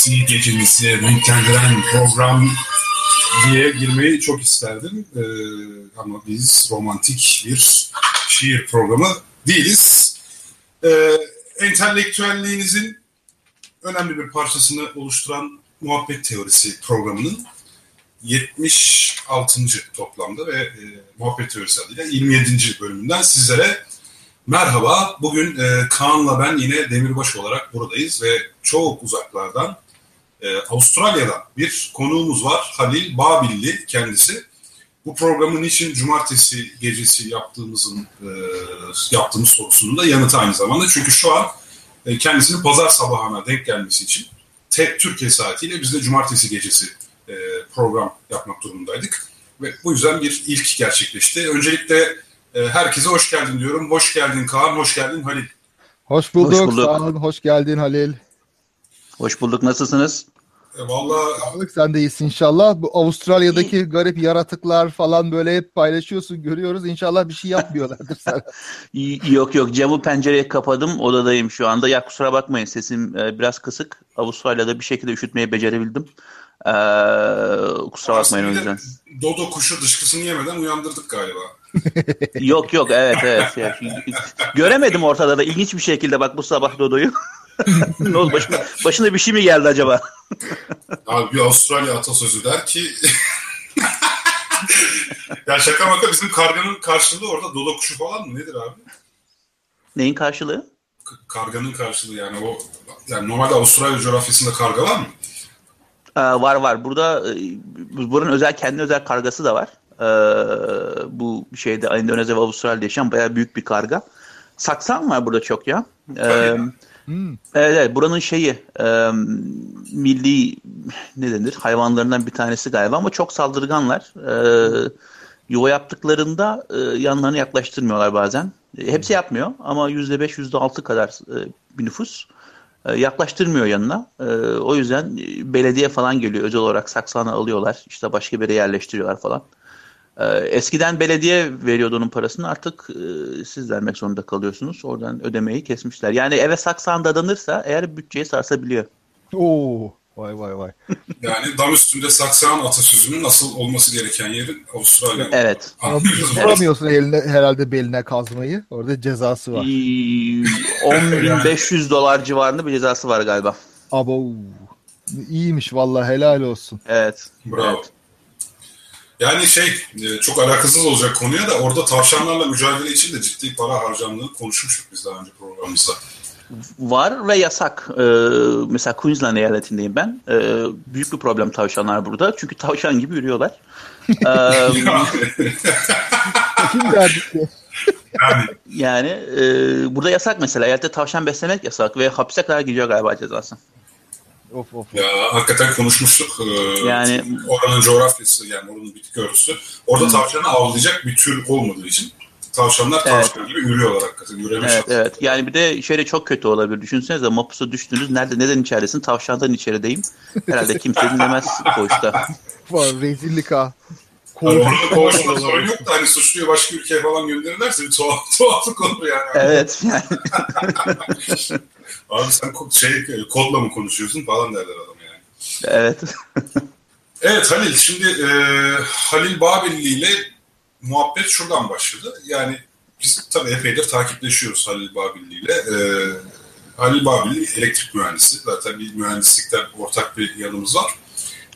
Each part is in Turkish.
cumartesi gecemizi renklendiren program diye girmeyi çok isterdim. Ee, ama biz romantik bir şiir programı değiliz. Ee, entelektüelliğinizin önemli bir parçasını oluşturan muhabbet teorisi programının 76. toplamda ve e, muhabbet teorisi adıyla 27. bölümünden sizlere merhaba. Bugün e, Kaan'la ben yine Demirbaş olarak buradayız ve çok uzaklardan e, Avustralya'dan bir konuğumuz var. Halil Babilli kendisi. Bu programın için cumartesi gecesi yaptığımızın e, yaptığımız sorusunun da yanıtı aynı zamanda. Çünkü şu an e, kendisinin pazar sabahına denk gelmesi için te, Türkiye saatiyle biz de cumartesi gecesi e, program yapmak durumundaydık. Ve bu yüzden bir ilk gerçekleşti. Öncelikle e, herkese hoş geldin diyorum. Hoş geldin Kaan, hoş geldin Halil. Hoş bulduk. Hoş bulduk. Kaan, hoş geldin Halil. Hoş bulduk. Nasılsınız? E, vallahi Sağlık sen de iyisin inşallah. Bu Avustralya'daki garip yaratıklar falan böyle hep paylaşıyorsun, görüyoruz. İnşallah bir şey yapmıyorlardır sana. yok yok camı pencereyi kapadım. Odadayım şu anda. Ya kusura bakmayın sesim e, biraz kısık. Avustralya'da bir şekilde üşütmeyi becerebildim. Ee, kusura bakmayın o yüzden. Dodo kuşu dışkısını yemeden uyandırdık galiba. yok yok evet evet. Göremedim ortada da ilginç bir şekilde bak bu sabah Dodo'yu. Ne oldu başına, başına bir şey mi geldi acaba? Abi bir Avustralya atasözü der ki ya şaka maka bizim karganın karşılığı orada dodo kuşu falan mı nedir abi? Neyin karşılığı? K- karganın karşılığı yani o yani normalde Avustralya coğrafyasında karga var mı? Ee, var var. Burada e, buranın özel kendi özel kargası da var. Ee, bu şeyde Endonezya ve Avustralya'da yaşayan bayağı büyük bir karga. Saksan var burada çok ya. Ee, Hmm. Evet, evet buranın şeyi e, milli ne denir hayvanlarından bir tanesi galiba ama çok saldırganlar. E, yuva yaptıklarında e, yanlarına yaklaştırmıyorlar bazen. E, hepsi yapmıyor ama yüzde beş yüzde altı kadar e, bir nüfus e, yaklaştırmıyor yanına. E, o yüzden belediye falan geliyor özel olarak saksana alıyorlar işte başka bir yere yerleştiriyorlar falan. Ee, eskiden belediye veriyordu onun parasını artık e, siz vermek zorunda kalıyorsunuz. Oradan ödemeyi kesmişler. Yani eve saksan dadanırsa eğer bütçeyi sarsabiliyor. Oo, vay vay vay. yani dam üstünde saksan atasözünün nasıl olması gereken yerin Avustralya. Evet. Tutamıyorsun evet. eline herhalde beline kazmayı. Orada cezası var. 10.500 dolar civarında bir cezası var galiba. Abo. İyiymiş vallahi helal olsun. Evet. Bravo. Evet. Yani şey e, çok alakasız olacak konuya da orada tavşanlarla mücadele için de ciddi para harcandığını konuşmuştuk biz daha önce programımızda. Var ve yasak. Ee, mesela Queensland eyaletindeyim ben. Ee, büyük bir problem tavşanlar burada. Çünkü tavşan gibi yürüyorlar. ee, Kim derdi ki? Yani, yani e, burada yasak mesela. Eyalette tavşan beslemek yasak ve hapse kadar gidiyor galiba cezası. Of, of. Ya hakikaten konuşmuştuk. Ee, yani oranın coğrafyası yani oranın bitki örtüsü. Orada hmm. tavşanı avlayacak bir tür olmadığı için tavşanlar tavşan evet. gibi yürüyorlar hakikaten. Yürüyemiş evet, evet. Yani bir de şöyle çok kötü olabilir. Düşünsenize mapusa düştünüz. Nerede neden içeridesin? Tavşandan içerideyim. Herhalde kimse dinlemez koğuşta. Rezillik ha. Yani onun koğuşunda sorun yok da hani suçluyu başka ülkeye falan gönderirlerse bir tuhaf, tuhaflık olur yani. Evet. Yani. Abi sen şey kodla mı konuşuyorsun falan derler adam yani. Evet. evet Halil şimdi e, Halil Babilli ile muhabbet şuradan başladı. Yani biz tabii epeydir takipleşiyoruz Halil Babilli ile. E, Halil Babilli elektrik mühendisi. Zaten bir mühendislikten ortak bir yanımız var.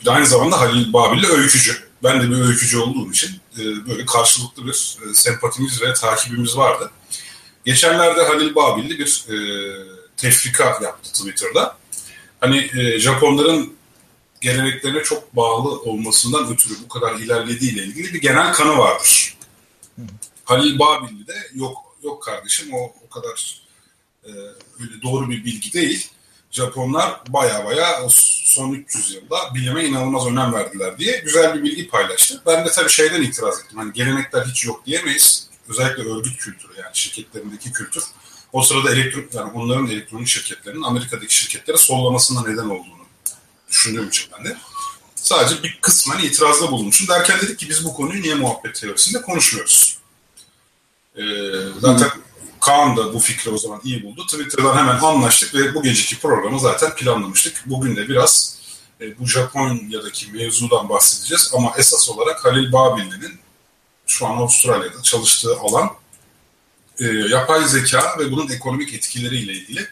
Bir de aynı zamanda Halil Babilli öykücü. Ben de bir öykücü olduğum için e, böyle karşılıklı bir e, sempatimiz ve takibimiz vardı. Geçenlerde Halil Babilli bir e, tefrika yaptı Twitter'da. Hani e, Japonların geleneklerine çok bağlı olmasından ötürü bu kadar ilerlediğiyle ilgili bir genel kanı vardır. Halil Babilli de yok yok kardeşim o o kadar e, öyle doğru bir bilgi değil. Japonlar baya baya son 300 yılda bilime inanılmaz önem verdiler diye güzel bir bilgi paylaştı. Ben de tabii şeyden itiraz ettim. Hani gelenekler hiç yok diyemeyiz. Özellikle örgüt kültürü yani şirketlerindeki kültür o sırada elektrik yani onların elektronik şirketlerinin Amerika'daki şirketlere sollamasına neden olduğunu düşündüğüm için ben de sadece bir kısmen itirazda bulunmuşum. Derken dedik ki biz bu konuyu niye muhabbet teorisinde konuşmuyoruz? Ee, zaten Kaan da bu fikri o zaman iyi buldu. Twitter'dan hemen anlaştık ve bu geceki programı zaten planlamıştık. Bugün de biraz e, bu Japonya'daki mevzudan bahsedeceğiz ama esas olarak Halil Babilli'nin şu an Avustralya'da çalıştığı alan e, yapay zeka ve bunun ekonomik etkileriyle ilgili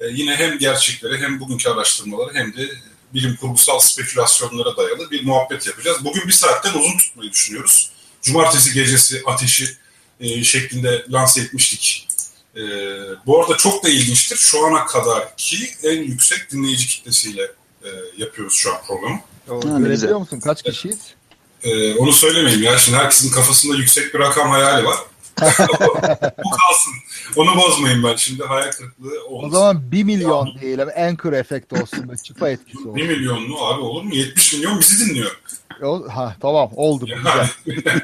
e, yine hem gerçekleri hem bugünkü araştırmaları hem de bilim kurgusal spekülasyonlara dayalı bir muhabbet yapacağız. Bugün bir saatten uzun tutmayı düşünüyoruz. Cumartesi gecesi ateşi e, şeklinde lanse etmiştik. E, bu arada çok da ilginçtir. Şu ana kadarki en yüksek dinleyici kitlesiyle e, yapıyoruz şu an programı. O, görebiliyor musun? Kaç kişiyiz? E, onu söylemeyeyim ya. Şimdi herkesin kafasında yüksek bir rakam hayali var. Bu kalsın. Onu bozmayın ben. Şimdi hayal kırıklığı olmasın. O zaman 1 milyon ya. diyelim. Anchor efekt olsun. Çıpa etkisi olsun. 1 milyon mu abi olur mu? 70 milyon bizi dinliyor. O, ha, tamam oldu. Güzel.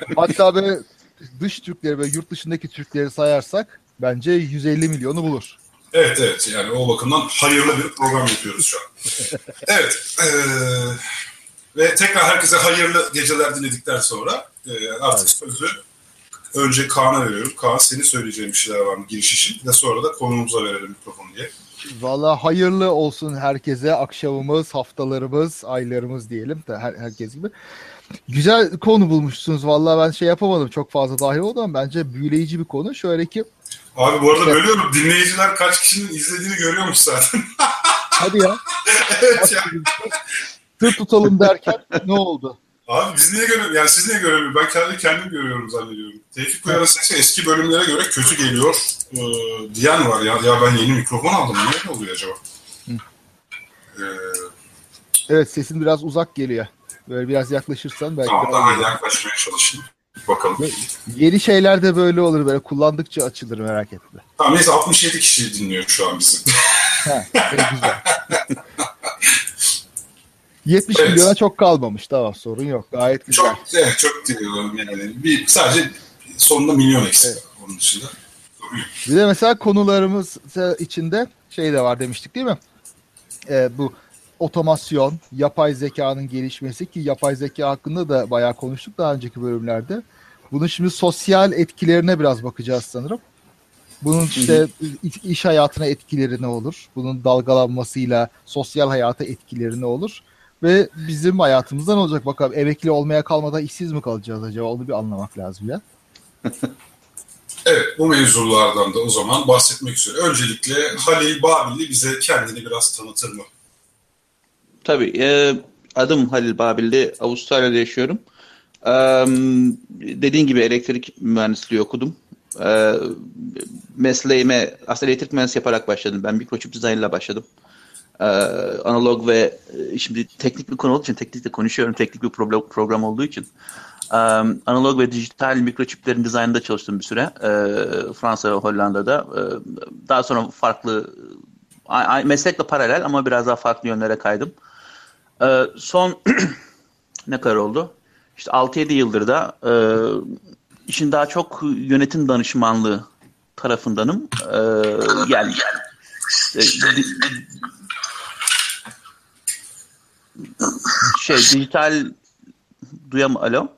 Hatta böyle dış Türkleri ve yurt dışındaki Türkleri sayarsak bence 150 milyonu bulur. Evet evet yani o bakımdan hayırlı bir program yapıyoruz şu an. evet ee, ve tekrar herkese hayırlı geceler dinledikten sonra e, artık evet. sözü önce Kaan'a veriyorum. Kaan senin söyleyeceğin bir şeyler var mı giriş için ve sonra da konuğumuza verelim mikrofonu diye. Valla hayırlı olsun herkese akşamımız, haftalarımız, aylarımız diyelim de her, herkes gibi. Güzel konu bulmuşsunuz. Valla ben şey yapamadım çok fazla dahil oldum bence büyüleyici bir konu. Şöyle ki Abi bu arada bölüyorum. Dinleyiciler kaç kişinin izlediğini görüyormuş zaten. Hadi ya. evet ya. Tır tutalım derken ne oldu? Abi biz niye görüyoruz? Yani siz niye görüyorsunuz? Ben kendi kendim görüyorum zannediyorum. Tevfik Koyar'ın sesi eski bölümlere göre kötü geliyor ee, diyen var ya. Ya ben yeni mikrofon aldım. Niye oluyor acaba? Ee, evet sesin biraz uzak geliyor. Böyle biraz yaklaşırsan belki tamam, daha yaklaşmaya çalışayım. Bakalım. Yeni şeyler de böyle olur böyle kullandıkça açılır merak etme. Tamam neyse 67 kişi dinliyor şu an bizi. ha, güzel. 70 evet. milyona çok kalmamış tamam sorun yok gayet güzel. Çok evet, çok diyorum yani bir sadece sonunda milyon eksik evet. onun dışında. Bir de mesela konularımız içinde şey de var demiştik değil mi? Ee, bu otomasyon, yapay zekanın gelişmesi ki yapay zeka hakkında da bayağı konuştuk daha önceki bölümlerde. Bunun şimdi sosyal etkilerine biraz bakacağız sanırım. Bunun işte iş hayatına etkileri ne olur? Bunun dalgalanmasıyla sosyal hayata etkileri ne olur? Ve bizim hayatımızda ne olacak bakalım? Emekli olmaya kalmadan işsiz mi kalacağız acaba? Onu bir anlamak lazım ya. evet bu mevzulardan da o zaman bahsetmek üzere. Öncelikle Halil Babil'i bize kendini biraz tanıtır mı? Tabii. E, adım Halil Babil'de. Avustralya'da yaşıyorum. E, dediğin gibi elektrik mühendisliği okudum. E, mesleğime aslında elektrik mühendisi yaparak başladım. Ben mikroçip dizaynıyla başladım. E, analog ve şimdi teknik bir konu olduğu için teknikle konuşuyorum. Teknik bir problem, program olduğu için. Um, analog ve dijital mikroçiplerin dizaynında çalıştım bir süre. E, Fransa ve Hollanda'da. E, daha sonra farklı meslekle paralel ama biraz daha farklı yönlere kaydım. Ee, son ne kadar oldu? İşte 6-7 yıldır da e, işin daha çok yönetim danışmanlığı tarafındanım. E, yani e, şey dijital duyam alo.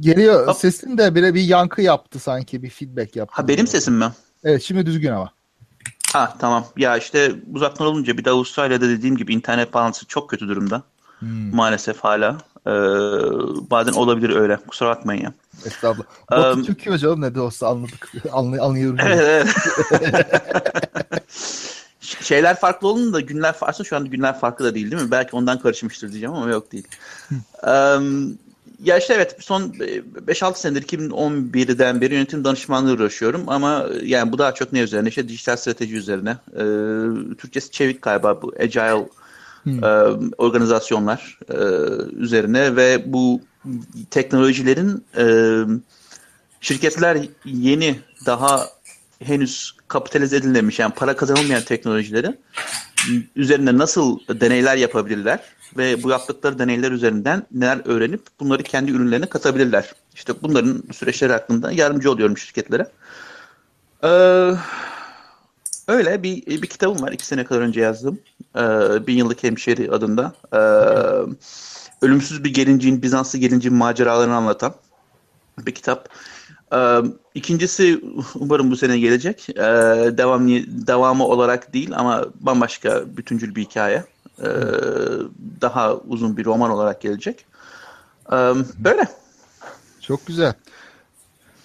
Geliyor Hop. sesin de bir bir yankı yaptı sanki bir feedback yaptı. Ha benim sesim mi? Evet şimdi düzgün ama. Ha tamam. Ya işte uzaktan olunca bir de Avustralya'da dediğim gibi internet bağlantısı çok kötü durumda. Hmm. Maalesef hala. Ee, bazen olabilir öyle. Kusura bakmayın ya. Estağfurullah. Batı um, Türkiye hocam ne de olsa anladık. Anlay anlıyorum. Evet, evet. Şeyler farklı olun da günler farklı. Şu anda günler farklı da değil değil mi? Belki ondan karışmıştır diyeceğim ama yok değil. um, ya işte evet son 5-6 senedir 2011'den beri yönetim danışmanlığı uğraşıyorum ama yani bu daha çok ne üzerine işte dijital strateji üzerine e, Türkçesi çevik galiba bu agile hmm. e, organizasyonlar e, üzerine ve bu teknolojilerin e, şirketler yeni daha henüz kapitalize edilememiş yani para kazanılmayan teknolojileri üzerinde nasıl deneyler yapabilirler ve bu yaptıkları deneyler üzerinden neler öğrenip bunları kendi ürünlerine katabilirler. İşte bunların süreçleri hakkında yardımcı oluyorum şirketlere. Ee, öyle bir bir kitabım var. iki sene kadar önce yazdım. Ee, Bin Yıllık Hemşeri adında. Ee, ölümsüz bir gelincin, Bizanslı gelincin maceralarını anlatan bir kitap. Ee, ikincisi umarım bu sene gelecek. Ee, devam devamı olarak değil ama bambaşka bütüncül bir hikaye. Daha uzun bir roman olarak gelecek. Böyle. Çok güzel.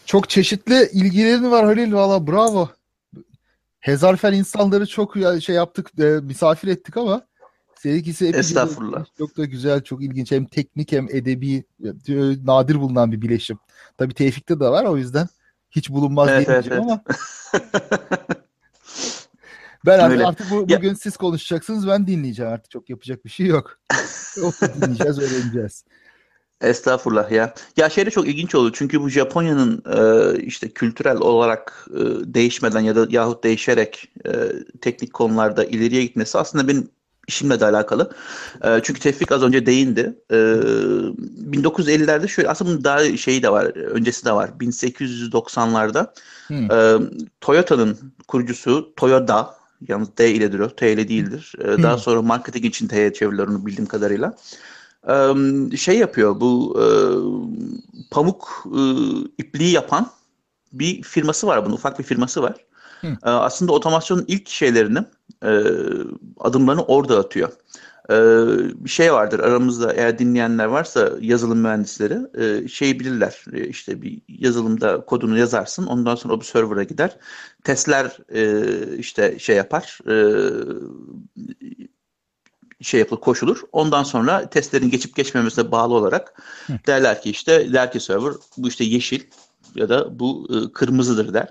Çok çeşitli ilgilerin var Halil. Valla bravo. Hezarfen insanları çok şey yaptık, misafir ettik ama seninkisi Estağfurullah. Çok da güzel, çok ilginç. Hem teknik hem edebi, e, nadir bulunan bir bileşim. Tabii Tevfik'te de var o yüzden hiç bulunmaz evet, diyemeyeceğim evet, evet. ama. ben Öyle. artık bu, bugün ya. siz konuşacaksınız ben dinleyeceğim artık çok yapacak bir şey yok. dinleyeceğiz, öğreneceğiz. Estağfurullah ya. Ya şey de çok ilginç oldu çünkü bu Japonya'nın e, işte kültürel olarak e, değişmeden ya da yahut değişerek e, teknik konularda ileriye gitmesi aslında benim işimle de alakalı. E, çünkü Tevfik az önce değindi. E, 1950'lerde şöyle aslında bunun daha şeyi de var, öncesi de var. 1890'larda hmm. e, Toyota'nın kurucusu Toyota yalnız D ile duruyor, T ile değildir. E, hmm. Daha sonra marketing için T'ye çevirilir onu bildiğim kadarıyla şey yapıyor bu pamuk ipliği yapan bir firması var bunun ufak bir firması var. Hı. Aslında otomasyonun ilk şeylerini adımlarını orada atıyor. Bir şey vardır aramızda eğer dinleyenler varsa yazılım mühendisleri şey bilirler işte bir yazılımda kodunu yazarsın ondan sonra o bir server'a gider testler işte şey yapar şey yapılır, koşulur. Ondan sonra testlerin geçip geçmemesine bağlı olarak Hı. derler ki işte der ki server bu işte yeşil ya da bu e, kırmızıdır der.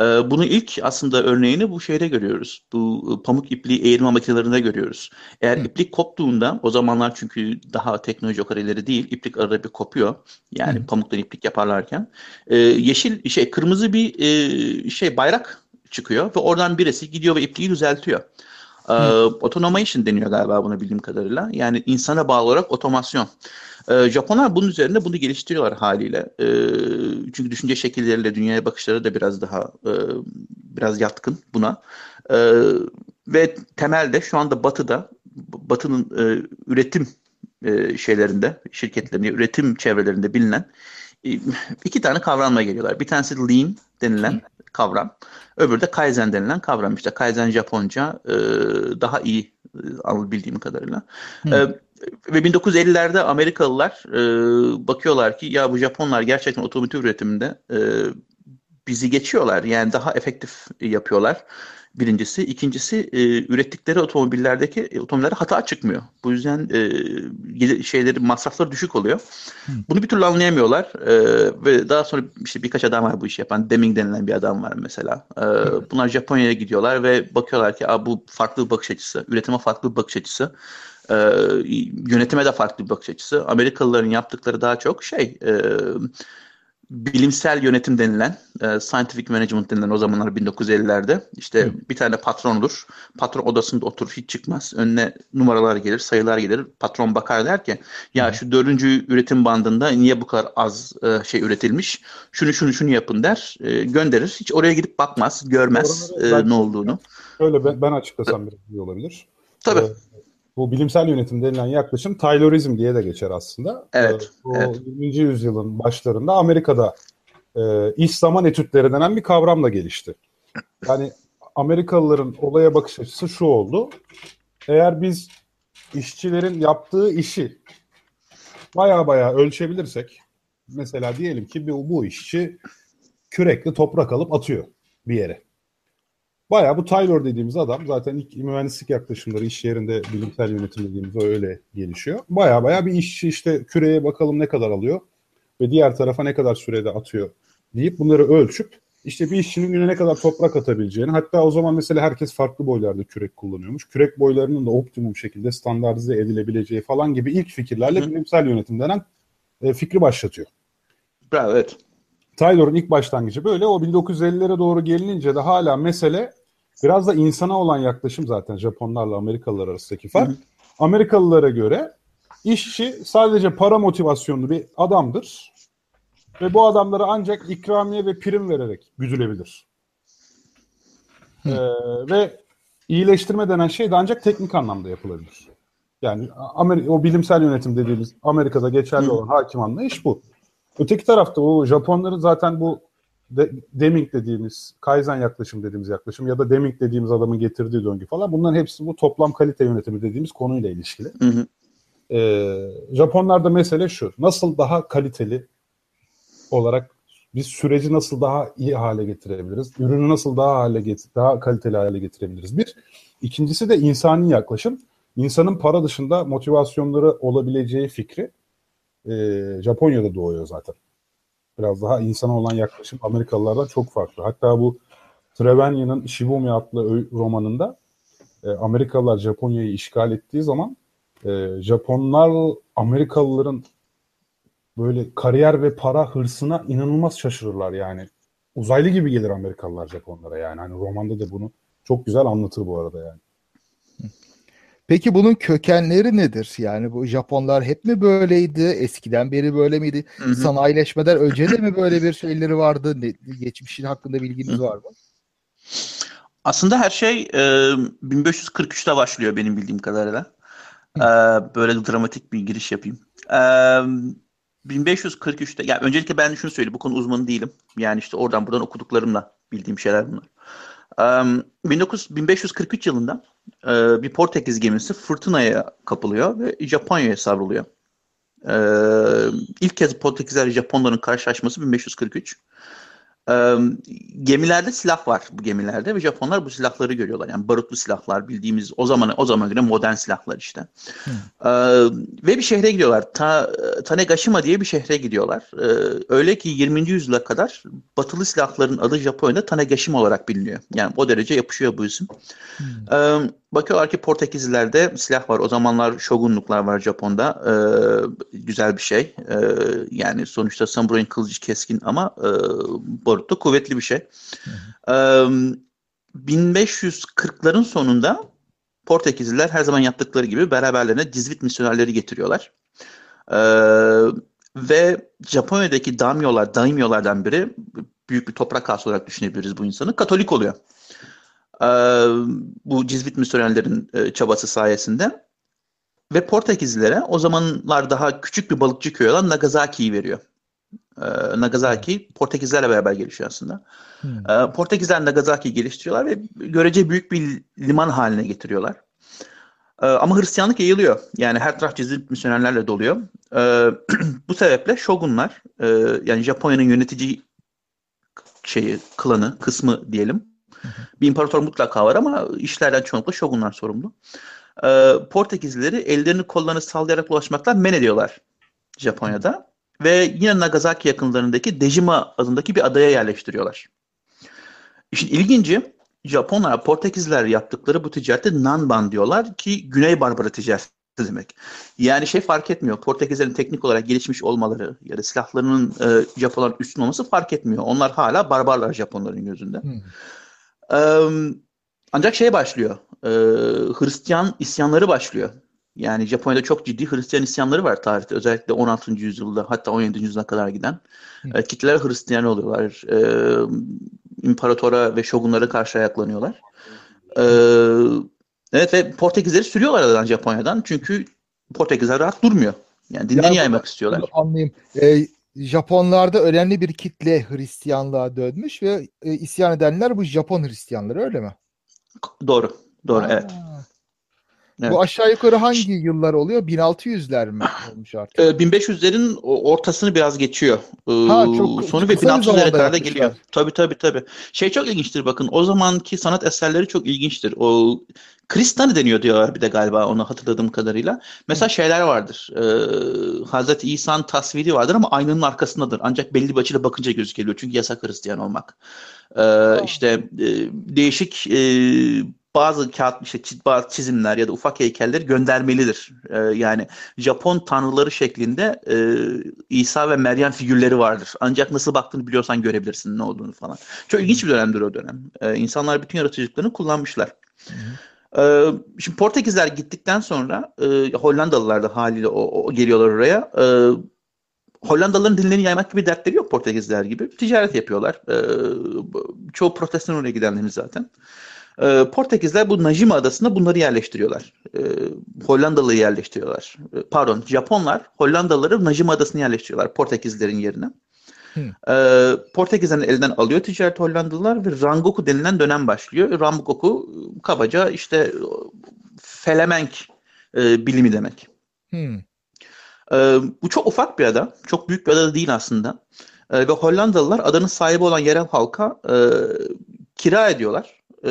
E, bunu ilk aslında örneğini bu şeyde görüyoruz. Bu e, pamuk ipliği eğirme makinelerinde görüyoruz. Eğer Hı. iplik koptuğunda o zamanlar çünkü daha teknoloji o kadar ileri değil. iplik arada bir kopuyor. Yani Hı. pamuktan iplik yaparlarken. E, yeşil şey kırmızı bir e, şey bayrak çıkıyor ve oradan birisi gidiyor ve ipliği düzeltiyor. Ee, automation deniyor galiba buna bildiğim kadarıyla. Yani insana bağlı olarak otomasyon. Ee, Japonlar bunun üzerinde bunu geliştiriyorlar haliyle. Ee, çünkü düşünce şekilleriyle dünyaya bakışları da biraz daha e, biraz yatkın buna. Ee, ve temelde şu anda Batı'da Batı'nın e, üretim e, şeylerinde, şirketlerinde, üretim çevrelerinde bilinen iki tane kavramla geliyorlar. Bir tanesi lean denilen kavram. Öbürü de Kaizen denilen kavram. İşte Kaizen Japonca e, daha iyi e, bildiğim kadarıyla. E, ve 1950'lerde Amerikalılar e, bakıyorlar ki ya bu Japonlar gerçekten otomotiv üretiminde e, bizi geçiyorlar. Yani daha efektif yapıyorlar. Birincisi. ikincisi e, ürettikleri otomobillerdeki e, otomobillerde hata çıkmıyor. Bu yüzden e, şeyleri masrafları düşük oluyor. Hı. Bunu bir türlü anlayamıyorlar. E, ve daha sonra işte birkaç adam var bu işi yapan. Deming denilen bir adam var mesela. E, bunlar Japonya'ya gidiyorlar ve bakıyorlar ki bu farklı bir bakış açısı. Üretime farklı bir bakış açısı. E, yönetime de farklı bir bakış açısı. Amerikalıların yaptıkları daha çok şey... E, bilimsel yönetim denilen, e, scientific management denilen o zamanlar 1950'lerde işte Hı. bir tane patron olur. Patron odasında oturur hiç çıkmaz. Önüne numaralar gelir, sayılar gelir. Patron bakar der ki ya şu dördüncü üretim bandında niye bu kadar az e, şey üretilmiş? Şunu şunu şunu yapın der. E, gönderir. Hiç oraya gidip bakmaz, görmez e, ne olduğunu. Öyle ben, ben açıklasam biraz iyi olabilir. Tabii. Ee, bu bilimsel yönetim denilen yaklaşım Taylorizm diye de geçer aslında. Evet. Ee, bu evet. 20. yüzyılın başlarında Amerika'da e, iş zaman etütleri denen bir kavramla gelişti. Yani Amerikalıların olaya bakış açısı şu oldu. Eğer biz işçilerin yaptığı işi baya baya ölçebilirsek mesela diyelim ki bu, bu işçi kürekle toprak alıp atıyor bir yere. Bayağı bu Taylor dediğimiz adam zaten ilk mühendislik yaklaşımları iş yerinde bilimsel yönetim dediğimiz öyle gelişiyor. Bayağı bayağı bir işçi işte küreye bakalım ne kadar alıyor ve diğer tarafa ne kadar sürede atıyor deyip bunları ölçüp işte bir işçinin güne ne kadar toprak atabileceğini hatta o zaman mesela herkes farklı boylarda kürek kullanıyormuş. Kürek boylarının da optimum şekilde standartize edilebileceği falan gibi ilk fikirlerle Hı. bilimsel yönetim denen e, fikri başlatıyor. Evet. Taylor'un ilk başlangıcı böyle. O 1950'lere doğru gelinince de hala mesele biraz da insana olan yaklaşım zaten Japonlarla Amerikalılar arasındaki fark. Hı. Amerikalılara göre işçi sadece para motivasyonlu bir adamdır. Ve bu adamlara ancak ikramiye ve prim vererek güdülebilir. Ee, ve iyileştirme denen şey de ancak teknik anlamda yapılabilir. Yani Amerika, o bilimsel yönetim dediğimiz Amerika'da geçerli olan hakim anlayış bu. Öteki tarafta o Japonların zaten bu de, Deming dediğimiz, Kaizen yaklaşım dediğimiz yaklaşım ya da Deming dediğimiz adamın getirdiği döngü falan bunların hepsi bu toplam kalite yönetimi dediğimiz konuyla ilişkili. Hı hı. Ee, Japonlarda mesele şu. Nasıl daha kaliteli olarak biz süreci nasıl daha iyi hale getirebiliriz? Ürünü nasıl daha hale get daha kaliteli hale getirebiliriz? Bir. İkincisi de insani yaklaşım. İnsanın para dışında motivasyonları olabileceği fikri e, Japonya'da doğuyor zaten. Biraz daha insana olan yaklaşım Amerikalılardan çok farklı. Hatta bu Trevenyan'ın Shibumi adlı romanında e, Amerikalılar Japonya'yı işgal ettiği zaman e, Japonlar Amerikalıların böyle kariyer ve para hırsına inanılmaz şaşırırlar yani. Uzaylı gibi gelir Amerikalılar Japonlara yani. Hani romanda da bunu çok güzel anlatır bu arada yani. Peki bunun kökenleri nedir? Yani bu Japonlar hep mi böyleydi? Eskiden beri böyle miydi? Hı hı. Sanayileşmeden önce de mi böyle bir şeyleri vardı? Ne, geçmişin hakkında bilginiz var mı? Aslında her şey e, 1543'te başlıyor benim bildiğim kadarıyla. E, böyle dramatik bir giriş yapayım. E, 1543'te, yani öncelikle ben şunu söyleyeyim, bu konu uzmanı değilim. Yani işte oradan buradan okuduklarımla bildiğim şeyler bunlar. Um, 19, 1543 yılında e, bir Portekiz gemisi fırtınaya kapılıyor ve Japonya'ya savruluyor. E, ilk kez Portekizler Japonların karşılaşması 1543. E, gemilerde silah var bu gemilerde ve Japonlar bu silahları görüyorlar. Yani barutlu silahlar bildiğimiz o zaman o zaman göre modern silahlar işte. E, ve bir şehre gidiyorlar. Ta, Tanegashima diye bir şehre gidiyorlar. E, öyle ki 20. yüzyıla kadar batılı silahların adı Japonya'da Tanegashima olarak biliniyor. Yani o derece yapışıyor bu isim. Hmm. E, bakıyorlar ki Portekizlilerde silah var. O zamanlar şogunluklar var Japon'da. E, güzel bir şey. E, yani sonuçta samurayın kılıcı keskin ama e, barutlu kuvvetli bir şey. E, 1540'ların sonunda Portekizliler her zaman yaptıkları gibi beraberlerine Cizvit misyonerleri getiriyorlar. Ee, ve Japonya'daki daimyolar, daimyolardan biri büyük bir toprak ağası olarak düşünebiliriz bu insanı. Katolik oluyor. Ee, bu Cizvit misyonerlerin e, çabası sayesinde. Ve Portekizlilere o zamanlar daha küçük bir balıkçı köy olan Nagasaki'yi veriyor. Ee, Nagasaki Portekizlerle beraber gelişiyor aslında. Hmm. Ee, Portekizler Nagasaki'yi geliştiriyorlar ve görece büyük bir liman haline getiriyorlar. Ama Hristiyanlık yayılıyor. Yani her taraf cizip misyonerlerle doluyor. Bu sebeple şogunlar e, yani Japonya'nın yönetici şeyi klanı kısmı diyelim. Bir imparator mutlaka var ama işlerden çoğunlukla şogunlar sorumlu. Ee, Portekizlileri ellerini kollarını sallayarak ulaşmaktan men ediyorlar Japonya'da. Ve yine Nagasaki yakınlarındaki Dejima adındaki bir adaya yerleştiriyorlar. İşin ilginci Japonlar, Portekizler yaptıkları bu ticarette Nanban diyorlar ki Güney Barbara ticareti demek. Yani şey fark etmiyor. Portekizlerin teknik olarak gelişmiş olmaları ya da silahlarının e, Japonların üstün olması fark etmiyor. Onlar hala barbarlar Japonların gözünde. Hmm. Ancak şey başlıyor. Hristiyan isyanları başlıyor. Yani Japonya'da çok ciddi Hristiyan isyanları var tarihte. Özellikle 16. yüzyılda hatta 17. yüzyıla kadar giden. E, kitleler Hristiyan oluyorlar. E, imparatora ve şogunlara karşı ayaklanıyorlar. E, evet ve Portekizleri sürüyorlar aradan Japonya'dan. Çünkü Portekizler rahat durmuyor. Yani dinlerini yaymak istiyorlar. Anlayayım. E, Japonlarda önemli bir kitle Hristiyanlığa dönmüş ve e, isyan edenler bu Japon Hristiyanları öyle mi? Doğru. Doğru Aa. evet. Evet. Bu aşağı yukarı hangi yıllar oluyor? 1600'ler mi olmuş artık? 1500'lerin ortasını biraz geçiyor. Ha, çok, Sonu ve 1600'lere kadar da geliyor. Tabii tabii tabii. Şey çok ilginçtir bakın. O zamanki sanat eserleri çok ilginçtir. O Kristanı deniyor diyorlar bir de galiba onu hatırladığım kadarıyla. Mesela şeyler vardır. Ee, Hazreti İsa'nın tasviri vardır ama aynanın arkasındadır. Ancak belli bir açıyla bakınca gözüküyor. Çünkü yasak Hristiyan olmak. Ee, işte e, değişik e, bazı kağıt işte bazı çizimler ya da ufak heykeller göndermelidir. Ee, yani Japon tanrıları şeklinde e, İsa ve Meryem figürleri vardır. Ancak nasıl baktığını biliyorsan görebilirsin ne olduğunu falan. Çok ilginç bir dönemdir o dönem. Ee, insanlar bütün yaratıcılıklarını kullanmışlar. Ee, şimdi Portekizler gittikten sonra e, Hollandalılar da haliyle o, o geliyorlar oraya. Ee, Hollandalıların dinlerini yaymak gibi dertleri yok Portekizler gibi. Ticaret yapıyorlar. Ee, çoğu protestan oraya gidenlerin zaten. E, Portekizler bu Najima adasında bunları yerleştiriyorlar. E, Hollandalı'yı yerleştiriyorlar. E, pardon Japonlar Hollandalıları Najima adasını yerleştiriyorlar Portekizlerin yerine. E, Portekizlerin elinden alıyor ticaret Hollandalılar ve Rangoku denilen dönem başlıyor. Rangoku kabaca işte Felemenk e, bilimi demek. Hmm. E, bu çok ufak bir ada. Çok büyük bir ada değil aslında. E, ve Hollandalılar adanın sahibi olan yerel halka e, kira ediyorlar. E,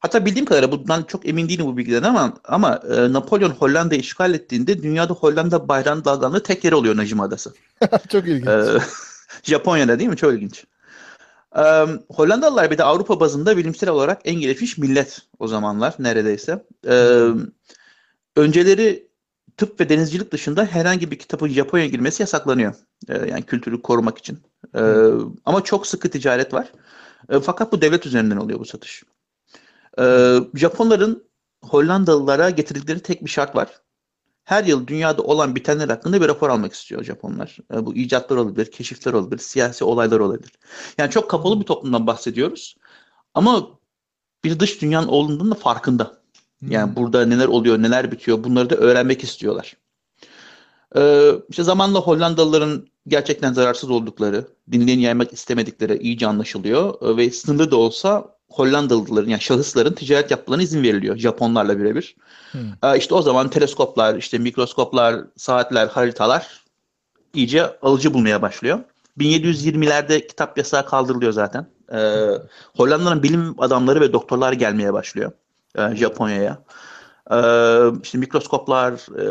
hatta bildiğim kadarıyla bundan çok emin değilim bu bilgiden ama ama e, Napolyon Hollanda'yı işgal ettiğinde dünyada Hollanda bayrağının dalgalandığı tek yer oluyor Najim Adası. Çok ilginç. E, Japonya'da değil mi? Çok ilginç. E, Hollandalılar bir de Avrupa bazında bilimsel olarak en gelişmiş millet o zamanlar neredeyse. E, önceleri tıp ve denizcilik dışında herhangi bir kitabın Japonya'ya girmesi yasaklanıyor. E, yani kültürü korumak için. E, ama çok sıkı ticaret var. E, fakat bu devlet üzerinden oluyor bu satış. E, Japonların Hollandalılara getirdikleri tek bir şart var. Her yıl dünyada olan bitenler hakkında bir rapor almak istiyor Japonlar. E, bu icatlar olabilir, keşifler olabilir, siyasi olaylar olabilir. Yani çok kapalı bir toplumdan bahsediyoruz. Ama bir dış dünyanın olduğundan da farkında. Yani burada neler oluyor, neler bitiyor bunları da öğrenmek istiyorlar. Ee, işte zamanla Hollandalıların gerçekten zararsız oldukları, dinleyen yaymak istemedikleri iyice anlaşılıyor Ee, ve sınırlı da olsa Hollandalıların yani şahısların ticaret yapmalarına izin veriliyor Japonlarla birebir. Ee, işte o zaman teleskoplar, işte mikroskoplar, saatler, haritalar iyice alıcı bulmaya başlıyor. 1720'lerde kitap yasağı kaldırılıyor zaten. Ee, Hollanda'nın bilim adamları ve doktorlar gelmeye başlıyor e, Japonya'ya. Ee, işte mikroskoplar, e,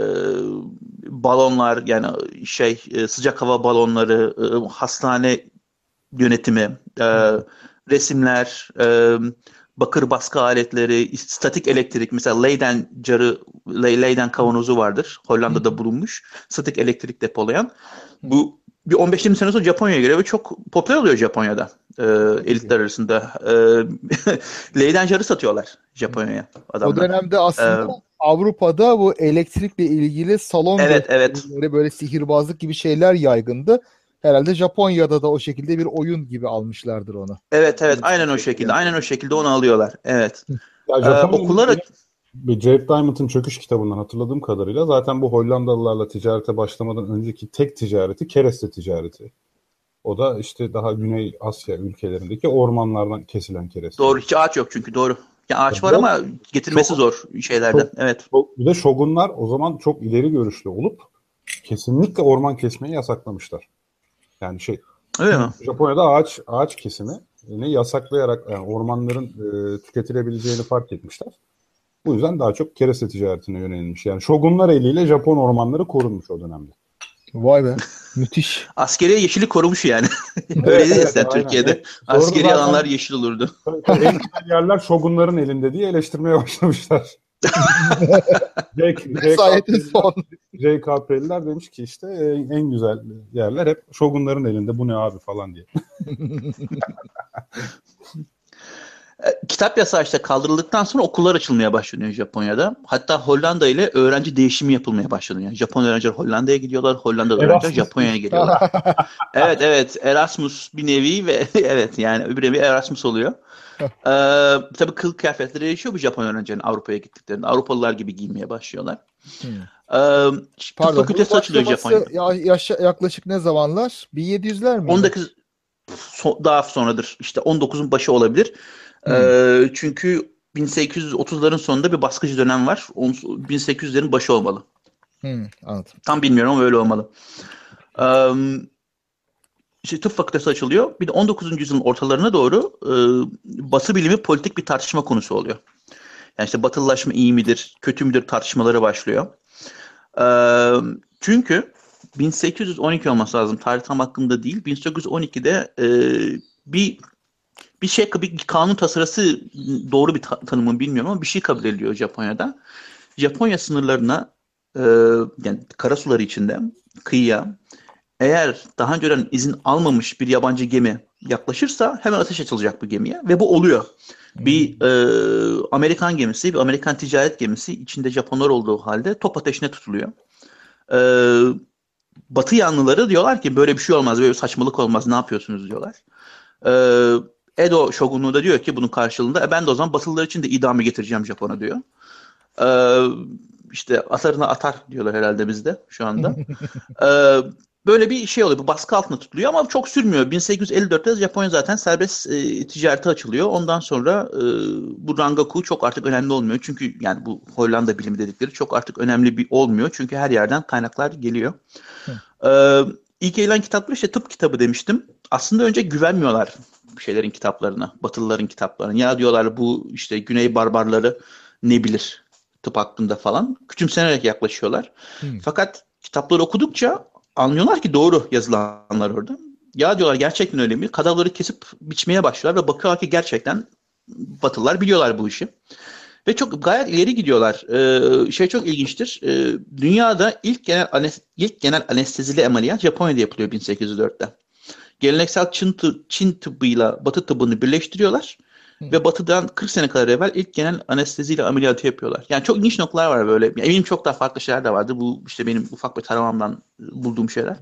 balonlar yani şey e, sıcak hava balonları, e, hastane yönetimi, resimler, bakır baskı aletleri, statik elektrik mesela Leyden carı, Le- Leyden kavanozu vardır. Hollanda'da bulunmuş. Statik elektrik depolayan. Bu bir 15-20 sene sonra Japonya'ya geliyor ve çok popüler oluyor Japonya'da e, elitler arasında. E, Leyden carı satıyorlar Japonya'ya O adamlar. dönemde aslında Ee, Avrupa'da bu elektrikle ilgili salon Evet, evet. böyle sihirbazlık gibi şeyler yaygındı. Herhalde Japonya'da da o şekilde bir oyun gibi almışlardır onu. Evet evet aynen o şekilde. Aynen o şekilde onu alıyorlar. Evet. Ya Ee, Japonya'nın Jape Diamond'ın çöküş kitabından hatırladığım kadarıyla zaten bu Hollandalılarla ticarete başlamadan önceki tek ticareti kereste ticareti. O da işte daha Güney Asya ülkelerindeki ormanlardan kesilen kereste. doğru hiç ağaç yok çünkü doğru. Ya ağaç var Bu- ama getirmesi çok- zor şeylerden. çok- Evet. Şo- Bir de şogunlar o zaman çok ileri görüşlü olup kesinlikle orman kesmeyi yasaklamışlar. Yani şey Öyle mi? Japonya'da ağaç ağaç kesimini yasaklayarak yani ormanların e, tüketilebileceğini fark etmişler. Bu yüzden daha çok kereste ticaretine yönelilmiş. Yani şogunlar eliyle Japon ormanları korunmuş o dönemde. Vay be. Müthiş. Askeriye yeşili korumuş yani. Öyle değil evet, aynen. Türkiye'de. Evet. Doğru Askeri zaten- alanlar yeşil olurdu. En güzel yerler şogunların elinde diye eleştirmeye başlamışlar. JKP'liler demiş ki işte en, en güzel yerler hep şogunların elinde bu ne abi falan diye. E, Kitap yasağı işte kaldırıldıktan sonra okullar açılmaya başlanıyor Japonya'da. Hatta Hollanda ile öğrenci değişimi yapılmaya başlanıyor. Yani Japon öğrenciler Hollanda'ya gidiyorlar, Hollandalı Erasmus. öğrenciler Japonya'ya geliyorlar. evet evet Erasmus bir nevi ve evet yani öbür nevi Erasmus oluyor. ee, tabii kılık kıyafetleri değişiyor bu Japon öğrencilerin Avrupa'ya gittiklerinde. Avrupalılar gibi giyinmeye başlıyorlar. Hmm. Ee, Pardon. fakültesi açılıyor Japonya'da. ya- yaşa- yaklaşık ne zamanlar? 1700'ler mi? 19 so- daha sonradır. İşte 19'un başı olabilir. Ee, çünkü 1830'ların sonunda bir baskıcı dönem var. On- 1800'lerin başı olmalı. Hmm, anladım. Tam bilmiyorum ama öyle olmalı. Ee, işte tıp fakültesi açılıyor. Bir de 19. yüzyılın ortalarına doğru e, batı bilimi politik bir tartışma konusu oluyor. Yani işte batılılaşma iyi midir, kötü müdür tartışmaları başlıyor. Ee, çünkü 1812 olması lazım. Tarih tam hakkında değil. 1812'de e, bir bir şey bir kanun tasarısı doğru bir ta- tanımı bilmiyorum ama bir şey kabul ediliyor Japonya'da. Japonya sınırlarına e, yani karasuları içinde kıyıya eğer daha önceden izin almamış bir yabancı gemi yaklaşırsa hemen ateş açılacak bu gemiye ve bu oluyor. Bir e, Amerikan gemisi, bir Amerikan ticaret gemisi içinde Japonlar olduğu halde top ateşine tutuluyor. E, Batı yanlıları diyorlar ki böyle bir şey olmaz, böyle bir saçmalık olmaz, ne yapıyorsunuz diyorlar. E, Edo şogunluğu da diyor ki bunun karşılığında e ben de o zaman Batılılar için de idamı getireceğim Japon'a diyor. Ee, işte atarına atar diyorlar herhalde bizde şu anda. ee, böyle bir şey oluyor. Bu baskı altında tutuluyor ama çok sürmüyor. 1854'te Japonya zaten serbest e, ticarete açılıyor. Ondan sonra e, bu Rangaku çok artık önemli olmuyor. Çünkü yani bu Hollanda bilimi dedikleri çok artık önemli bir olmuyor. Çünkü her yerden kaynaklar geliyor. Ee, ilk yayılan kitaplar işte tıp kitabı demiştim. Aslında önce güvenmiyorlar şeylerin kitaplarına, Batılıların kitaplarına. Ya diyorlar bu işte Güney barbarları ne bilir tıp hakkında falan. Küçümsenerek yaklaşıyorlar. Hmm. Fakat kitapları okudukça anlıyorlar ki doğru yazılanlar orada. Ya diyorlar gerçekten öyle mi? Kadavları kesip biçmeye başlıyorlar ve bakıyorlar ki gerçekten Batılılar biliyorlar bu işi. Ve çok gayet ileri gidiyorlar. Ee, şey çok ilginçtir. Ee, dünyada ilk genel ilk genel anestezili ameliyat Japonya'da yapılıyor 1804'te. Geleneksel Çin, Çin tıbbıyla Batı tıbbını birleştiriyorlar. Hı. Ve Batı'dan 40 sene kadar evvel ilk genel anesteziyle ameliyatı yapıyorlar. Yani çok ilginç noktalar var böyle. Yani eminim çok daha farklı şeyler de vardı. Bu işte benim ufak bir taramamdan bulduğum şeyler.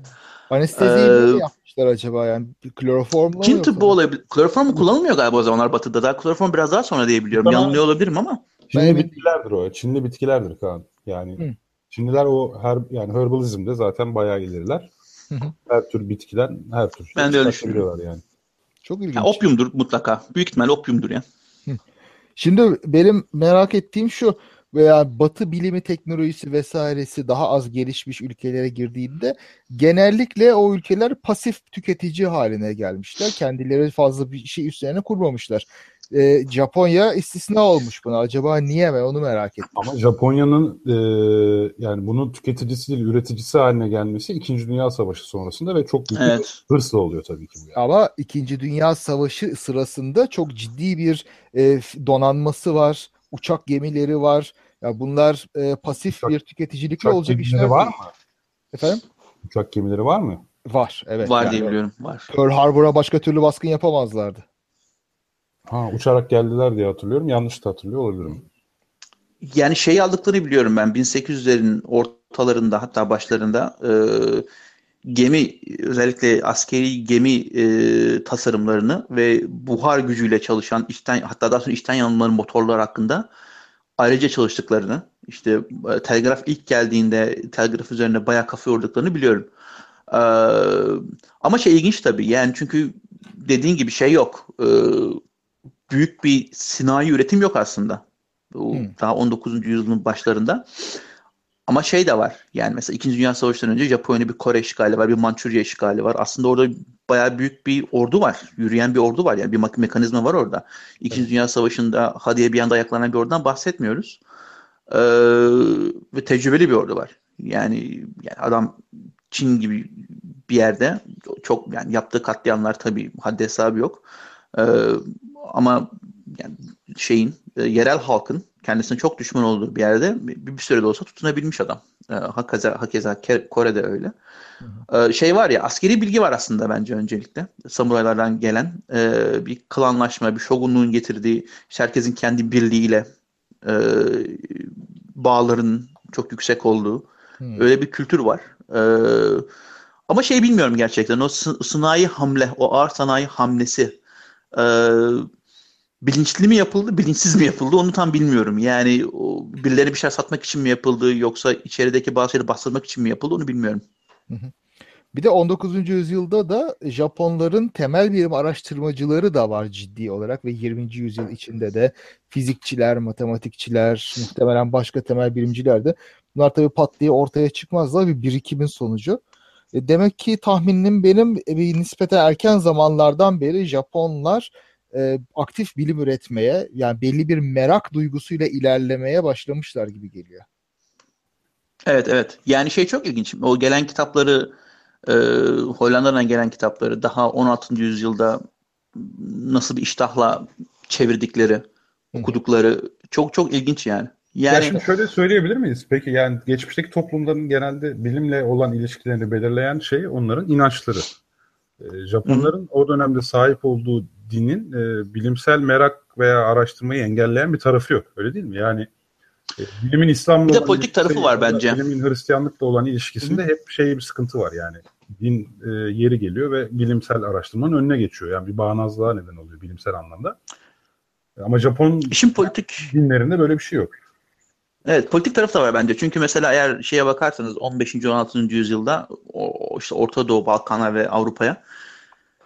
Anesteziyi ee, mi yapmışlar acaba yani? Kloroformla Çin tıbbı olabilir. Kloroform kullanılmıyor galiba o zamanlar Batı'da. Daha kloroform biraz daha sonra diye biliyorum. Yanılıyor olabilirim ama. Çinli bitkilerdir o. Çinli bitkilerdir Kaan. Yani Hı. Çinliler o her yani herbalizmde zaten bayağı ileriler. Her tür bitkiden her tür şey ben de öyle düşünüyorum. yani. Çok ilginç. Ya, opyumdur mutlaka. Büyük ihtimalle opyumdur ya. Şimdi benim merak ettiğim şu veya batı bilimi teknolojisi vesairesi daha az gelişmiş ülkelere girdiğinde genellikle o ülkeler pasif tüketici haline gelmişler. Kendileri fazla bir şey üstlerine kurmamışlar e, Japonya istisna olmuş buna. Acaba niye ben onu merak ettim. Ama Japonya'nın e, yani bunun tüketicisi değil üreticisi haline gelmesi 2. Dünya Savaşı sonrasında ve çok büyük evet. bir hırsla oluyor tabii ki bu. Yani. Ama 2. Dünya Savaşı sırasında çok ciddi bir e, donanması var. Uçak gemileri var. Ya bunlar e, pasif uçak, bir tüketicilikle olacak işler var mı? Efendim? Uçak gemileri var mı? Var evet. Var yani, diye biliyorum. Var. Pearl Harbor'a başka türlü baskın yapamazlardı. Ha uçarak geldiler diye hatırlıyorum. Yanlış da hatırlıyor olabilirim. Yani şey aldıklarını biliyorum ben 1800'lerin ortalarında hatta başlarında e, gemi özellikle askeri gemi e, tasarımlarını ve buhar gücüyle çalışan içten hatta daha sonra içten yanmaların motorlar hakkında ayrıca çalıştıklarını işte e, telgraf ilk geldiğinde telgraf üzerine bayağı kafa yorduklarını biliyorum. Ee, ama şey ilginç tabii yani çünkü dediğin gibi şey yok. Ee, büyük bir sinayi üretim yok aslında. Bu hmm. daha 19. yüzyılın başlarında. Ama şey de var. Yani mesela 2. Dünya Savaşı'ndan önce Japonya'nın bir Kore işgali var, bir Mançurya işgali var. Aslında orada bayağı büyük bir ordu var. Yürüyen bir ordu var. Yani bir me- mekanizma var orada. 2. Evet. Dünya Savaşı'nda hadiye bir anda ayaklanan bir ordudan bahsetmiyoruz. Ee, ve tecrübeli bir ordu var. Yani, yani adam Çin gibi bir yerde çok yani yaptığı katliamlar tabii haddi hesabı yok. Ee, ama yani şeyin e, yerel halkın kendisine çok düşman olduğu bir yerde bir, bir sürede olsa tutunabilmiş adam. E, hakeza, hakeza Kore'de öyle. E, şey var ya askeri bilgi var aslında bence öncelikle. Samuraylardan gelen e, bir klanlaşma, bir şogunluğun getirdiği işte herkesin kendi birliğiyle e, bağların çok yüksek olduğu hmm. öyle bir kültür var. E, ama şey bilmiyorum gerçekten o sanayi hamle, o ağır sanayi hamlesi e, bilinçli mi yapıldı, bilinçsiz mi yapıldı onu tam bilmiyorum. Yani o, birileri bir şey satmak için mi yapıldı yoksa içerideki bazı şeyleri bastırmak için mi yapıldı onu bilmiyorum. Bir de 19. yüzyılda da Japonların temel bilim araştırmacıları da var ciddi olarak ve 20. yüzyıl içinde de fizikçiler, matematikçiler, muhtemelen başka temel bilimciler de bunlar tabii pat diye ortaya çıkmazlar bir birikimin sonucu. E, demek ki tahminim benim e, bir nispeten erken zamanlardan beri Japonlar e, aktif bilim üretmeye yani belli bir merak duygusuyla ilerlemeye başlamışlar gibi geliyor. Evet evet. Yani şey çok ilginç. O gelen kitapları e, Hollanda'dan gelen kitapları daha 16. yüzyılda nasıl bir iştahla çevirdikleri, okudukları çok çok ilginç yani. Yani ya şimdi şöyle söyleyebilir miyiz? Peki yani geçmişteki toplumların genelde bilimle olan ilişkilerini belirleyen şey onların inançları. E, Japonların Hı-hı. o dönemde sahip olduğu dinin e, bilimsel merak veya araştırmayı engelleyen bir tarafı yok. Öyle değil mi? Yani e, bilimin İslam'la bir de politik tarafı var bence. Bilimin Hristiyanlıkla olan ilişkisinde Hı-hı. hep şey bir sıkıntı var yani. din e, yeri geliyor ve bilimsel araştırmanın önüne geçiyor. Yani bir bağnazlığa neden oluyor bilimsel anlamda. Ama Japon İşin politik dinlerinde böyle bir şey yok. Evet politik tarafı da var bence. Çünkü mesela eğer şeye bakarsanız 15. 16. yüzyılda işte Orta Doğu, Balkanlar ve Avrupa'ya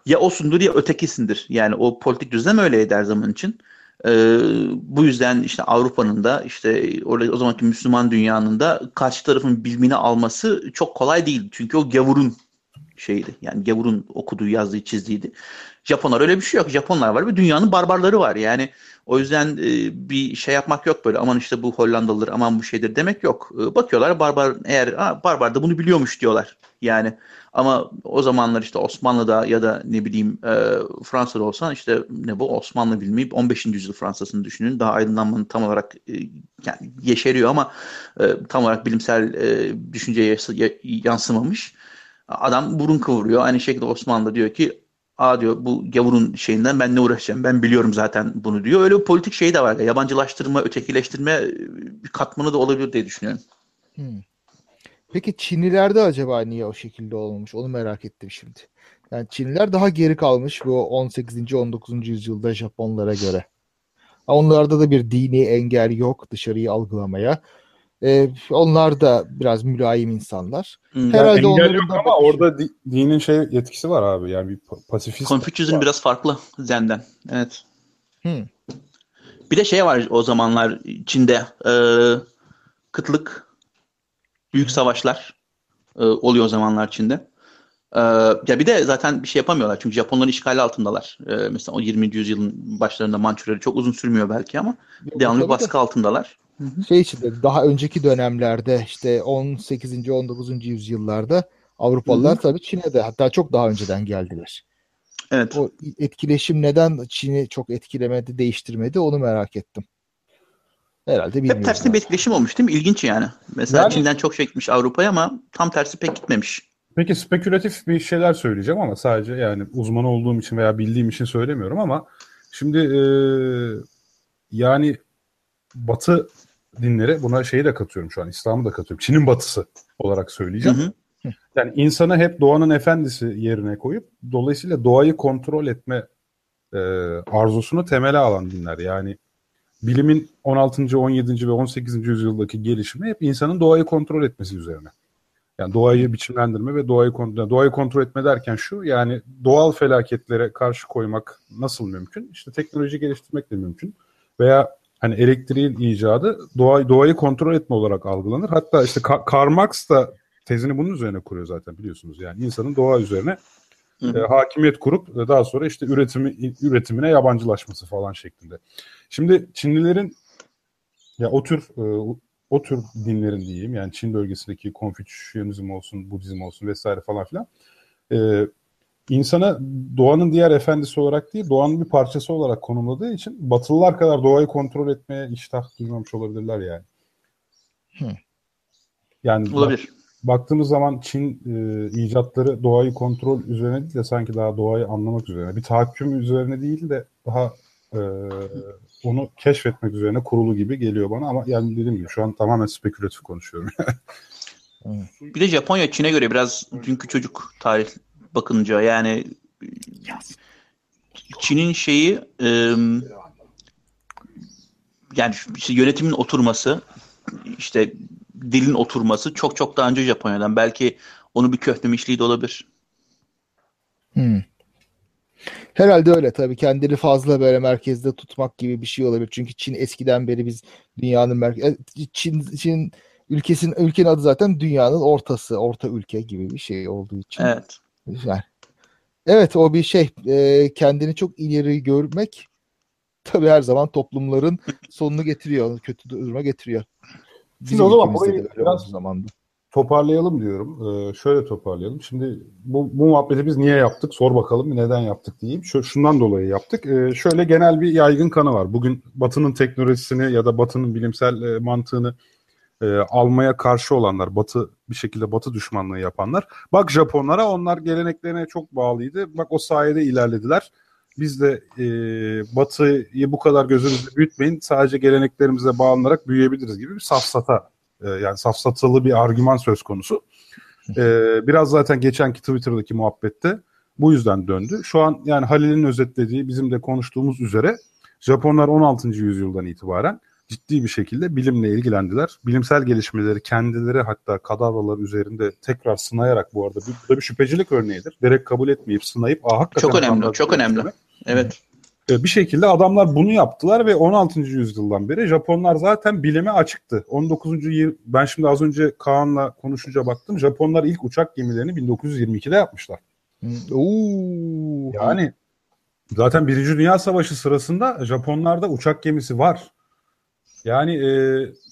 ya osundur ya ötekisindir. Yani o politik düzlem öyleydi her zaman için. Ee, bu yüzden işte Avrupa'nın da işte orada o zamanki Müslüman dünyanın da karşı tarafın bilmini alması çok kolay değil. Çünkü o gavurun şeydi. Yani gavurun okuduğu, yazdığı, çizdiğiydi. Japonlar öyle bir şey yok. Japonlar var ve dünyanın barbarları var. Yani o yüzden e, bir şey yapmak yok böyle. Aman işte bu Hollandalıdır, aman bu şeydir demek yok. E, bakıyorlar barbar eğer barbar da bunu biliyormuş diyorlar. Yani ama o zamanlar işte Osmanlı'da ya da ne bileyim e, Fransa'da olsan işte ne bu Osmanlı bilmeyip 15. yüzyıl Fransa'sını düşünün. Daha aydınlanmanın tam olarak e, yani yeşeriyor ama e, tam olarak bilimsel e, düşünceye yansımamış. Adam burun kıvırıyor. Aynı şekilde Osmanlı diyor ki Aa diyor bu gavurun şeyinden ben ne uğraşacağım ben biliyorum zaten bunu diyor. Öyle bir politik şey de var. Yabancılaştırma, ötekileştirme bir katmanı da olabilir diye düşünüyorum. Hmm. Peki Çinlilerde acaba niye o şekilde olmamış? Onu merak ettim şimdi. Yani Çinliler daha geri kalmış bu 18. 19. yüzyılda Japonlara göre. Onlarda da bir dini engel yok dışarıyı algılamaya. Ee, onlar da biraz mülayim insanlar. Hmm. Herhalde yani engel yok ama bakışı. orada di, dinin şey yetkisi var abi. Yani bir pasifist. Confucius'un biraz farklı Zen'den. Evet. Hmm. Bir de şey var o zamanlar Çin'de e, kıtlık, büyük savaşlar e, oluyor o zamanlar Çin'de. E, ya bir de zaten bir şey yapamıyorlar çünkü Japonların işgali altındalar. E, mesela o 20. yüzyılın başlarında Mançurları çok uzun sürmüyor belki ama devamlı bir baskı altındalar. Şey içinde daha önceki dönemlerde işte 18. 19. yüzyıllarda Avrupalılar Hı-hı. tabii Çin'e de hatta çok daha önceden geldiler. Evet. O etkileşim neden Çin'i çok etkilemedi, değiştirmedi onu merak ettim. Herhalde bilmiyorum. Hep tersine bir etkileşim olmuş değil mi? İlginç yani. Mesela yani, Çin'den çok şey gitmiş Avrupa'ya ama tam tersi pek gitmemiş. Peki spekülatif bir şeyler söyleyeceğim ama sadece yani uzman olduğum için veya bildiğim için söylemiyorum ama şimdi e, yani Batı dinleri buna şeyi de katıyorum şu an İslam'ı da katıyorum. Çin'in batısı olarak söyleyeceğim. Hı hı. Yani insanı hep doğanın efendisi yerine koyup dolayısıyla doğayı kontrol etme e, arzusunu temele alan dinler. Yani bilimin 16. 17. ve 18. yüzyıldaki gelişimi hep insanın doğayı kontrol etmesi üzerine. Yani doğayı biçimlendirme ve doğayı kontrol, doğayı kontrol etme derken şu yani doğal felaketlere karşı koymak nasıl mümkün? İşte teknoloji geliştirmek de mümkün. Veya hani elektriğin icadı doğa, doğayı kontrol etme olarak algılanır. Hatta işte Karl Marx da tezini bunun üzerine kuruyor zaten biliyorsunuz. Yani insanın doğa üzerine e, hakimiyet kurup e, daha sonra işte üretimi üretimine yabancılaşması falan şeklinde. Şimdi Çinlilerin ya o tür e, o tür dinlerin diyeyim yani Çin bölgesindeki Konfüçyünizm olsun, Budizm olsun vesaire falan filan e, insana doğanın diğer efendisi olarak değil doğanın bir parçası olarak konumladığı için Batılılar kadar doğayı kontrol etmeye iştah duymamış olabilirler yani. Hmm. Yani Olabilir. Bak, baktığımız zaman Çin e, icatları doğayı kontrol üzerine değil de sanki daha doğayı anlamak üzerine. Bir tahakküm üzerine değil de daha e, onu keşfetmek üzerine kurulu gibi geliyor bana ama yani dediğim gibi şu an tamamen spekülatif konuşuyorum. bir de Japonya Çin'e göre biraz dünkü çocuk tarih bakınca yani Çin'in şeyi e, yani işte yönetimin oturması işte dilin oturması çok çok daha önce Japonya'dan. Belki onu bir köhnemişliği de olabilir. Hmm. Herhalde öyle tabii kendini fazla böyle merkezde tutmak gibi bir şey olabilir. Çünkü Çin eskiden beri biz dünyanın merkezi Çin, Çin ülkesin ülkenin adı zaten dünyanın ortası, orta ülke gibi bir şey olduğu için. Evet. Yani, evet o bir şey e, kendini çok ileri görmek tabii her zaman toplumların sonunu getiriyor, kötü duruma getiriyor. Şimdi o zaman burayı biraz zamanda. toparlayalım diyorum. Ee, şöyle toparlayalım. Şimdi bu, bu muhabbeti biz niye yaptık? Sor bakalım neden yaptık diyeyim. Şu, şundan dolayı yaptık. Ee, şöyle genel bir yaygın kanı var. Bugün Batı'nın teknolojisini ya da Batı'nın bilimsel e, mantığını e, almaya karşı olanlar, Batı bir şekilde Batı düşmanlığı yapanlar. Bak Japonlara onlar geleneklerine çok bağlıydı. Bak o sayede ilerlediler biz de e, Batı'yı bu kadar gözünüzde büyütmeyin sadece geleneklerimize bağlanarak büyüyebiliriz gibi bir safsata e, yani safsatalı bir argüman söz konusu. Ee, biraz zaten geçenki Twitter'daki muhabbette bu yüzden döndü. Şu an yani Halil'in özetlediği bizim de konuştuğumuz üzere Japonlar 16. yüzyıldan itibaren ciddi bir şekilde bilimle ilgilendiler. Bilimsel gelişmeleri kendileri hatta kadavralar üzerinde tekrar sınayarak bu arada bir, bu da bir şüphecilik örneğidir. Direkt kabul etmeyip sınayıp ah hakikaten çok önemli, çok önemli. Demek. Evet. Bir şekilde adamlar bunu yaptılar ve 16. yüzyıldan beri Japonlar zaten bilime açıktı. 19. yıl ben şimdi az önce Kaan'la konuşunca baktım. Japonlar ilk uçak gemilerini 1922'de yapmışlar. Oo. Yani zaten Birinci Dünya Savaşı sırasında Japonlarda uçak gemisi var. Yani e,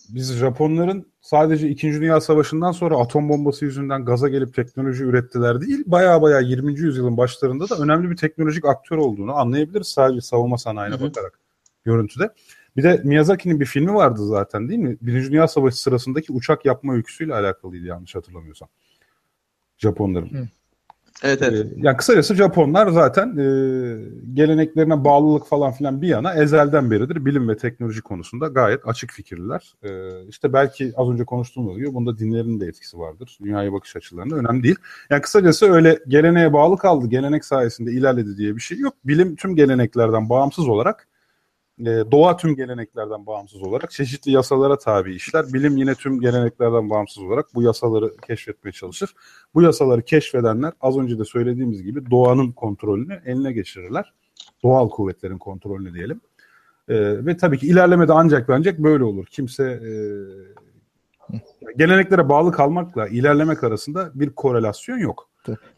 biz Japonların sadece İkinci Dünya Savaşı'ndan sonra atom bombası yüzünden gaza gelip teknoloji ürettiler değil, baya baya 20. yüzyılın başlarında da önemli bir teknolojik aktör olduğunu anlayabiliriz sadece savunma sanayine Hı-hı. bakarak görüntüde. Bir de Miyazaki'nin bir filmi vardı zaten değil mi? Birinci Dünya Savaşı sırasındaki uçak yapma öyküsüyle alakalıydı yanlış hatırlamıyorsam. Japonların. Hı. Evet, evet. Ee, yani kısacası Japonlar zaten e, geleneklerine bağlılık falan filan bir yana ezelden beridir bilim ve teknoloji konusunda gayet açık fikirliler. E, işte belki az önce konuştuğumuz gibi bunda dinlerin de etkisi vardır. Dünyaya bakış açılarında önemli değil. Yani kısacası öyle geleneğe bağlı kaldı, gelenek sayesinde ilerledi diye bir şey yok. Bilim tüm geleneklerden bağımsız olarak e, doğa tüm geleneklerden bağımsız olarak çeşitli yasalara tabi işler. Bilim yine tüm geleneklerden bağımsız olarak bu yasaları keşfetmeye çalışır. Bu yasaları keşfedenler az önce de söylediğimiz gibi doğanın kontrolünü eline geçirirler. Doğal kuvvetlerin kontrolünü diyelim. E, ve tabii ki ilerlemede ancak ve ancak böyle olur. Kimse e, geleneklere bağlı kalmakla ilerlemek arasında bir korelasyon yok.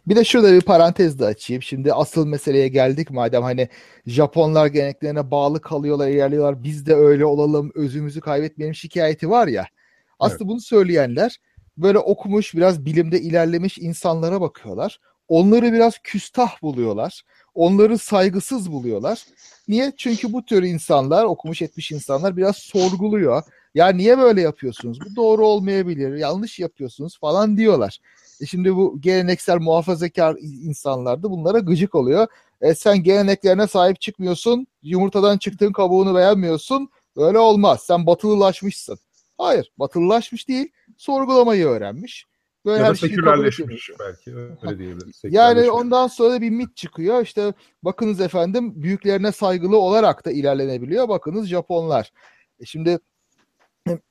Bir de şurada bir parantez de açayım. Şimdi asıl meseleye geldik madem hani Japonlar geleneklerine bağlı kalıyorlar, ilerliyorlar. Biz de öyle olalım, özümüzü kaybetmeyelim şikayeti var ya. Aslında evet. bunu söyleyenler böyle okumuş, biraz bilimde ilerlemiş insanlara bakıyorlar. Onları biraz küstah buluyorlar. Onları saygısız buluyorlar. Niye? Çünkü bu tür insanlar, okumuş etmiş insanlar biraz sorguluyor. Ya niye böyle yapıyorsunuz? Bu doğru olmayabilir, yanlış yapıyorsunuz falan diyorlar. E şimdi bu geleneksel muhafazakar insanlar da bunlara gıcık oluyor. E sen geleneklerine sahip çıkmıyorsun, yumurtadan çıktığın kabuğunu beğenmiyorsun. Böyle olmaz. Sen batılılaşmışsın. Hayır, batılılaşmış değil, sorgulamayı öğrenmiş. Böyle ya her sekülerleşmiş belki öyle diyebiliriz. Yani ondan sonra bir mit çıkıyor. İşte bakınız efendim büyüklerine saygılı olarak da ilerlenebiliyor. Bakınız Japonlar. E şimdi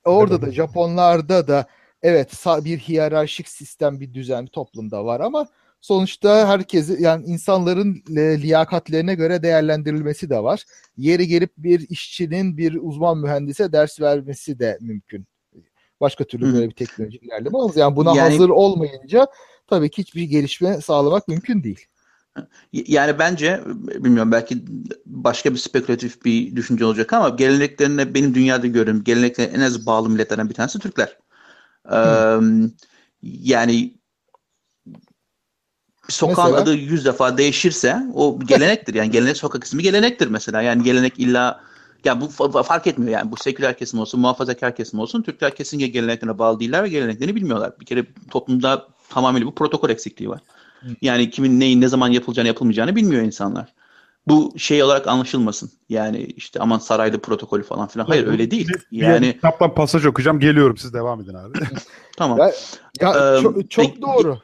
orada da Japonlarda da evet bir hiyerarşik sistem bir düzen toplumda var ama sonuçta herkesi yani insanların e, liyakatlerine göre değerlendirilmesi de var. Yeri gelip bir işçinin bir uzman mühendise ders vermesi de mümkün. Başka türlü Hı. böyle bir teknoloji ilerleme olmaz. Yani buna yani, hazır olmayınca tabii ki hiçbir gelişme sağlamak mümkün değil. Yani bence bilmiyorum belki başka bir spekülatif bir düşünce olacak ama geleneklerine benim dünyada gördüğüm geleneklerine en az bağlı milletlerden bir tanesi Türkler. Ee, yani sokağın mesela? adı yüz defa değişirse o gelenektir. Yani gelenek sokak ismi gelenektir mesela. Yani gelenek illa ya bu fark etmiyor yani bu seküler kesim olsun, muhafazakar kesim olsun. Türkler kesinlikle geleneklerine bağlı değiller ve geleneklerini bilmiyorlar. Bir kere toplumda tamamıyla bu protokol eksikliği var. Yani kimin neyin ne zaman yapılacağını yapılmayacağını bilmiyor insanlar bu şey olarak anlaşılmasın. Yani işte aman sarayda protokolü falan filan. Hayır öyle değil. Yani kitaptan pasaj okuyacağım. Geliyorum. Siz devam edin abi. tamam. Ya, ya ee, çok, çok e, doğru.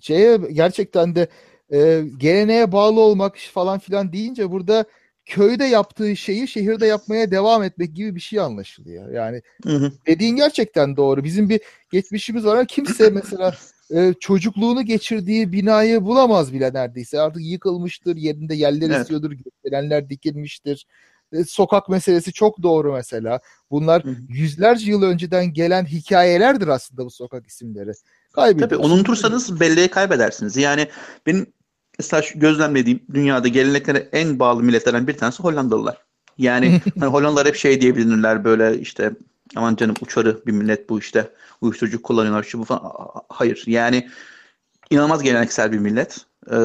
Şeye gerçekten de e, geleneğe bağlı olmak falan filan deyince burada köyde yaptığı şeyi şehirde yapmaya devam etmek gibi bir şey anlaşılıyor. Yani hı hı. dediğin gerçekten doğru. Bizim bir geçmişimiz var ama kimse mesela e, çocukluğunu geçirdiği binayı bulamaz bile neredeyse. Artık yıkılmıştır, yerinde yerler evet. istiyordur, gökdelenler dikilmiştir. E, sokak meselesi çok doğru mesela. Bunlar Hı. yüzlerce yıl önceden gelen hikayelerdir aslında bu sokak isimleri. Tabii unutursanız belleği kaybedersiniz. Yani benim mesela gözlemlediğim dünyada geleneklere en bağlı milletlerden bir tanesi Hollandalılar. Yani hani Hollandalılar hep şey diyebilirler böyle işte aman canım uçarı bir millet bu işte uyuşturucu kullanıyorlar şu bu falan. Hayır yani inanılmaz geleneksel bir millet. Ee,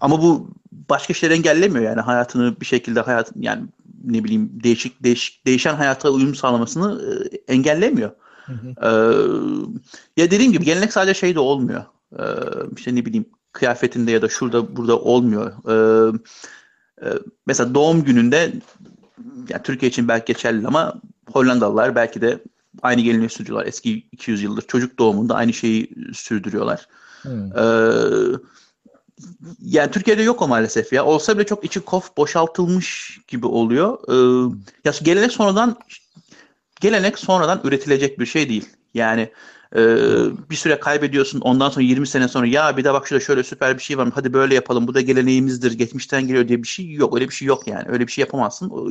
ama bu başka şeyleri engellemiyor yani hayatını bir şekilde hayat yani ne bileyim değişik değişik değişen hayata uyum sağlamasını e, engellemiyor. Hı hı. Ee, ya dediğim gibi gelenek sadece şey de olmuyor. Ee, işte ne bileyim kıyafetinde ya da şurada burada olmuyor. Ee, e, mesela doğum gününde yani Türkiye için belki geçerli ama Hollandalılar belki de aynı geleneği sürdürüyorlar. Eski 200 yıldır çocuk doğumunda aynı şeyi sürdürüyorlar. Hmm. Ee, yani Türkiye'de yok o maalesef ya. Olsa bile çok içi kof boşaltılmış gibi oluyor. Ee, ya gelenek sonradan gelenek sonradan üretilecek bir şey değil. Yani e, bir süre kaybediyorsun ondan sonra 20 sene sonra ya bir de bak şurada şöyle süper bir şey var hadi böyle yapalım bu da geleneğimizdir geçmişten geliyor diye bir şey yok öyle bir şey yok yani öyle bir şey yapamazsın o,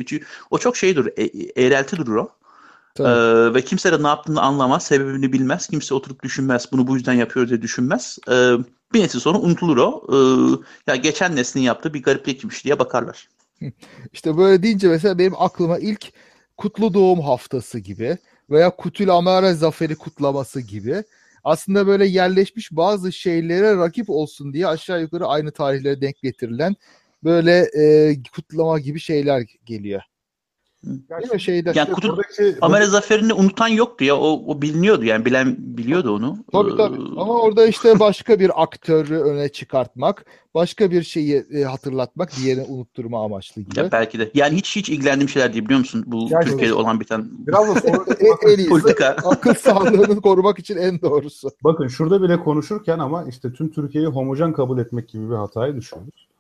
o çok şeydir e, eğrelti durur o. Ee, ve kimse de ne yaptığını anlamaz, sebebini bilmez. Kimse oturup düşünmez, bunu bu yüzden yapıyor diye düşünmez. Ee, bir nesil sonra unutulur o. Ee, ya geçen neslin yaptığı bir gariplikmiş diye bakarlar. İşte böyle deyince mesela benim aklıma ilk kutlu doğum haftası gibi veya Kutül Amara Zaferi kutlaması gibi aslında böyle yerleşmiş bazı şeylere rakip olsun diye aşağı yukarı aynı tarihlere denk getirilen böyle e, kutlama gibi şeyler geliyor. Mi şeyde? Yani kutu, buradaki, Amere Zaferi'ni unutan yoktu ya. O, o biliniyordu yani. Bilen biliyordu onu. Tabii tabii. Ee, Ama orada işte başka bir aktörü öne çıkartmak, başka bir şeyi e, hatırlatmak, diğerini unutturma amaçlı gibi. Ya belki de. Yani hiç hiç ilgilendiğim şeyler değil biliyor musun? Bu yani Türkiye'de olan biten biraz da en, en iyisi, politika. Akıl sağlığını korumak için en doğrusu. Bakın şurada bile konuşurken ama işte tüm Türkiye'yi homojen kabul etmek gibi bir hataya düşüyoruz.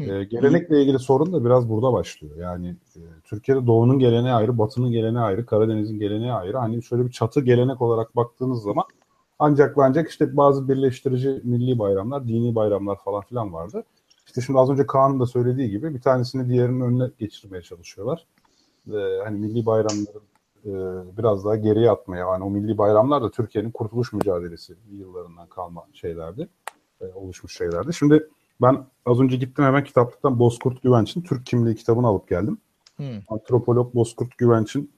E, gelenekle ilgili sorun da biraz burada başlıyor. Yani e, Türkiye'de Doğu'nun geleneği ayrı, Batı'nın geleneği ayrı, Karadeniz'in geleneği ayrı. Hani şöyle bir çatı gelenek olarak baktığınız zaman ancak ve ancak işte bazı birleştirici milli bayramlar, dini bayramlar falan filan vardı. İşte şimdi az önce Kaan'ın da söylediği gibi bir tanesini diğerinin önüne geçirmeye çalışıyorlar. Ee, hani milli bayramların e, biraz daha geriye atmaya, yani o milli bayramlar da Türkiye'nin kurtuluş mücadelesi yıllarından kalma şeylerdi, e, oluşmuş şeylerdi. Şimdi ben az önce gittim hemen kitaplıktan Bozkurt Güvenç'in Türk Kimliği kitabını alıp geldim. Hmm. Antropolog Bozkurt Güvenç'in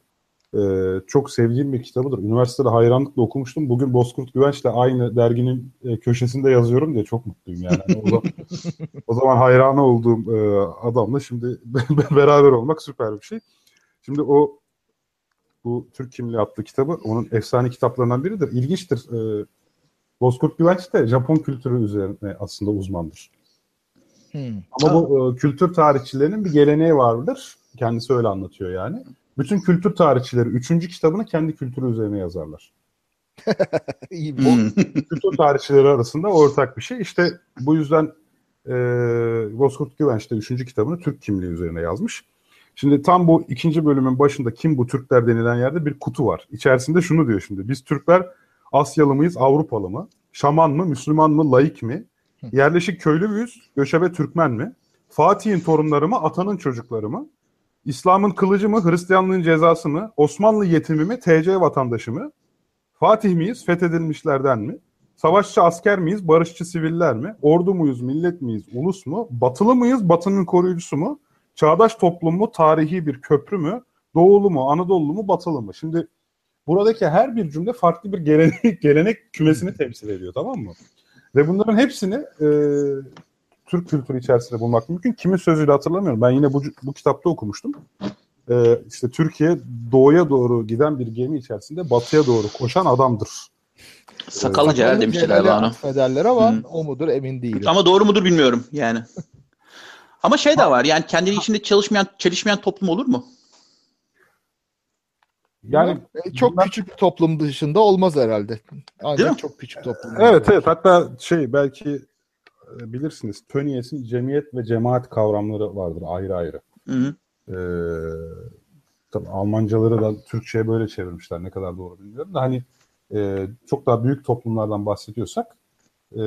e, çok sevdiğim bir kitabıdır. Üniversitede hayranlıkla okumuştum. Bugün Bozkurt Güvenç'le aynı derginin e, köşesinde yazıyorum diye çok mutluyum yani. yani o, zaman, o zaman hayranı olduğum e, adamla şimdi beraber olmak süper bir şey. Şimdi o bu Türk Kimliği adlı kitabı onun efsane kitaplarından biridir. İlginçtir. E, Bozkurt Güvenç de Japon kültürü üzerine aslında uzmandır. Hmm. Ama bu e, kültür tarihçilerinin bir geleneği vardır. Kendisi öyle anlatıyor yani. Bütün kültür tarihçileri üçüncü kitabını kendi kültürü üzerine yazarlar. İyi bu hmm. kültür tarihçileri arasında ortak bir şey. İşte bu yüzden e, Bozkurt Güvenç de üçüncü kitabını Türk kimliği üzerine yazmış. Şimdi tam bu ikinci bölümün başında kim bu Türkler denilen yerde bir kutu var. İçerisinde şunu diyor şimdi. Biz Türkler Asyalı mıyız, Avrupalı mı? Şaman mı, Müslüman mı, laik mi? Yerleşik köylü müyüz? Göçebe Türkmen mi? Fatih'in torunları mı? Atanın çocukları mı? İslam'ın kılıcı mı? Hristiyanlığın cezası mı? Osmanlı yetimi mi? TC vatandaşı mı? Fatih miyiz? Fethedilmişlerden mi? Savaşçı asker miyiz? Barışçı siviller mi? Ordu muyuz? Millet miyiz? Ulus mu? Batılı mıyız? Batının koruyucusu mu? Çağdaş toplum mu? Tarihi bir köprü mü? Doğulu mu? Anadolu mu? Batılı mı? Şimdi buradaki her bir cümle farklı bir gelenek, gelenek kümesini temsil ediyor tamam mı? Ve bunların hepsini e, Türk kültürü içerisinde bulmak mümkün. Kimin sözüyle hatırlamıyorum. Ben yine bu, bu kitapta okumuştum. E, işte Türkiye doğuya doğru giden bir gemi içerisinde batıya doğru koşan adamdır. Sakalı Celal demişler galiba onu. Ederler ama hmm. o mudur emin değilim. Ama doğru mudur bilmiyorum yani. ama şey de var yani kendini içinde çalışmayan, çelişmeyen toplum olur mu? Yani e, çok bunlar... küçük bir toplum dışında olmaz herhalde. Ancak çok küçük toplum. Evet evet hatta şey belki e, bilirsiniz Tönnies'in cemiyet ve cemaat kavramları vardır ayrı ayrı. Hı hı. Ee, tabii Almancaları da Türkçe'ye böyle çevirmişler ne kadar doğru bilmiyorum da hani e, çok daha büyük toplumlardan bahsediyorsak e,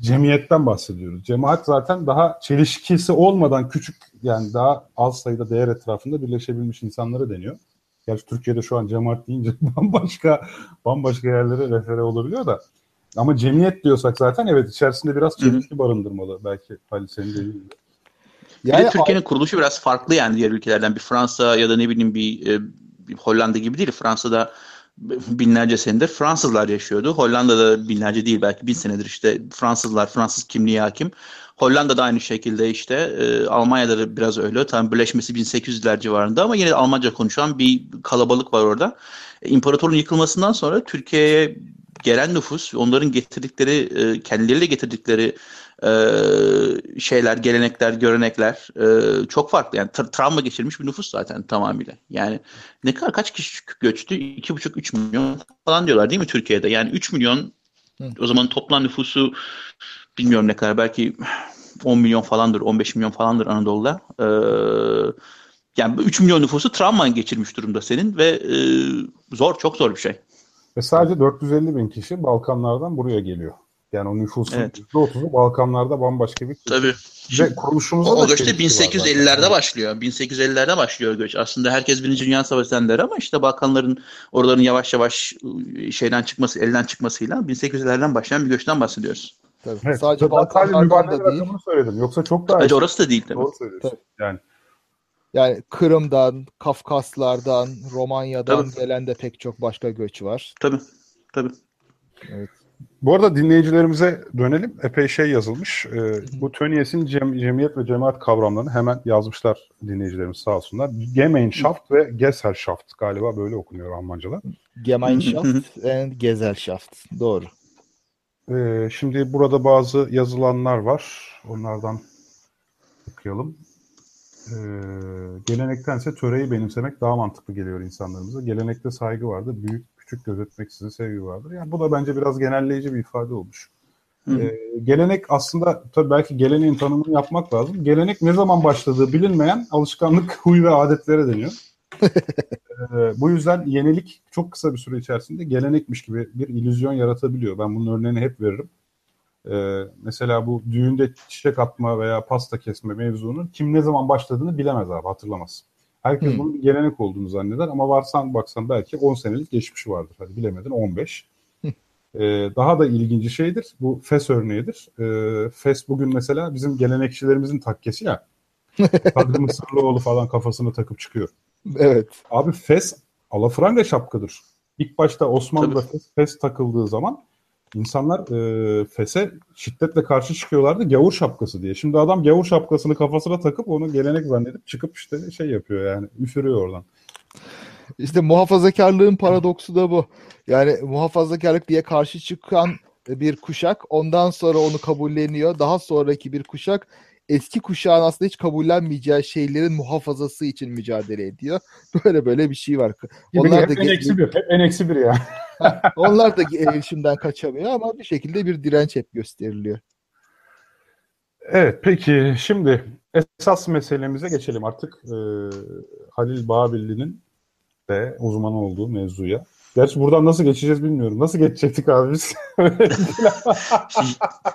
cemiyetten bahsediyoruz. Cemaat zaten daha çelişkisi olmadan küçük yani daha az sayıda değer etrafında birleşebilmiş insanları deniyor. Gerçi Türkiye'de şu an cemaat deyince bambaşka bambaşka yerlere refere olabiliyor da. Ama cemiyet diyorsak zaten evet içerisinde biraz çelişki barındırmalı belki Halil senin dediğin gibi. Yani bir Türkiye'nin kuruluşu biraz farklı yani diğer ülkelerden. Bir Fransa ya da ne bileyim bir, e, bir Hollanda gibi değil. Fransa'da binlerce senedir Fransızlar yaşıyordu. Hollanda'da binlerce değil belki bin senedir işte Fransızlar, Fransız kimliği hakim. Hollanda'da aynı şekilde işte e, Almanya'da da biraz öyle. Tam birleşmesi 1800'ler civarında ama yine de Almanca konuşan bir kalabalık var orada. E, imparatorun yıkılmasından sonra Türkiye'ye gelen nüfus, onların getirdikleri, e, kendileriyle getirdikleri e, şeyler, gelenekler, görenekler e, çok farklı. Yani tra- travma geçirmiş bir nüfus zaten tamamıyla. Yani ne kadar kaç kişi göçtü? 2,5-3 milyon falan diyorlar değil mi Türkiye'de? Yani 3 milyon Hı. o zaman toplam nüfusu bilmiyorum ne kadar belki 10 milyon falandır, 15 milyon falandır Anadolu'da. Ee, yani 3 milyon nüfusu travma geçirmiş durumda senin ve e, zor, çok zor bir şey. Ve sadece 450 bin kişi Balkanlardan buraya geliyor. Yani o nüfusun evet. %30'u Balkanlarda bambaşka bir Tabii. Ve kuruluşumuz o göç de 1850'lerde başlıyor. 1850'lerde başlıyor göç. Aslında herkes Birinci Dünya Savaşı'ndan der ama işte Balkanların oraların yavaş yavaş ıı, şeyden çıkması, elden çıkmasıyla 1850'lerden başlayan bir göçten bahsediyoruz. Tabii. Evet, sadece Balkanlardan da değil. söyledim. Yoksa çok daha... Sadece orası da değil tabii. Doğru söylüyorsun. Tabii. Yani yani Kırım'dan, Kafkaslardan, Romanya'dan tabii. gelen de pek çok başka göç var. Tabii. Tabii. Evet. Bu arada dinleyicilerimize dönelim. Epey şey yazılmış. Ee, bu Tönnies'in cem, cemiyet ve cemaat kavramlarını hemen yazmışlar dinleyicilerimiz sağ olsunlar. Gemeinschaft ve Gesellschaft galiba böyle okunuyor Almanca'da. Gemeinschaft and Gesellschaft. Doğru. Ee, şimdi burada bazı yazılanlar var. Onlardan okuyalım. Ee, gelenektense töreyi benimsemek daha mantıklı geliyor insanlarımıza. Gelenekte saygı vardır, büyük küçük gözetmeksizin sevgi vardır. Yani bu da bence biraz genelleyici bir ifade olmuş. Ee, gelenek aslında tabii belki geleneğin tanımını yapmak lazım. Gelenek ne zaman başladığı bilinmeyen alışkanlık, huy ve adetlere deniyor. Ee, bu yüzden yenilik çok kısa bir süre içerisinde gelenekmiş gibi bir illüzyon yaratabiliyor. Ben bunun örneğini hep veririm. Ee, mesela bu düğünde çiçek atma veya pasta kesme mevzunun kim ne zaman başladığını bilemez abi hatırlamaz. Herkes hmm. bunun bir gelenek olduğunu zanneder ama varsan baksan belki 10 senelik geçmişi vardır. Hadi bilemedin 15. ee, daha da ilginci şeydir. Bu FES örneğidir. Ee, FES bugün mesela bizim gelenekçilerimizin takkesi ya. Kadri Mısırlıoğlu falan kafasına takıp çıkıyor. Evet. Abi FES alafranga şapkadır. İlk başta Osmanlı'da FES, FES takıldığı zaman İnsanlar e, FES'e şiddetle karşı çıkıyorlardı gavur şapkası diye. Şimdi adam gavur şapkasını kafasına takıp onu gelenek zannedip çıkıp işte şey yapıyor yani üfürüyor oradan. İşte muhafazakarlığın paradoksu da bu. Yani muhafazakarlık diye karşı çıkan bir kuşak ondan sonra onu kabulleniyor. Daha sonraki bir kuşak eski kuşağın aslında hiç kabullenmeyeceği şeylerin muhafazası için mücadele ediyor. Böyle böyle bir şey var. Gibi Onlar da en eksi bir. En eksi bir ya. Onlar da erişimden kaçamıyor ama bir şekilde bir direnç hep gösteriliyor. Evet peki şimdi esas meselemize geçelim artık e, Halil Babilli'nin de uzman olduğu mevzuya. Gerçi buradan nasıl geçeceğiz bilmiyorum. Nasıl geçecektik abi biz?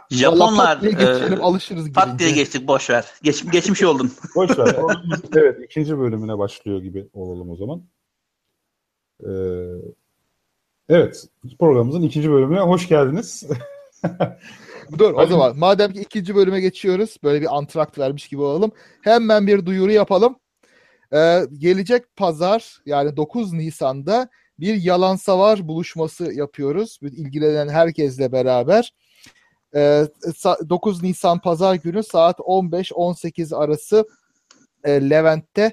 Japonlar pat diye geçelim, e, alışırız pat diye geçtik boş ver. Geç, geçmiş oldun. boş ver. evet ikinci bölümüne başlıyor gibi olalım o zaman. Ee, evet programımızın ikinci bölümüne hoş geldiniz. Dur o zaman madem ki ikinci bölüme geçiyoruz böyle bir antrakt vermiş gibi olalım. Hemen bir duyuru yapalım. Ee, gelecek pazar yani 9 Nisan'da bir yalan savar buluşması yapıyoruz. İlgilenen herkesle beraber. 9 Nisan Pazar günü saat 15-18 arası Levent'te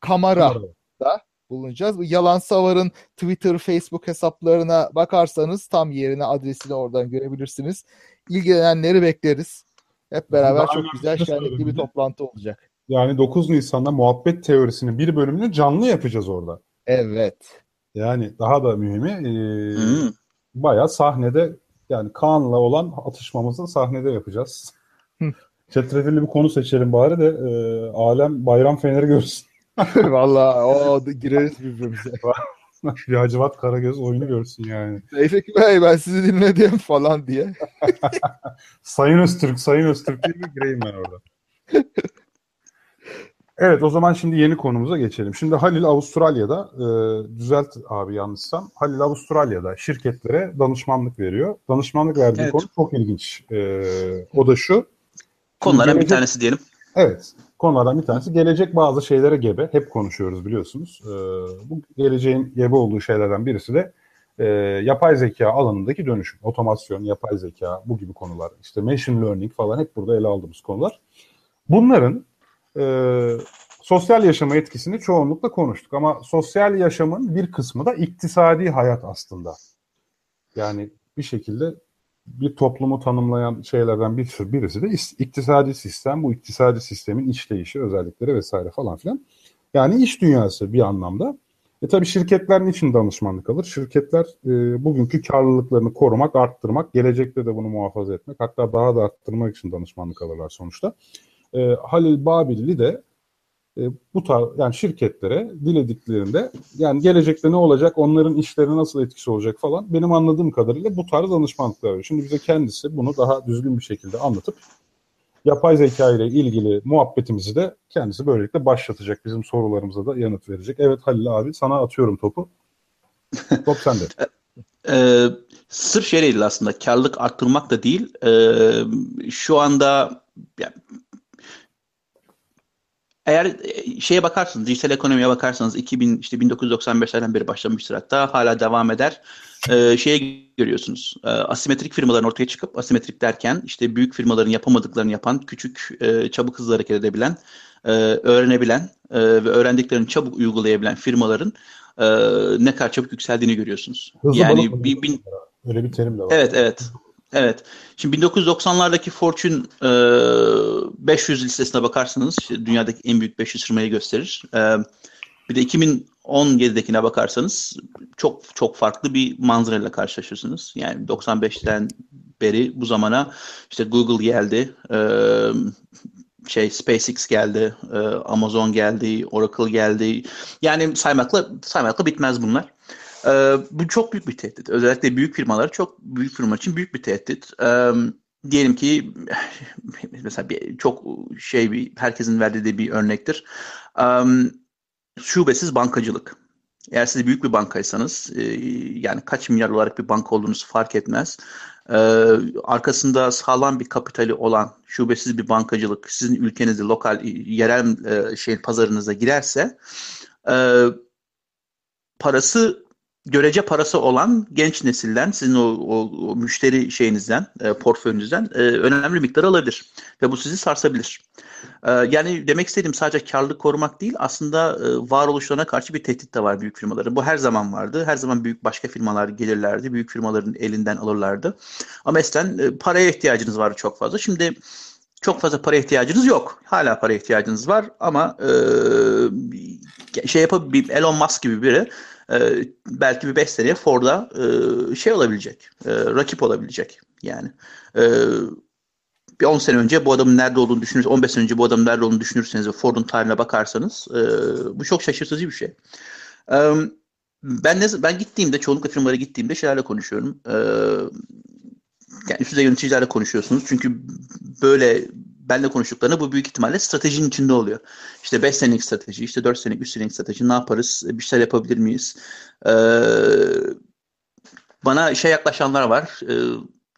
Kamara'da bulunacağız. Bu Yalan Savar'ın Twitter, Facebook hesaplarına bakarsanız tam yerine adresini oradan görebilirsiniz. İlgilenenleri bekleriz. Hep beraber Daha çok güzel şenlikli bir toplantı olacak. Yani 9 Nisan'da muhabbet teorisinin bir bölümünü canlı yapacağız orada. Evet. Yani daha da mühimi e, hmm. bayağı sahnede yani Kaan'la olan atışmamızı sahnede yapacağız. Çetrefilli bir konu seçelim bari de e, alem bayram feneri görsün. Valla o gireriz birbirimize. bir Hacivat Karagöz oyunu görsün yani. Tevfik Bey ben sizi dinledim falan diye. Sayın Öztürk, Sayın Öztürk diye gireyim ben orada. Evet o zaman şimdi yeni konumuza geçelim. Şimdi Halil Avustralya'da, e, düzelt abi yanlışsam, Halil Avustralya'da şirketlere danışmanlık veriyor. Danışmanlık verdiği evet. konu çok ilginç. E, o da şu. Konulardan gelecek, bir tanesi diyelim. Evet, konulardan bir tanesi. Gelecek bazı şeylere gebe, hep konuşuyoruz biliyorsunuz. E, bu geleceğin gebe olduğu şeylerden birisi de e, yapay zeka alanındaki dönüşüm. Otomasyon, yapay zeka, bu gibi konular. İşte machine learning falan hep burada ele aldığımız konular. Bunların e, sosyal yaşama etkisini çoğunlukla konuştuk. Ama sosyal yaşamın bir kısmı da iktisadi hayat aslında. Yani bir şekilde bir toplumu tanımlayan şeylerden bir sürü birisi de iktisadi sistem. Bu iktisadi sistemin işleyişi, özellikleri vesaire falan filan. Yani iş dünyası bir anlamda. E tabii şirketler için danışmanlık alır? Şirketler e, bugünkü karlılıklarını korumak, arttırmak, gelecekte de bunu muhafaza etmek, hatta daha da arttırmak için danışmanlık alırlar sonuçta. E, Halil Babilli de e, bu tarz yani şirketlere dilediklerinde yani gelecekte ne olacak, onların işlerine nasıl etkisi olacak falan benim anladığım kadarıyla bu tarz danışmanlıklar veriyor. Şimdi bize kendisi bunu daha düzgün bir şekilde anlatıp yapay zeka ile ilgili muhabbetimizi de kendisi böylelikle başlatacak. Bizim sorularımıza da yanıt verecek. Evet Halil abi sana atıyorum topu. Top sende. ee, sırf şey değil aslında karlılık arttırmak da değil. Ee, şu anda yani eğer e, şeye bakarsınız, dijital ekonomiye bakarsanız 2000 işte 1995'lerden beri başlamıştır hatta hala devam eder. Ee, şeye görüyorsunuz. E, asimetrik firmaların ortaya çıkıp asimetrik derken işte büyük firmaların yapamadıklarını yapan, küçük e, çabuk hızlı hareket edebilen, e, öğrenebilen e, ve öğrendiklerini çabuk uygulayabilen firmaların e, ne kadar çabuk yükseldiğini görüyorsunuz. Hızlı yani bir, bir, öyle bir terim de var. Evet, evet. Evet. Şimdi 1990'lardaki Fortune e, 500 listesine bakarsanız dünyadaki en büyük 500 firmayı gösterir. Bir de 2017'dekine bakarsanız çok çok farklı bir manzarayla karşılaşırsınız. Yani 95'ten beri bu zamana işte Google geldi, şey SpaceX geldi, Amazon geldi, Oracle geldi. Yani saymakla saymakla bitmez bunlar. Ee, bu çok büyük bir tehdit. Özellikle büyük firmalar çok büyük firma için büyük bir tehdit. Ee, diyelim ki mesela bir, çok şey bir herkesin verdiği bir örnektir. Ee, şubesiz bankacılık. Eğer siz büyük bir bankaysanız e, yani kaç milyar olarak bir banka olduğunuz fark etmez. Ee, arkasında sağlam bir kapitali olan şubesiz bir bankacılık sizin ülkenizde lokal yerel e, şey pazarınıza girerse e, parası görece parası olan genç nesilden sizin o, o, o müşteri şeyinizden, e, portföyünüzden e, önemli miktar alabilir ve bu sizi sarsabilir. E, yani demek istediğim sadece karlılık korumak değil, aslında e, varoluşlarına karşı bir tehdit de var büyük firmaların. Bu her zaman vardı. Her zaman büyük başka firmalar gelirlerdi, büyük firmaların elinden alırlardı. Ama eskiden e, paraya ihtiyacınız vardı çok fazla. Şimdi çok fazla para ihtiyacınız yok. Hala para ihtiyacınız var ama e, şey yapabilir Elon Musk gibi biri e, belki bir 5 seneye Ford'a e, şey olabilecek, e, rakip olabilecek yani. Bir 10 sene önce bu adamın nerede olduğunu düşünürseniz, 15 sene önce bu adamın nerede olduğunu düşünürseniz ve Ford'un tarihine bakarsanız bu çok şaşırtıcı bir şey. Ben ne ben gittiğimde, çoğunlukla firmalara gittiğimde şeylerle konuşuyorum. Yani üst düzey yöneticilerle konuşuyorsunuz. Çünkü böyle benle konuştuklarında bu büyük ihtimalle stratejinin içinde oluyor. İşte 5 senelik strateji, işte 4 senelik, 3 senelik strateji ne yaparız, bir şeyler yapabilir miyiz? Ee, bana şey yaklaşanlar var. Ee,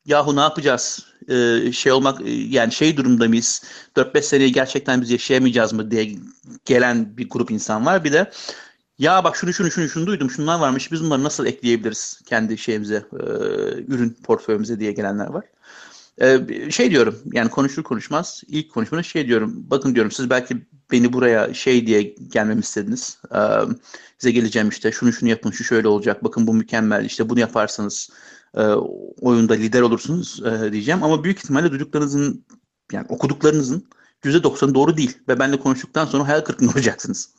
yahu ne yapacağız? Ee, şey olmak yani şey durumda mıyız? 4-5 seneyi gerçekten biz yaşayamayacağız mı diye gelen bir grup insan var. Bir de ya bak şunu şunu şunu şunu duydum şunlar varmış biz bunları nasıl ekleyebiliriz kendi şeyimize e, ürün portföyümüze diye gelenler var. Ee, şey diyorum yani konuşur konuşmaz ilk konuşmada şey diyorum bakın diyorum siz belki beni buraya şey diye gelmemi istediniz. Ee, size geleceğim işte şunu şunu yapın şu şöyle olacak bakın bu mükemmel işte bunu yaparsanız e, oyunda lider olursunuz e, diyeceğim ama büyük ihtimalle duyduklarınızın yani okuduklarınızın %90'ı doğru değil ve benimle konuştuktan sonra hayal kırıklığına olacaksınız.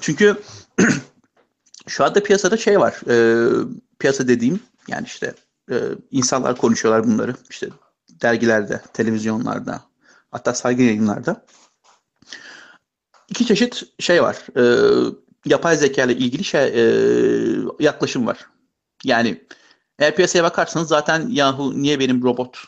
Çünkü şu anda piyasada şey var e, piyasa dediğim yani işte e, insanlar konuşuyorlar bunları işte dergilerde, televizyonlarda, hatta saygı yayınlarda. İki çeşit şey var. E, yapay zeka ile ilgili şey, e, yaklaşım var. Yani eğer piyasaya bakarsanız zaten yahu niye benim robot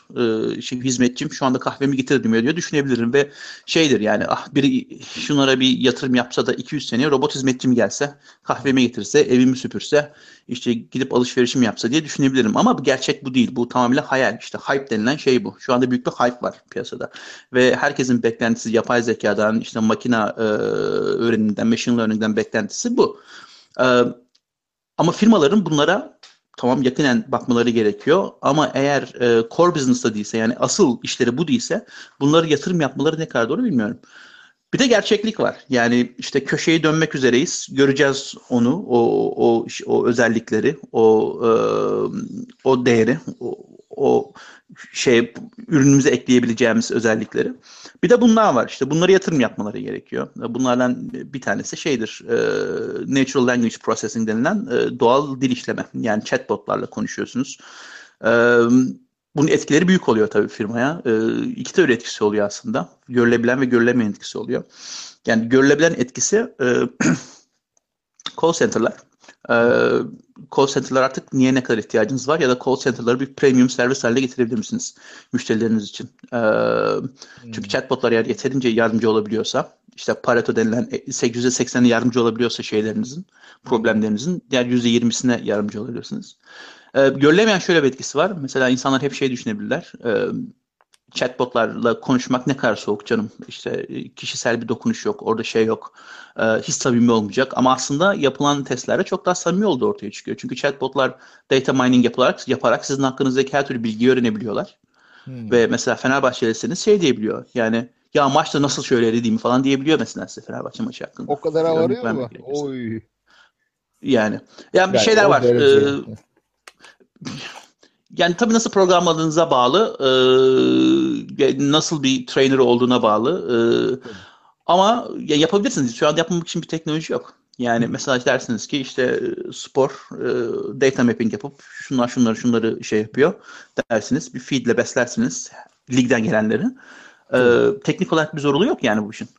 e, şey, hizmetçim şu anda kahvemi getirdim diyor düşünebilirim ve şeydir yani ah biri şunlara bir yatırım yapsa da 200 sene robot hizmetçim gelse kahvemi getirse evimi süpürse işte gidip alışverişim yapsa diye düşünebilirim. Ama gerçek bu değil. Bu tamamıyla hayal. İşte hype denilen şey bu. Şu anda büyük bir hype var piyasada. Ve herkesin beklentisi yapay zekadan işte makina e, öğreniminden machine learning'den beklentisi bu. E, ama firmaların bunlara tamam yakinen bakmaları gerekiyor ama eğer e, core business'ta değilse yani asıl işleri bu değilse bunları yatırım yapmaları ne kadar doğru bilmiyorum. Bir de gerçeklik var. Yani işte köşeyi dönmek üzereyiz. Göreceğiz onu, o o, o özellikleri, o e, o değeri, o şey ürünümüze ekleyebileceğimiz özellikleri. Bir de bunlar var. İşte bunları yatırım yapmaları gerekiyor. Bunlardan bir tanesi şeydir. E, natural Language Processing denilen e, doğal dil işleme. Yani chatbotlarla konuşuyorsunuz. E, bunun etkileri büyük oluyor tabii firmaya. E, iki türlü etkisi oluyor aslında. Görülebilen ve görülemeyen etkisi oluyor. Yani görülebilen etkisi e, call center'lar. E, call center'lar artık niye ne kadar ihtiyacınız var ya da call center'ları bir premium servis haline getirebilir misiniz müşterileriniz için? E, hmm. Çünkü chatbotlar eğer yeterince yardımcı olabiliyorsa işte Pareto denilen %80'i yardımcı olabiliyorsa şeylerinizin, problemlerinizin diğer %20'sine yardımcı olabiliyorsunuz. E, görülemeyen şöyle bir etkisi var. Mesela insanlar hep şey düşünebilirler. E, chatbotlarla konuşmak ne kadar soğuk canım. İşte e, kişisel bir dokunuş yok, orada şey yok. E, hiç samimi olmayacak. Ama aslında yapılan testlerde çok daha samimi olduğu ortaya çıkıyor. Çünkü chatbotlar data mining yaparak, yaparak sizin hakkınızdaki her türlü bilgiyi öğrenebiliyorlar. Hmm. Ve mesela Fenerbahçe'lisiniz şey diyebiliyor. Yani ya maçta nasıl şöyle dediğimi falan diyebiliyor mesela size Fenerbahçe maçı hakkında. O kadar varıyor mu? Oy. Yani. Yani, yani bir şeyler var. Ee, yani tabii nasıl programladığınıza bağlı, e, nasıl bir trainer olduğuna bağlı. E, ama ya yapabilirsiniz. Şu anda yapmamak için bir teknoloji yok. Yani mesela dersiniz ki işte spor e, data mapping yapıp şunlar şunları şunları şey yapıyor dersiniz. Bir feedle beslersiniz ligden gelenleri. E, teknik olarak bir zorluğu yok yani bu işin.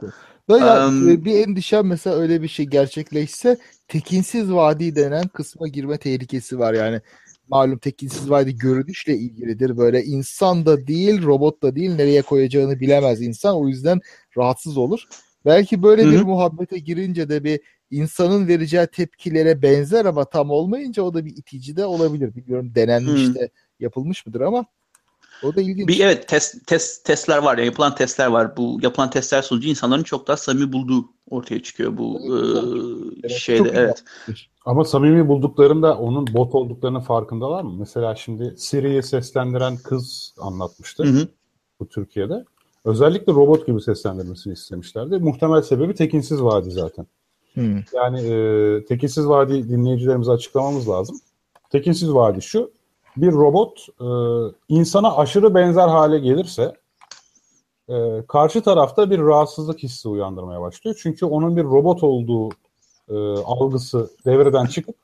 Um, bir endişem mesela öyle bir şey gerçekleşse tekinsiz vadi denen kısma girme tehlikesi var yani malum tekinsiz vadi görünüşle ilgilidir. Böyle insan da değil, robot da değil nereye koyacağını bilemez insan. O yüzden rahatsız olur. Belki böyle Hı-hı. bir muhabbete girince de bir insanın vereceği tepkilere benzer ama tam olmayınca o da bir itici de olabilir. Bilmiyorum denenmiş Hı-hı. de yapılmış mıdır ama o da ilginç. Bir evet test, test testler var ya yapılan testler var. Bu yapılan testler sonucu insanların çok daha samimi bulduğu ortaya çıkıyor bu evet, e, şeyde evet. Ama samimi bulduklarında onun bot olduklarının farkındalar mı? Mesela şimdi Siri'yi seslendiren kız anlatmıştı hı hı. bu Türkiye'de. Özellikle robot gibi seslendirmesini istemişlerdi. Muhtemel sebebi Tekinsiz Vadi zaten. Hmm. Yani e, Tekinsiz Vadi dinleyicilerimize açıklamamız lazım. Tekinsiz Vadi şu, bir robot e, insana aşırı benzer hale gelirse e, karşı tarafta bir rahatsızlık hissi uyandırmaya başlıyor. Çünkü onun bir robot olduğu e, algısı devreden çıkıp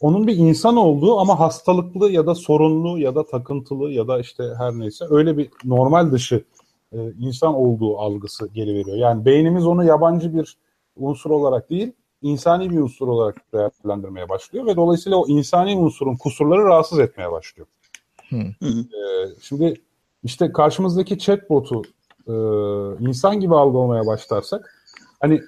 onun bir insan olduğu ama hastalıklı ya da sorunlu ya da takıntılı ya da işte her neyse öyle bir normal dışı e, insan olduğu algısı geliveriyor. Yani beynimiz onu yabancı bir unsur olarak değil, insani bir unsur olarak değerlendirmeye başlıyor ve dolayısıyla o insani unsurun kusurları rahatsız etmeye başlıyor. Hı. Ee, şimdi işte karşımızdaki chatbot'u e, insan gibi algılamaya başlarsak hani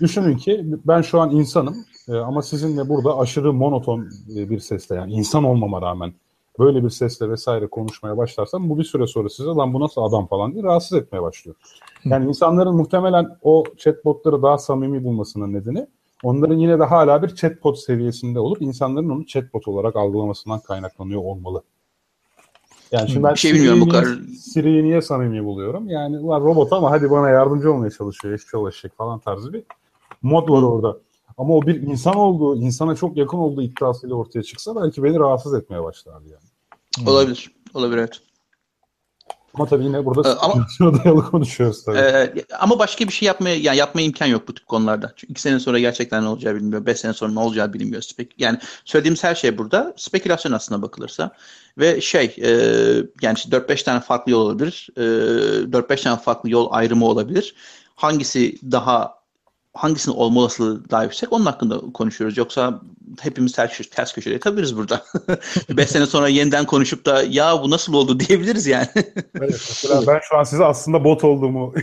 düşünün ki ben şu an insanım e, ama sizinle burada aşırı monoton bir sesle yani insan olmama rağmen böyle bir sesle vesaire konuşmaya başlarsam bu bir süre sonra size lan bu nasıl adam falan diye rahatsız etmeye başlıyor. Yani insanların muhtemelen o chatbotları daha samimi bulmasının nedeni onların yine de hala bir chatbot seviyesinde olup insanların onu chatbot olarak algılamasından kaynaklanıyor olmalı. Yani şimdi ben şey bilmiyorum bu kadar. Siri'yi niye samimi buluyorum? Yani var robot ama hadi bana yardımcı olmaya çalışıyor. Eşçi ulaşacak falan tarzı bir mod var orada. Ama o bir insan olduğu, insana çok yakın olduğu iddiasıyla ortaya çıksa belki beni rahatsız etmeye başlardı yani. Olabilir. Olabilir evet. Ama tabii yine burada ee, ama, dayalı konuşuyoruz tabii. E, ama başka bir şey yapmaya yani yapmaya imkan yok bu tip konularda. Çünkü iki sene sonra gerçekten ne olacağı bilinmiyor. Beş sene sonra ne olacağı bilinmiyor. Spek yani söylediğimiz her şey burada spekülasyon aslında bakılırsa. Ve şey e, yani işte 4-5 tane farklı yol olabilir. E, 4-5 tane farklı yol ayrımı olabilir. Hangisi daha hangisinin olma olasılığı daha yüksek onun hakkında konuşuyoruz. Yoksa hepimiz ters, ters köşede kalırız burada. Beş sene sonra yeniden konuşup da ya bu nasıl oldu diyebiliriz yani. evet, mesela ben şu an size aslında bot olduğumu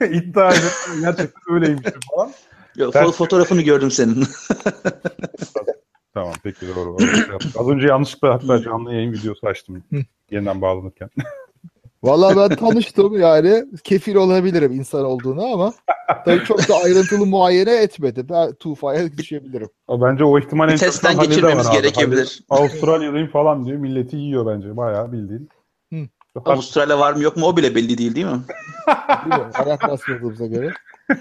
iddia ediyorum. Gerçekten öyleymişim falan. Yo, ters fotoğrafını gördüm senin. tamam peki doğru. Az önce yanlışlıkla hatta canlı yayın videosu açtım yeniden bağlanırken. Vallahi ben tanıştım yani kefil olabilirim insan olduğunu ama tabii çok da ayrıntılı muayene etmedi. Ben Tufa'ya düşebilirim. Bence o ihtimal en Testten geçirmemiz gerekebilir. Hani Avustralya'dayım falan diyor. Milleti yiyor bence. Bayağı bildiğin. Hı. Avustralya var mı yok mu o bile belli değil değil mi? ayak basmadığımıza göre.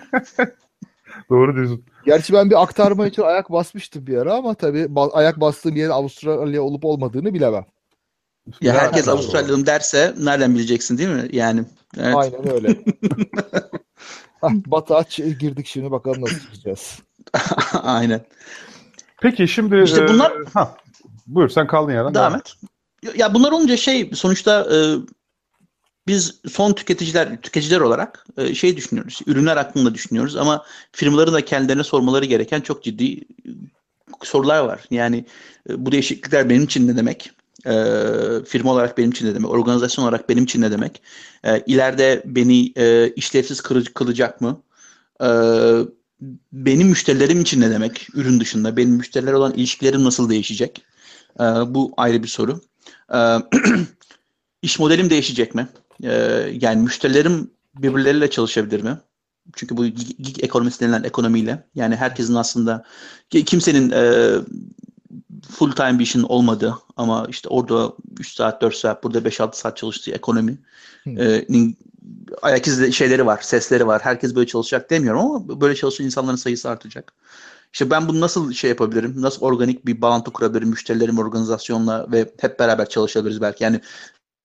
Doğru diyorsun. Gerçi ben bir aktarma için ayak basmıştım bir ara ama tabii ayak bastığım yerin Avustralya olup olmadığını bilemem. Ya herkes doğru. Avustralyalıyım derse nereden bileceksin değil mi? Yani evet. Aynen öyle. Batı aç girdik şimdi bakalım nasıl çıkacağız. Aynen. Peki şimdi İşte e, bunlar- ha, buyur sen kaldığın yerden Devam et. Ya bunlar olunca şey sonuçta e, biz son tüketiciler tüketiciler olarak e, şey düşünüyoruz. Ürünler hakkında düşünüyoruz ama firmaların da kendilerine sormaları gereken çok ciddi e, sorular var. Yani e, bu değişiklikler benim için ne demek? E, firma olarak benim için ne demek? Organizasyon olarak benim için ne demek? E, ileride beni e, işlevsiz kılacak mı? E, benim müşterilerim için ne demek? Ürün dışında benim müşteriler olan ilişkilerim nasıl değişecek? E, bu ayrı bir soru. E, iş modelim değişecek mi? E, yani müşterilerim birbirleriyle çalışabilir mi? Çünkü bu gig ekonomisi denilen ekonomiyle yani herkesin aslında ki- kimsenin e, full time bir işin olmadığı ama işte orada 3 saat 4 saat burada 5-6 saat çalıştığı ekonomi e, ayak izi şeyleri var, sesleri var. Herkes böyle çalışacak demiyorum ama böyle çalışan insanların sayısı artacak. İşte ben bunu nasıl şey yapabilirim? Nasıl organik bir bağlantı kurabilirim müşterilerim organizasyonla ve hep beraber çalışabiliriz belki. Yani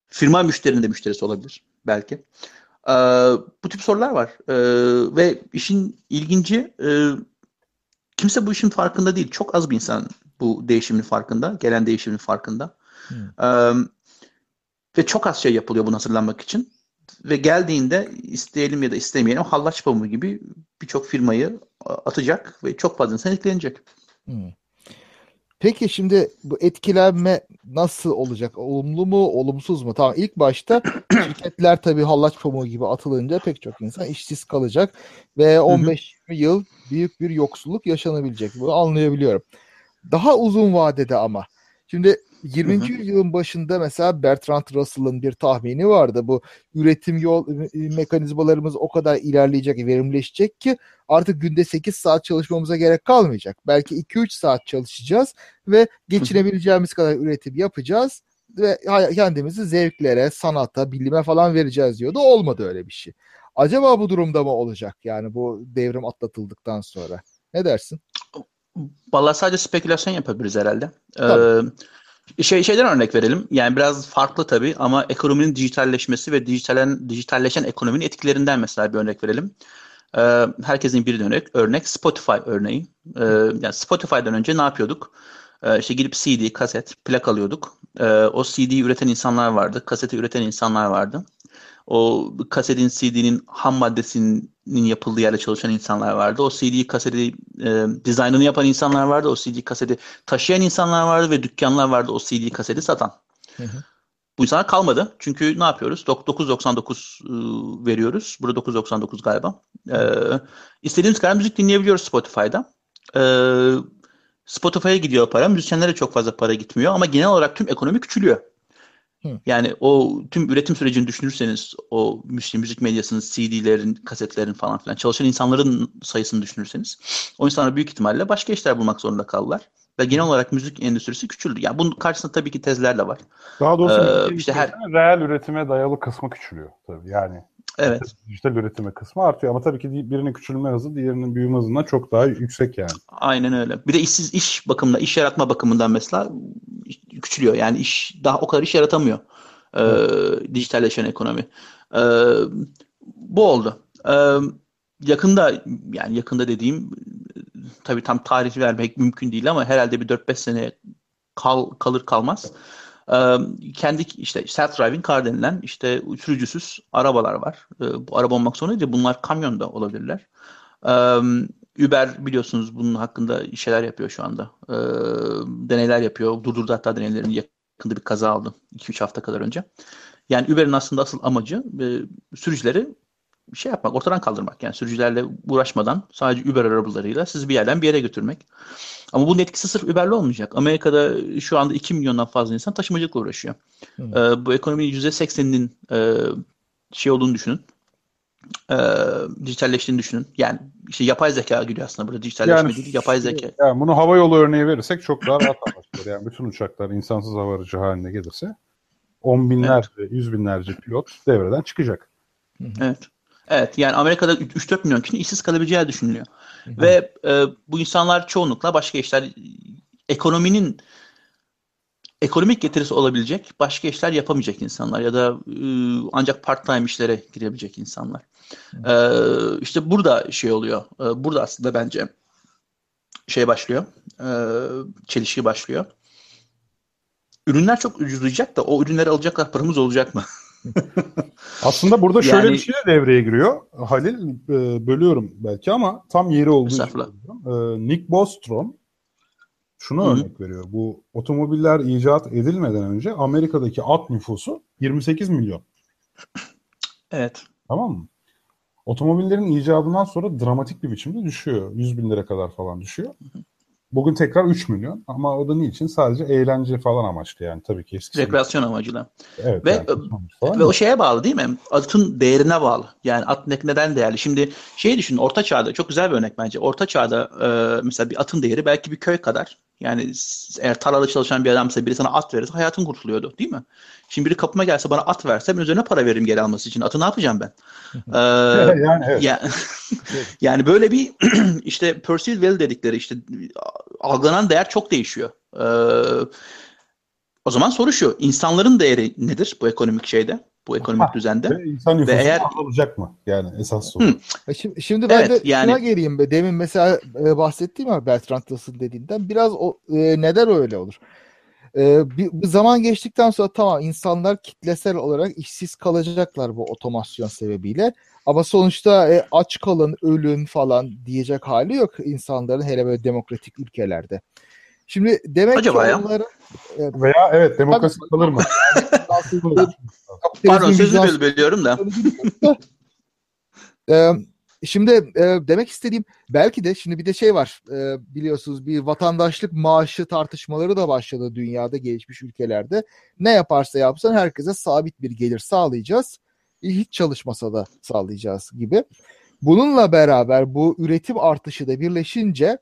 firma müşterinin de müşterisi olabilir belki. Ee, bu tip sorular var. Ee, ve işin ilginci e, kimse bu işin farkında değil. Çok az bir insan bu değişimin farkında. Gelen değişimin farkında. Ee, ve çok az şey yapılıyor bunu hazırlanmak için. Ve geldiğinde isteyelim ya da istemeyelim hallaç pamuğu gibi birçok firmayı atacak ve çok fazla insan etkilenecek. Hmm. Peki şimdi bu etkilenme nasıl olacak? Olumlu mu, olumsuz mu? Tamam ilk başta şirketler tabii hallaç pamuğu gibi atılınca pek çok insan işsiz kalacak ve 15-20 yıl büyük bir yoksulluk yaşanabilecek. Bunu anlayabiliyorum. Daha uzun vadede ama şimdi 20. Hı hı. yüzyılın başında mesela Bertrand Russell'ın bir tahmini vardı. Bu üretim yol mekanizmalarımız o kadar ilerleyecek, verimleşecek ki artık günde 8 saat çalışmamıza gerek kalmayacak. Belki 2-3 saat çalışacağız ve geçinebileceğimiz kadar üretim yapacağız ve kendimizi zevklere, sanata, bilime falan vereceğiz diyordu. Olmadı öyle bir şey. Acaba bu durumda mı olacak? Yani bu devrim atlatıldıktan sonra. Ne dersin? Vallahi sadece spekülasyon yapabiliriz herhalde. Tabii. Ee, şey şeyden örnek verelim. Yani biraz farklı tabii ama ekonominin dijitalleşmesi ve dijitalen dijitalleşen ekonominin etkilerinden mesela bir örnek verelim. Ee, herkesin bir örnek örnek Spotify örneği. Ee, yani Spotify'dan önce ne yapıyorduk? Ee, işte gidip CD, kaset, plak alıyorduk. Ee, o CD'yi üreten insanlar vardı, kaseti üreten insanlar vardı. O kasetin, CD'nin ham maddesinin yapıldığı yerde çalışan insanlar vardı. O CD kaseti e, dizaynını yapan insanlar vardı. O CD kaseti taşıyan insanlar vardı ve dükkanlar vardı o CD kaseti satan. Hı hı. Bu insanlar kalmadı. Çünkü ne yapıyoruz? Dok- 9.99 ıı, veriyoruz. Burada 9.99 galiba. Ee, istediğimiz kadar müzik dinleyebiliyoruz Spotify'da. Ee, Spotify'a gidiyor para. Müzisyenlere çok fazla para gitmiyor ama genel olarak tüm ekonomi küçülüyor. Hı. Yani o tüm üretim sürecini düşünürseniz o müzik, müzik medyasının, CD'lerin, kasetlerin falan filan çalışan insanların sayısını düşünürseniz o insanlar büyük ihtimalle başka işler bulmak zorunda kaldılar. Ve genel olarak müzik endüstrisi küçüldü. Yani bunun karşısında tabii ki tezler de var. Daha doğrusu Ee, işte her- her... reel üretime dayalı kısmı küçülüyor tabii. Yani Evet. dijital üretime kısmı artıyor ama tabii ki birinin küçülme hızı diğerinin büyüme hızından çok daha yüksek yani. Aynen öyle. Bir de işsiz iş bakımından, iş yaratma bakımından mesela küçülüyor. Yani iş daha o kadar iş yaratamıyor. Ee, dijitalleşen ekonomi. Ee, bu oldu. Ee, yakında yani yakında dediğim tabii tam tarih vermek mümkün değil ama herhalde bir 4-5 sene kal, kalır kalmaz. Kendi işte self-driving car denilen işte sürücüsüz arabalar var. Bu araba olmak zorunda değil. Bunlar kamyon da olabilirler. Uber biliyorsunuz bunun hakkında şeyler yapıyor şu anda. Deneyler yapıyor. Durdurdu hatta deneylerini yakında bir kaza aldı. 2-3 hafta kadar önce. Yani Uber'in aslında asıl amacı sürücüleri şey yapmak, ortadan kaldırmak. Yani sürücülerle uğraşmadan sadece Uber arabalarıyla sizi bir yerden bir yere götürmek. Ama bunun etkisi sırf Uber'le olmayacak. Amerika'da şu anda 2 milyondan fazla insan taşımacılıkla uğraşıyor. Hı. Ee, bu ekonominin %80'inin e, şey olduğunu düşünün. E, dijitalleştiğini düşünün. Yani işte yapay zeka giriyor aslında burada. Dijitalleşme Yani- değil, yapay zeka. Yani bunu hava yolu örneği verirsek çok daha rahat anlaşılır. Yani bütün uçaklar insansız hava aracı haline gelirse on binlerce, yüz binlerce pilot devreden çıkacak. Evet. Evet yani Amerika'da 3-4 milyon kişinin işsiz kalabileceği düşünülüyor. Ve e, bu insanlar çoğunlukla başka işler ekonominin ekonomik getirisi olabilecek başka işler yapamayacak insanlar ya da e, ancak part time işlere girebilecek insanlar. E, işte burada şey oluyor. E, burada aslında bence şey başlıyor. E, çelişki başlıyor. Ürünler çok ucuzlayacak da o ürünleri alacaklar paramız olacak mı? Aslında burada şöyle Yani- bir şey de devreye giriyor. Halil e, bölüyorum belki ama tam yeri olduğu için. E, Nick Bostrom şunu Hı hı. örnek veriyor. Bu otomobiller icat edilmeden önce Amerika'daki at nüfusu 28 milyon. Evet. Tamam mı? Otomobillerin icadından sonra dramatik bir biçimde düşüyor. 100 bin lira kadar falan düşüyor. Bugün tekrar 3 milyon ama o da niçin? Sadece eğlence falan amaçlı yani tabii ki eskisi. Rekreasyon amacıyla. Evet, Ve- yani, falan Ve o şeye bağlı değil mi? Atın değerine bağlı. Yani at ne- neden değerli? Şimdi şey düşün Orta Çağ'da çok güzel bir örnek bence. Orta Çağ'da e, mesela bir atın değeri belki bir köy kadar. Yani eğer tarlada çalışan bir adamsa biri sana at verirse hayatın kurtuluyordu değil mi? Şimdi biri kapıma gelse bana at verse ben üzerine para veririm geri alması için. Atı ne yapacağım ben? Ee, yani evet. yani böyle bir işte perceived value dedikleri işte algılanan değer çok değişiyor. Ee, o zaman soru şu. insanların değeri nedir bu ekonomik şeyde? Bu ekonomik Ha, düzende? Ve insan nüfusu eğer- azalacak mı? Yani esas soru. Hı. E Şimdi, şimdi ben Evet, de yani- şuna geleyim. be. Demin mesela e, bahsettiğim ama Bertrand Russell dediğinden biraz o e, neden öyle olur? E, bir, bir zaman geçtikten sonra tamam insanlar kitlesel olarak işsiz kalacaklar bu otomasyon sebebiyle. Ama sonuçta e, aç kalın, ölün falan diyecek hali yok insanların hele böyle demokratik ülkelerde. Şimdi demek Acaba ki ya? onların Veya evet demokrasi kalır mı? Pardon sözü bölüyorum da. Ee, şimdi e, demek istediğim belki de şimdi bir de şey var e, biliyorsunuz bir vatandaşlık maaşı tartışmaları da başladı dünyada gelişmiş ülkelerde. Ne yaparsa yapsın herkese sabit bir gelir sağlayacağız. Hiç çalışmasa da sağlayacağız gibi. Bununla beraber bu üretim artışı da birleşince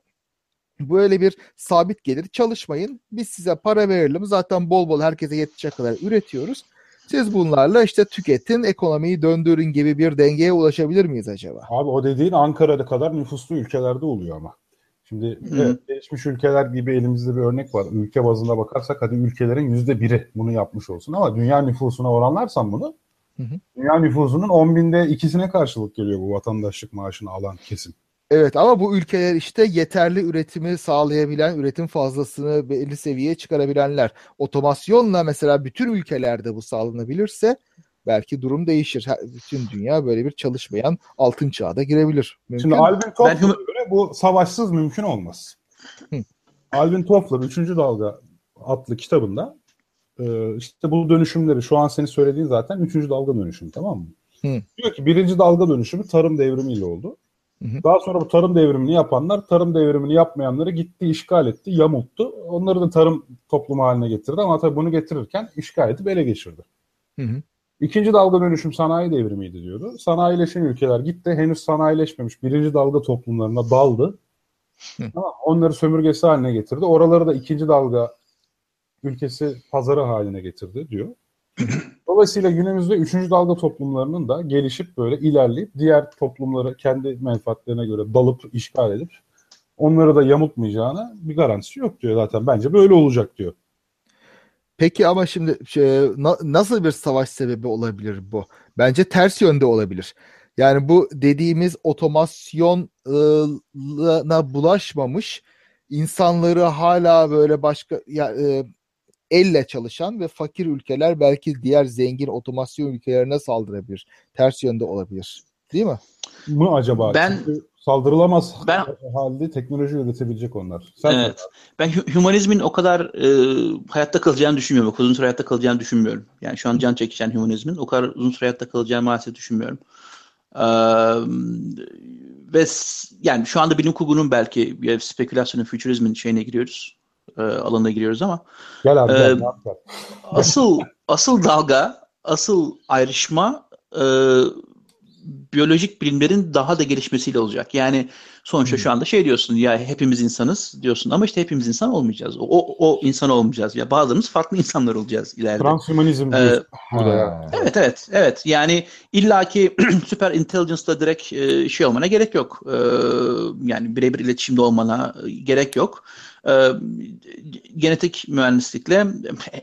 böyle bir sabit gelir çalışmayın. Biz size para verelim. Zaten bol bol herkese yetecek kadar üretiyoruz. Siz bunlarla işte tüketin, ekonomiyi döndürün gibi bir dengeye ulaşabilir miyiz acaba? Abi o dediğin Ankara'da kadar nüfuslu ülkelerde oluyor ama. Şimdi evet, gelişmiş ülkeler gibi elimizde bir örnek var. Ülke bazında bakarsak hadi ülkelerin yüzde biri bunu yapmış olsun ama dünya nüfusuna oranlarsan bunu Hı hı. dünya nüfusunun 10 binde ikisine karşılık geliyor bu vatandaşlık maaşını alan kesim. Evet ama bu ülkeler işte yeterli üretimi sağlayabilen, üretim fazlasını belli seviyeye çıkarabilenler. Otomasyonla mesela bütün ülkelerde bu sağlanabilirse belki durum değişir. Her- Bütün dünya böyle bir çalışmayan altın çağda girebilir. Mümkün Şimdi mü? Alvin Toffler'a hum- göre bu savaşsız mümkün olmaz. Hı. Alvin Toffler 3. Dalga adlı kitabında e, işte bu dönüşümleri şu an senin söylediğin zaten 3. dalga dönüşümü tamam mı? Hı. Diyor ki birinci dalga dönüşümü tarım devrimiyle oldu. Hı. Daha sonra bu tarım devrimini yapanlar tarım devrimini yapmayanları gitti işgal etti, yamulttu. Onları da tarım toplumu haline getirdi ama tabii bunu getirirken işgal edip ele geçirdi. Hı hı. İkinci dalga dönüşüm sanayi devrimiydi diyordu. Sanayileşen ülkeler gitti. Henüz sanayileşmemiş birinci dalga toplumlarına daldı. Hı. Ama onları sömürgesi haline getirdi. Oraları da ikinci dalga ülkesi pazarı haline getirdi diyor. Dolayısıyla günümüzde üçüncü dalga toplumlarının da gelişip böyle ilerleyip diğer toplumları kendi menfaatlerine göre dalıp işgal edip onları da yamultmayacağına bir garantisi yok diyor zaten. Bence böyle olacak diyor. Peki ama şimdi şey, na- nasıl bir savaş sebebi olabilir bu? Bence ters yönde olabilir. Yani bu dediğimiz otomasyona bulaşmamış insanları hala böyle başka ya, e, elle çalışan ve fakir ülkeler belki diğer zengin otomasyon ülkelerine saldırabilir. Ters yönde olabilir. Değil mi? Mı acaba? Ben- Çünkü saldırılamaz Ben- halde teknoloji üretebilecek onlar. Sen Evet. Ben hu- hümanizmin o kadar e, hayatta kalacağını düşünmüyorum. Uzun süre hayatta kalacağını düşünmüyorum. Yani şu an can çekişen hümanizmin o kadar uzun süre hayatta kalacağını maalesef düşünmüyorum. Ee, ve yani şu anda bilim kurgunun belki ya spekülasyonun, fütürizmin şeyine giriyoruz. E, alanına giriyoruz ama Gel abi Ee, gel. ne yapacağız? asıl asıl dalga, asıl ayrışma e, biyolojik bilimlerin daha da gelişmesiyle olacak. Yani sonuçta şu anda şey diyorsun ya hepimiz insanız diyorsun ama işte hepimiz insan olmayacağız. O, o, o insan olmayacağız. Ya bazılarımız farklı insanlar olacağız ileride. Transhumanizm Ee, burada. Evet evet evet yani illaki süper intelligence'la direkt e, şey olmana gerek yok. E, yani birebir iletişimde olmana e, gerek yok. E, genetik mühendislikle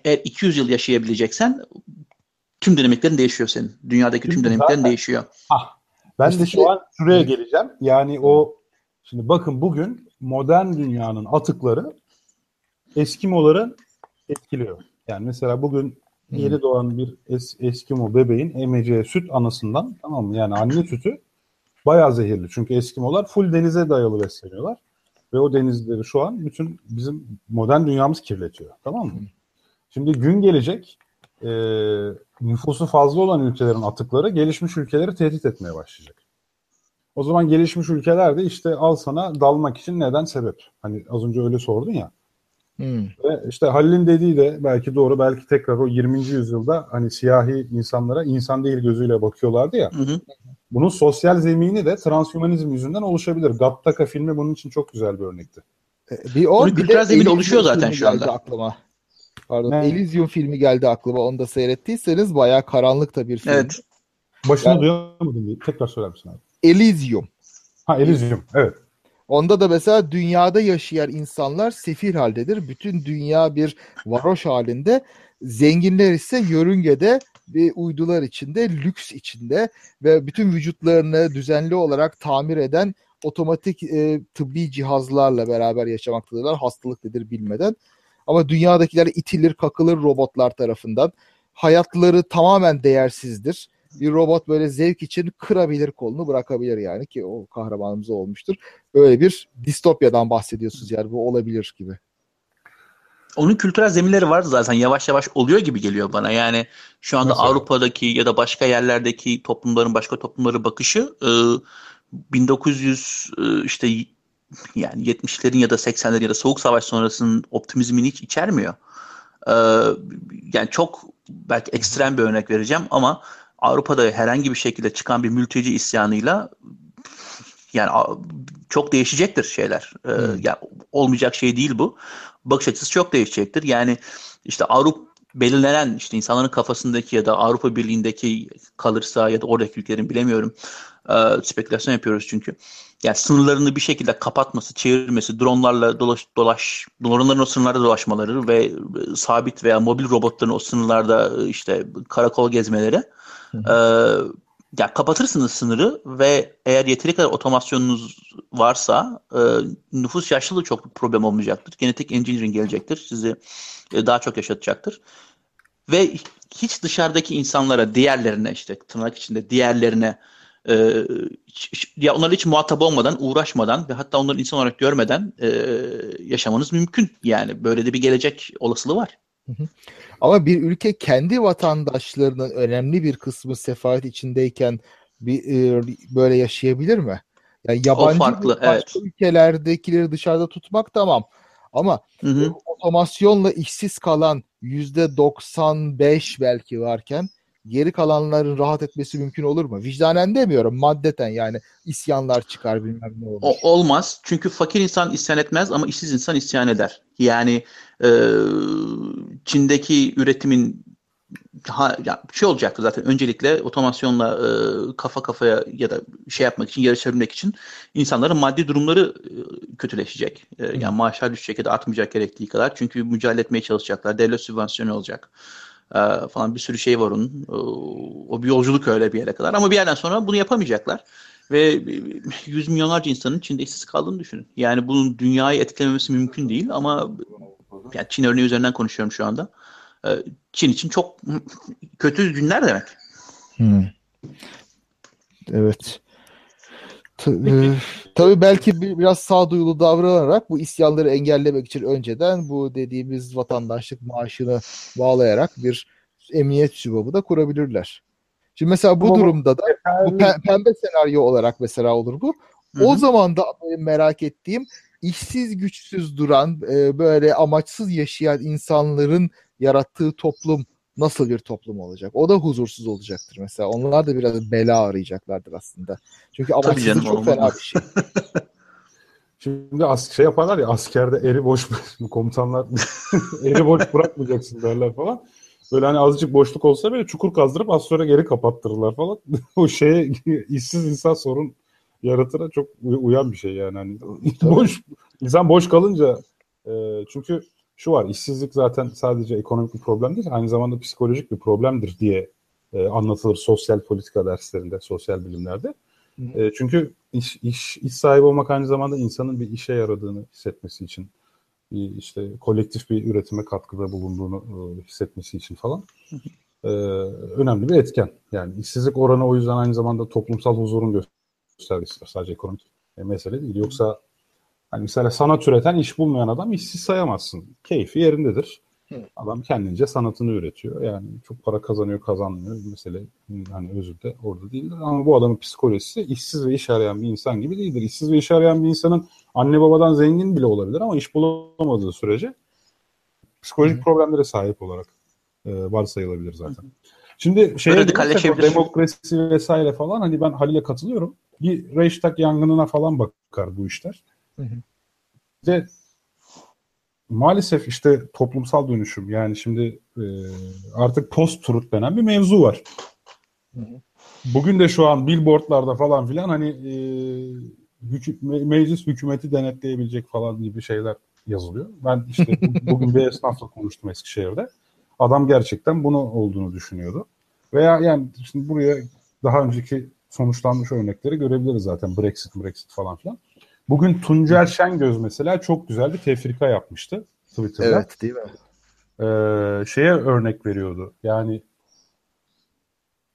eğer 200 yıl yaşayabileceksen tüm dinamiklerin değişiyor senin. Dünyadaki tüm Şimdi dinamiklerin zaten- değişiyor. Ben İşte de şu an şuraya geleceğim. Yani o şimdi bakın bugün modern dünyanın atıkları Eskimoları etkiliyor. Yani mesela bugün yeni doğan bir es, Eskimo bebeğin emeceği süt anasından tamam mı? Yani anne sütü bayağı zehirli. Çünkü Eskimolar full denize dayalı besleniyorlar. Ve o denizleri şu an bütün bizim modern dünyamız kirletiyor. Tamam mı? Şimdi gün gelecek e, nüfusu fazla olan ülkelerin atıkları gelişmiş ülkeleri tehdit etmeye başlayacak. O zaman gelişmiş ülkeler de işte al sana dalmak için neden sebep? Hani az önce öyle sordun ya. Hmm. Ve işte Halil'in dediği de belki doğru belki tekrar o 20. yüzyılda hani siyahi insanlara insan değil gözüyle bakıyorlardı ya. Hı hı. Bunun sosyal zemini de transhumanizm yüzünden oluşabilir. Gattaca filmi bunun için çok güzel bir örnekti. E, Bir o Bunun bir kültürel de zemin Elysium oluşuyor zaten şu anda. Aklıma. Pardon. Ne? Elysium filmi geldi aklıma. Onu da seyrettiyseniz bayağı karanlık da bir film. Evet. Başını Yani- duyamadım diye. Tekrar söyler misin abi? Elysium. Ha Elysium. Evet. Onda da mesela dünyada yaşayan insanlar sefil haldedir. Bütün dünya bir varoş halinde. Zenginler ise yörüngede ve uydular içinde, lüks içinde ve bütün vücutlarını düzenli olarak tamir eden otomatik e, tıbbi cihazlarla beraber yaşamaktadırlar. Hastalık nedir bilmeden. Ama dünyadakiler itilir, kakılır robotlar tarafından. Hayatları tamamen değersizdir. Bir robot böyle zevk için kırabilir kolunu bırakabilir yani ki o kahramanımız olmuştur. Öyle bir distopyadan bahsediyorsunuz yani bu olabilir gibi. Onun kültürel zeminleri var zaten yavaş yavaş oluyor gibi geliyor bana. Yani şu anda Mesela? Avrupa'daki ya da başka yerlerdeki toplumların başka toplumlara bakışı e, 1900 e, işte yani 70'lerin ya da 80'lerin ya da Soğuk Savaş sonrasının optimizmini hiç içermiyor. E, yani çok belki ekstrem bir örnek vereceğim ama Avrupa'da herhangi bir şekilde çıkan bir mülteci isyanıyla yani çok değişecektir şeyler. E, Hmm. yani olmayacak şey değil bu. Bakış açısı çok değişecektir. Yani işte Avrupa belirlenen işte insanların kafasındaki ya da Avrupa Birliği'ndeki kalırsa ya da oradaki ülkelerin bilemiyorum. E, spekülasyon yapıyoruz çünkü. Yani sınırlarını bir şekilde kapatması, çevirmesi, dronlarla dolaş, dolaş dronların o sınırlarda dolaşmaları ve e, sabit veya mobil robotların o sınırlarda e, işte karakol gezmeleri. E, ya kapatırsınız sınırı ve eğer yeteri kadar otomasyonunuz varsa e, nüfus yaşlılığı çok bir problem olmayacaktır. Genetik engineering gelecektir. Sizi e, daha çok yaşatacaktır. Ve hiç dışarıdaki insanlara, diğerlerine işte tırnak içinde diğerlerine e, ya onlarla hiç muhatap olmadan, uğraşmadan ve hatta onları insan olarak görmeden e, yaşamanız mümkün. Yani böyle de bir gelecek olasılığı var. Ama bir ülke kendi vatandaşlarının önemli bir kısmı sefalet içindeyken bir e, böyle yaşayabilir mi? Yani yabancı farklı, başka evet. ülkelerdekileri dışarıda tutmak tamam. Ama Hı hı. otomasyonla işsiz kalan yüzde 95 belki varken geri kalanların rahat etmesi mümkün olur mu? Vicdanen demiyorum maddeten yani isyanlar çıkar bilmem ne olur. O, olmaz. Çünkü fakir insan isyan etmez ama işsiz insan isyan eder. Yani e, Çin'deki üretimin ha, ya şey olacaktı zaten öncelikle otomasyonla e, kafa kafaya ya da şey yapmak için yarışabilmek için insanların maddi durumları e, kötüleşecek. E, yani maaşlar düşecek ya da artmayacak gerektiği kadar. Çünkü mücadele etmeye çalışacaklar. Devlet sübvansiyonu olacak. E, falan bir sürü şey var onun. E, o bir yolculuk öyle bir yere kadar. Ama bir yerden sonra bunu yapamayacaklar. Ve yüz milyonlarca insanın Çin'de işsiz kaldığını düşünün. Yani bunun dünyayı etkilememesi mümkün değil ama yani Çin örneği üzerinden konuşuyorum şu anda. Ee, Çin için çok kötü günler demek. Hmm. Evet. Ta- e, tabii belki bir- biraz sağduyulu davranarak bu isyanları engellemek için önceden bu dediğimiz vatandaşlık maaşını bağlayarak bir emniyet sübabı da kurabilirler. Şimdi mesela bu Ama durumda da bu pe- pembe senaryo olarak mesela olur bu. Hı O zaman da benim merak ettiğim işsiz güçsüz duran e, böyle amaçsız yaşayan insanların yarattığı toplum nasıl bir toplum olacak? O da huzursuz olacaktır mesela. Onlar da biraz bela arayacaklardır aslında. Çünkü amaçsızlık çok fena bir şey. Şimdi as şey yaparlar ya askerde eri boş komutanlar eri boş bırakmayacaksın derler falan. Böyle hani azıcık boşluk olsa böyle çukur kazdırıp az sonra geri kapattırırlar falan. o şeye işsiz insan sorun yaratıra çok uyan bir şey yani. Hani boş insan boş kalınca e, çünkü şu var işsizlik zaten sadece ekonomik bir problem değil aynı zamanda psikolojik bir problemdir diye e, anlatılır sosyal politika derslerinde, sosyal bilimlerde. E, çünkü iş, iş, iş sahibi olmak aynı zamanda insanın bir işe yaradığını hissetmesi için, bir işte kolektif bir üretime katkıda bulunduğunu e, hissetmesi için falan e, önemli bir etken. Yani işsizlik oranı o yüzden aynı zamanda toplumsal huzurun göstergesidir. Sadece ekonomik e, mesele değil. Yoksa hani mesela sanat üreten iş bulmayan adam işsiz sayamazsın. Keyfi yerindedir. Adam kendince sanatını üretiyor. Yani çok para kazanıyor, kazanmıyor. Mesele hani özürde orada değildir. Ama bu adamın psikolojisi işsiz ve iş arayan bir insan gibi değildir. İşsiz ve iş arayan bir insanın anne babadan zengin bile olabilir ama iş bulamadığı sürece psikolojik Hı. problemlere sahip olarak e, varsayılabilir zaten. Şimdi şey demokrasi vesaire falan hani ben Halil'e katılıyorum. Bir Reichstag yangınına falan bakar bu işler. Hı hı. De maalesef işte toplumsal dönüşüm yani şimdi e, artık post truth denen bir mevzu var. Bugün de şu an billboardlarda falan filan hani e, hükü, meclis hükümeti denetleyebilecek falan gibi şeyler yazılıyor. Ben işte bugün bir esnafla konuştum Eskişehir'de. Adam gerçekten bunu olduğunu düşünüyordu. Veya yani şimdi buraya daha önceki sonuçlanmış örnekleri görebiliriz zaten. Brexit, Brexit falan filan. Bugün Tuncer Şengöz mesela çok güzel bir tefrika yapmıştı Twitter'da. Evet değil mi? Ee, şeye örnek veriyordu. Yani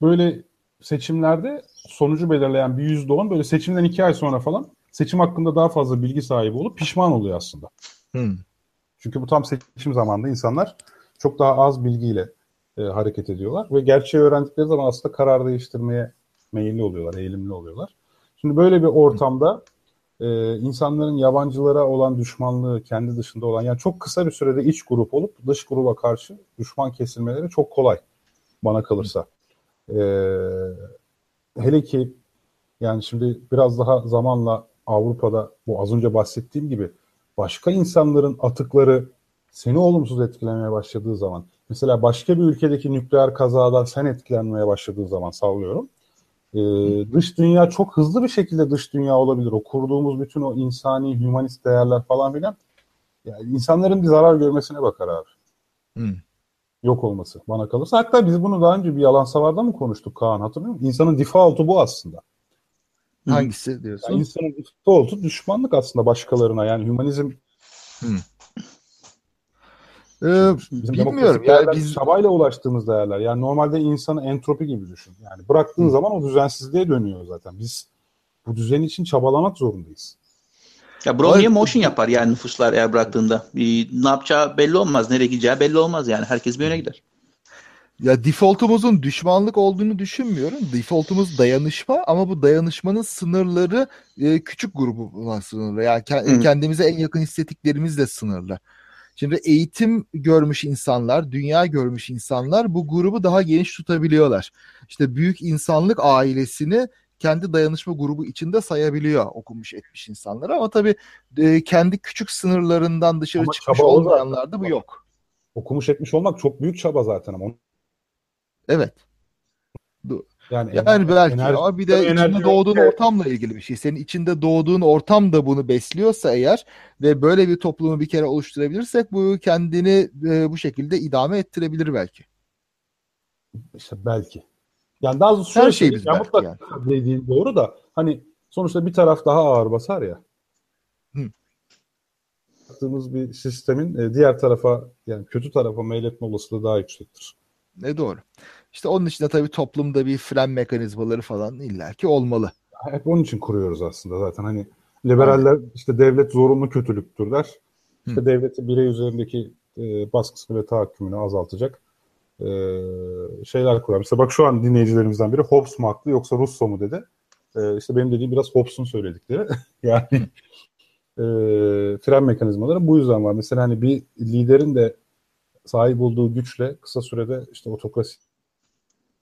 böyle seçimlerde sonucu belirleyen bir yüzde on böyle seçimden iki ay sonra falan seçim hakkında daha fazla bilgi sahibi olup pişman oluyor aslında. Hmm. Çünkü bu tam seçim zamanında insanlar çok daha az bilgiyle e, hareket ediyorlar ve gerçeği öğrendikleri zaman aslında karar değiştirmeye meyilli oluyorlar, eğilimli oluyorlar. Şimdi böyle bir ortamda e, insanların yabancılara olan düşmanlığı kendi dışında olan yani çok kısa bir sürede iç grup olup dış gruba karşı düşman kesilmeleri çok kolay bana kalırsa. E, hele ki yani şimdi biraz daha zamanla Avrupa'da bu az önce bahsettiğim gibi başka insanların atıkları seni olumsuz etkilemeye başladığı zaman mesela başka bir ülkedeki nükleer kazadan sen etkilenmeye başladığı zaman sallıyorum ee, dış dünya çok hızlı bir şekilde dış dünya olabilir. O kurduğumuz bütün o insani, humanist değerler falan filan yani insanların bir zarar görmesine bakar abi. Hmm. Yok olması bana kalırsa. Hatta biz bunu daha önce bir yalan savarda mı konuştuk Kaan hatırlıyor musun? İnsanın default'u bu aslında. Hangisi diyorsun? Yani insanın default'u düşmanlık aslında başkalarına. Yani humanizm hmm. Ee, Bizim bilmiyorum. Yani biz çabayla ulaştığımız değerler. Yani normalde insanı entropi gibi düşün. Yani bıraktığın Hı. zaman o düzensizliğe dönüyor zaten. Biz bu düzen için çabalamak zorundayız. Ya bro niye motion yapar yani nüfuslar eğer bıraktığında? Bir, ne yapacağı belli olmaz. Nereye gideceği belli olmaz yani. Herkes bir yöne gider. Ya defaultumuzun düşmanlık olduğunu düşünmüyorum. Defaultumuz dayanışma ama bu dayanışmanın sınırları e, küçük grubuna sınırlı. Yani ke- kendimize en yakın hissettiklerimizle sınırlı. Şimdi eğitim görmüş insanlar, dünya görmüş insanlar bu grubu daha geniş tutabiliyorlar. İşte büyük insanlık ailesini kendi dayanışma grubu içinde sayabiliyor okumuş etmiş insanlar ama tabii e, kendi küçük sınırlarından dışarı ama çıkmış olmayanlarda bu yok. Okumuş etmiş olmak çok büyük çaba zaten ama. Evet. Yani, yani belki enerji, ama bir de içinde doğduğun yok. ortamla ilgili bir şey. Senin içinde doğduğun ortam da bunu besliyorsa eğer ve böyle bir toplumu bir kere oluşturabilirsek bu kendini e, bu şekilde idame ettirebilir belki. İşte belki. Yani daha doğrusu her şey biz belki yani. dediğin doğru da hani sonuçta bir taraf daha ağır basar ya. Hı. Yaptığımız bir sistemin e, diğer tarafa yani kötü tarafa meyletme olasılığı daha yüksektir. Ne doğru. İşte onun için de tabii toplumda bir fren mekanizmaları falan illaki olmalı. Hep onun için kuruyoruz aslında zaten. Hani liberaller işte devlet zorunlu kötülüktür der. İşte Hı. devleti birey üzerindeki e, baskısını ve tahakkümünü azaltacak e, şeyler kurar. Mesela bak şu an dinleyicilerimizden biri Hobbes mu haklı yoksa Russo mu dedi. E, işte benim dediğim biraz Hobbes'un söyledikleri. yani e, fren mekanizmaları bu yüzden var. Mesela hani bir liderin de sahip olduğu güçle kısa sürede işte otokrasi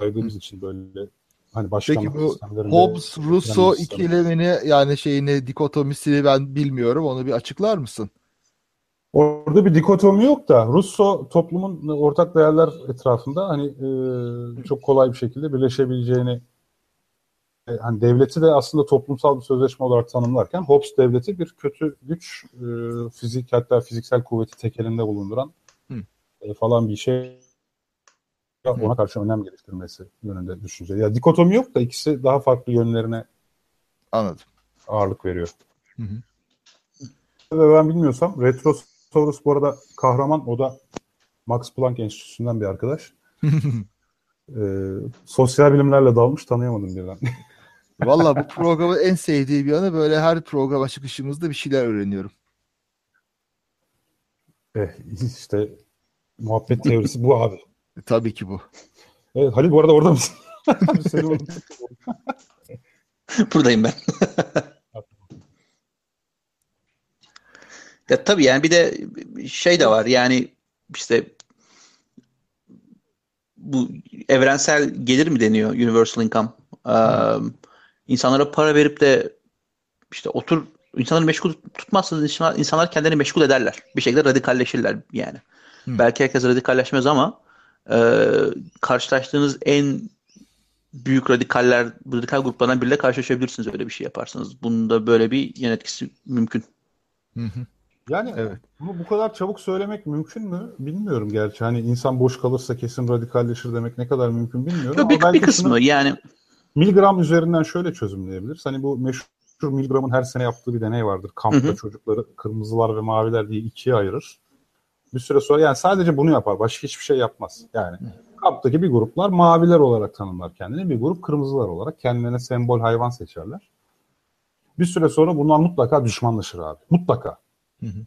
saydığımız için böyle hani başkanlık Peki bu Hobbes sistem- ikilemini yani şeyini dikotomisini ben bilmiyorum. Onu bir açıklar mısın? Orada bir dikotomi yok da Russo toplumun ortak değerler etrafında hani e, çok kolay bir şekilde birleşebileceğini e, hani devleti de aslında toplumsal bir sözleşme olarak tanımlarken Hobbes devleti bir kötü güç e, fizik hatta fiziksel kuvveti tek elinde bulunduran e, falan bir şey ona karşı önlem geliştirmesi yönünde düşünce. Ya dikotomi yok da ikisi daha farklı yönlerine Anladım. ağırlık veriyor. Hı hı. Ve ben bilmiyorsam Retrosaurus bu arada kahraman o da Max Planck Enstitüsü'nden bir arkadaş. Ee, sosyal bilimlerle dalmış tanıyamadım birden. Valla bu programın en sevdiği bir yanı böyle her programa çıkışımızda bir şeyler öğreniyorum. eh, işte muhabbet teorisi bu abi. Tabii ki bu. Evet Halil bu arada orada mısın? Buradayım ben. ya tabii yani bir de şey de var yani işte bu evrensel gelir mi deniyor universal income? Ee, insanlara para verip de işte otur insanları meşgul tutmazsanız insanlar, insanlar kendilerini meşgul ederler. Bir şekilde radikalleşirler yani. Hı. Belki herkes radikalleşmez ama e, karşılaştığınız en büyük radikaller, radikal gruplardan biriyle karşılaşabilirsiniz öyle bir şey yaparsanız. Bunun da böyle bir yan etkisi mümkün. Hı hı. Yani Evet. bunu bu kadar çabuk söylemek mümkün mü? Bilmiyorum gerçi. Hani insan boş kalırsa kesin radikalleşir demek ne kadar mümkün bilmiyorum. Yok, Ama bir, belki bir kısmı yani Milgram üzerinden şöyle çözümleyebiliriz. Hani bu meşhur Milgram'ın her sene yaptığı bir deney vardır. Kampta Hı hı. çocukları kırmızılar ve maviler diye ikiye ayırır. Bir süre sonra yani sadece bunu yapar. Başka hiçbir şey yapmaz. Yani kamptaki bir gruplar maviler olarak tanımlar kendini. Bir grup kırmızılar olarak kendilerine sembol hayvan seçerler. Bir süre sonra bunlar mutlaka düşmanlaşır abi. Mutlaka. Hı hı.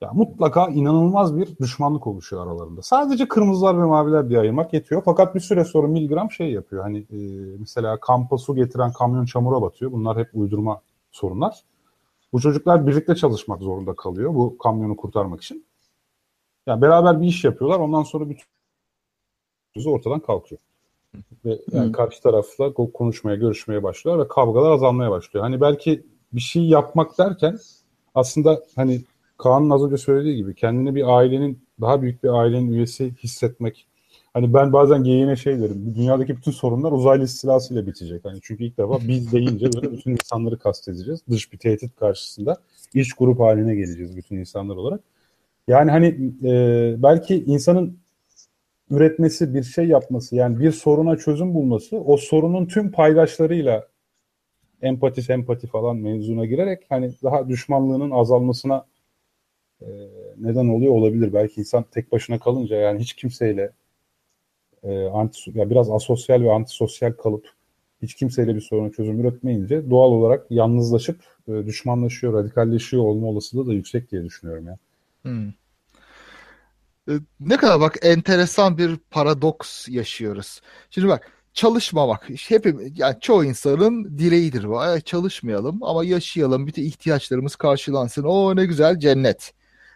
Ya mutlaka inanılmaz bir düşmanlık oluşuyor aralarında. Sadece kırmızılar ve maviler diye ayırmak yetiyor. Fakat bir süre sonra Milgram şey yapıyor. Hani e, mesela kampa su getiren kamyon çamura batıyor. Bunlar hep uydurma sorunlar. Bu çocuklar birlikte çalışmak zorunda kalıyor bu kamyonu kurtarmak için. Yani beraber bir iş yapıyorlar. Ondan sonra bütün ortadan kalkıyor. Ve yani karşı tarafla ko- konuşmaya, görüşmeye başlıyorlar ve kavgalar azalmaya başlıyor. Hani belki bir şey yapmak derken aslında hani Kaan'ın az önce söylediği gibi kendini bir ailenin, daha büyük bir ailenin üyesi hissetmek. Hani ben bazen geyiğine şey derim. Dünyadaki bütün sorunlar uzaylı istilasıyla bitecek. Hani çünkü ilk defa biz deyince böyle bütün insanları kastedeceğiz. Dış bir tehdit karşısında iç grup haline geleceğiz bütün insanlar olarak. Yani hani e, belki insanın üretmesi, bir şey yapması, yani bir soruna çözüm bulması, o sorunun tüm paydaşlarıyla empati, sempati falan mevzuna girerek hani daha düşmanlığının azalmasına e, neden oluyor olabilir. Belki insan tek başına kalınca yani hiç kimseyle e, anti, ya biraz asosyal ve antisosyal kalıp hiç kimseyle bir soruna çözüm üretmeyince doğal olarak yalnızlaşıp e, düşmanlaşıyor, radikalleşiyor olma olasılığı da yüksek diye düşünüyorum ya. Hmm. E, Ne kadar bak enteresan bir paradoks yaşıyoruz. Şimdi bak çalışmamak hepimiz yani çoğu insanın dileğidir bu. Ay, çalışmayalım ama yaşayalım bütün ihtiyaçlarımız karşılansın. O ne güzel cennet.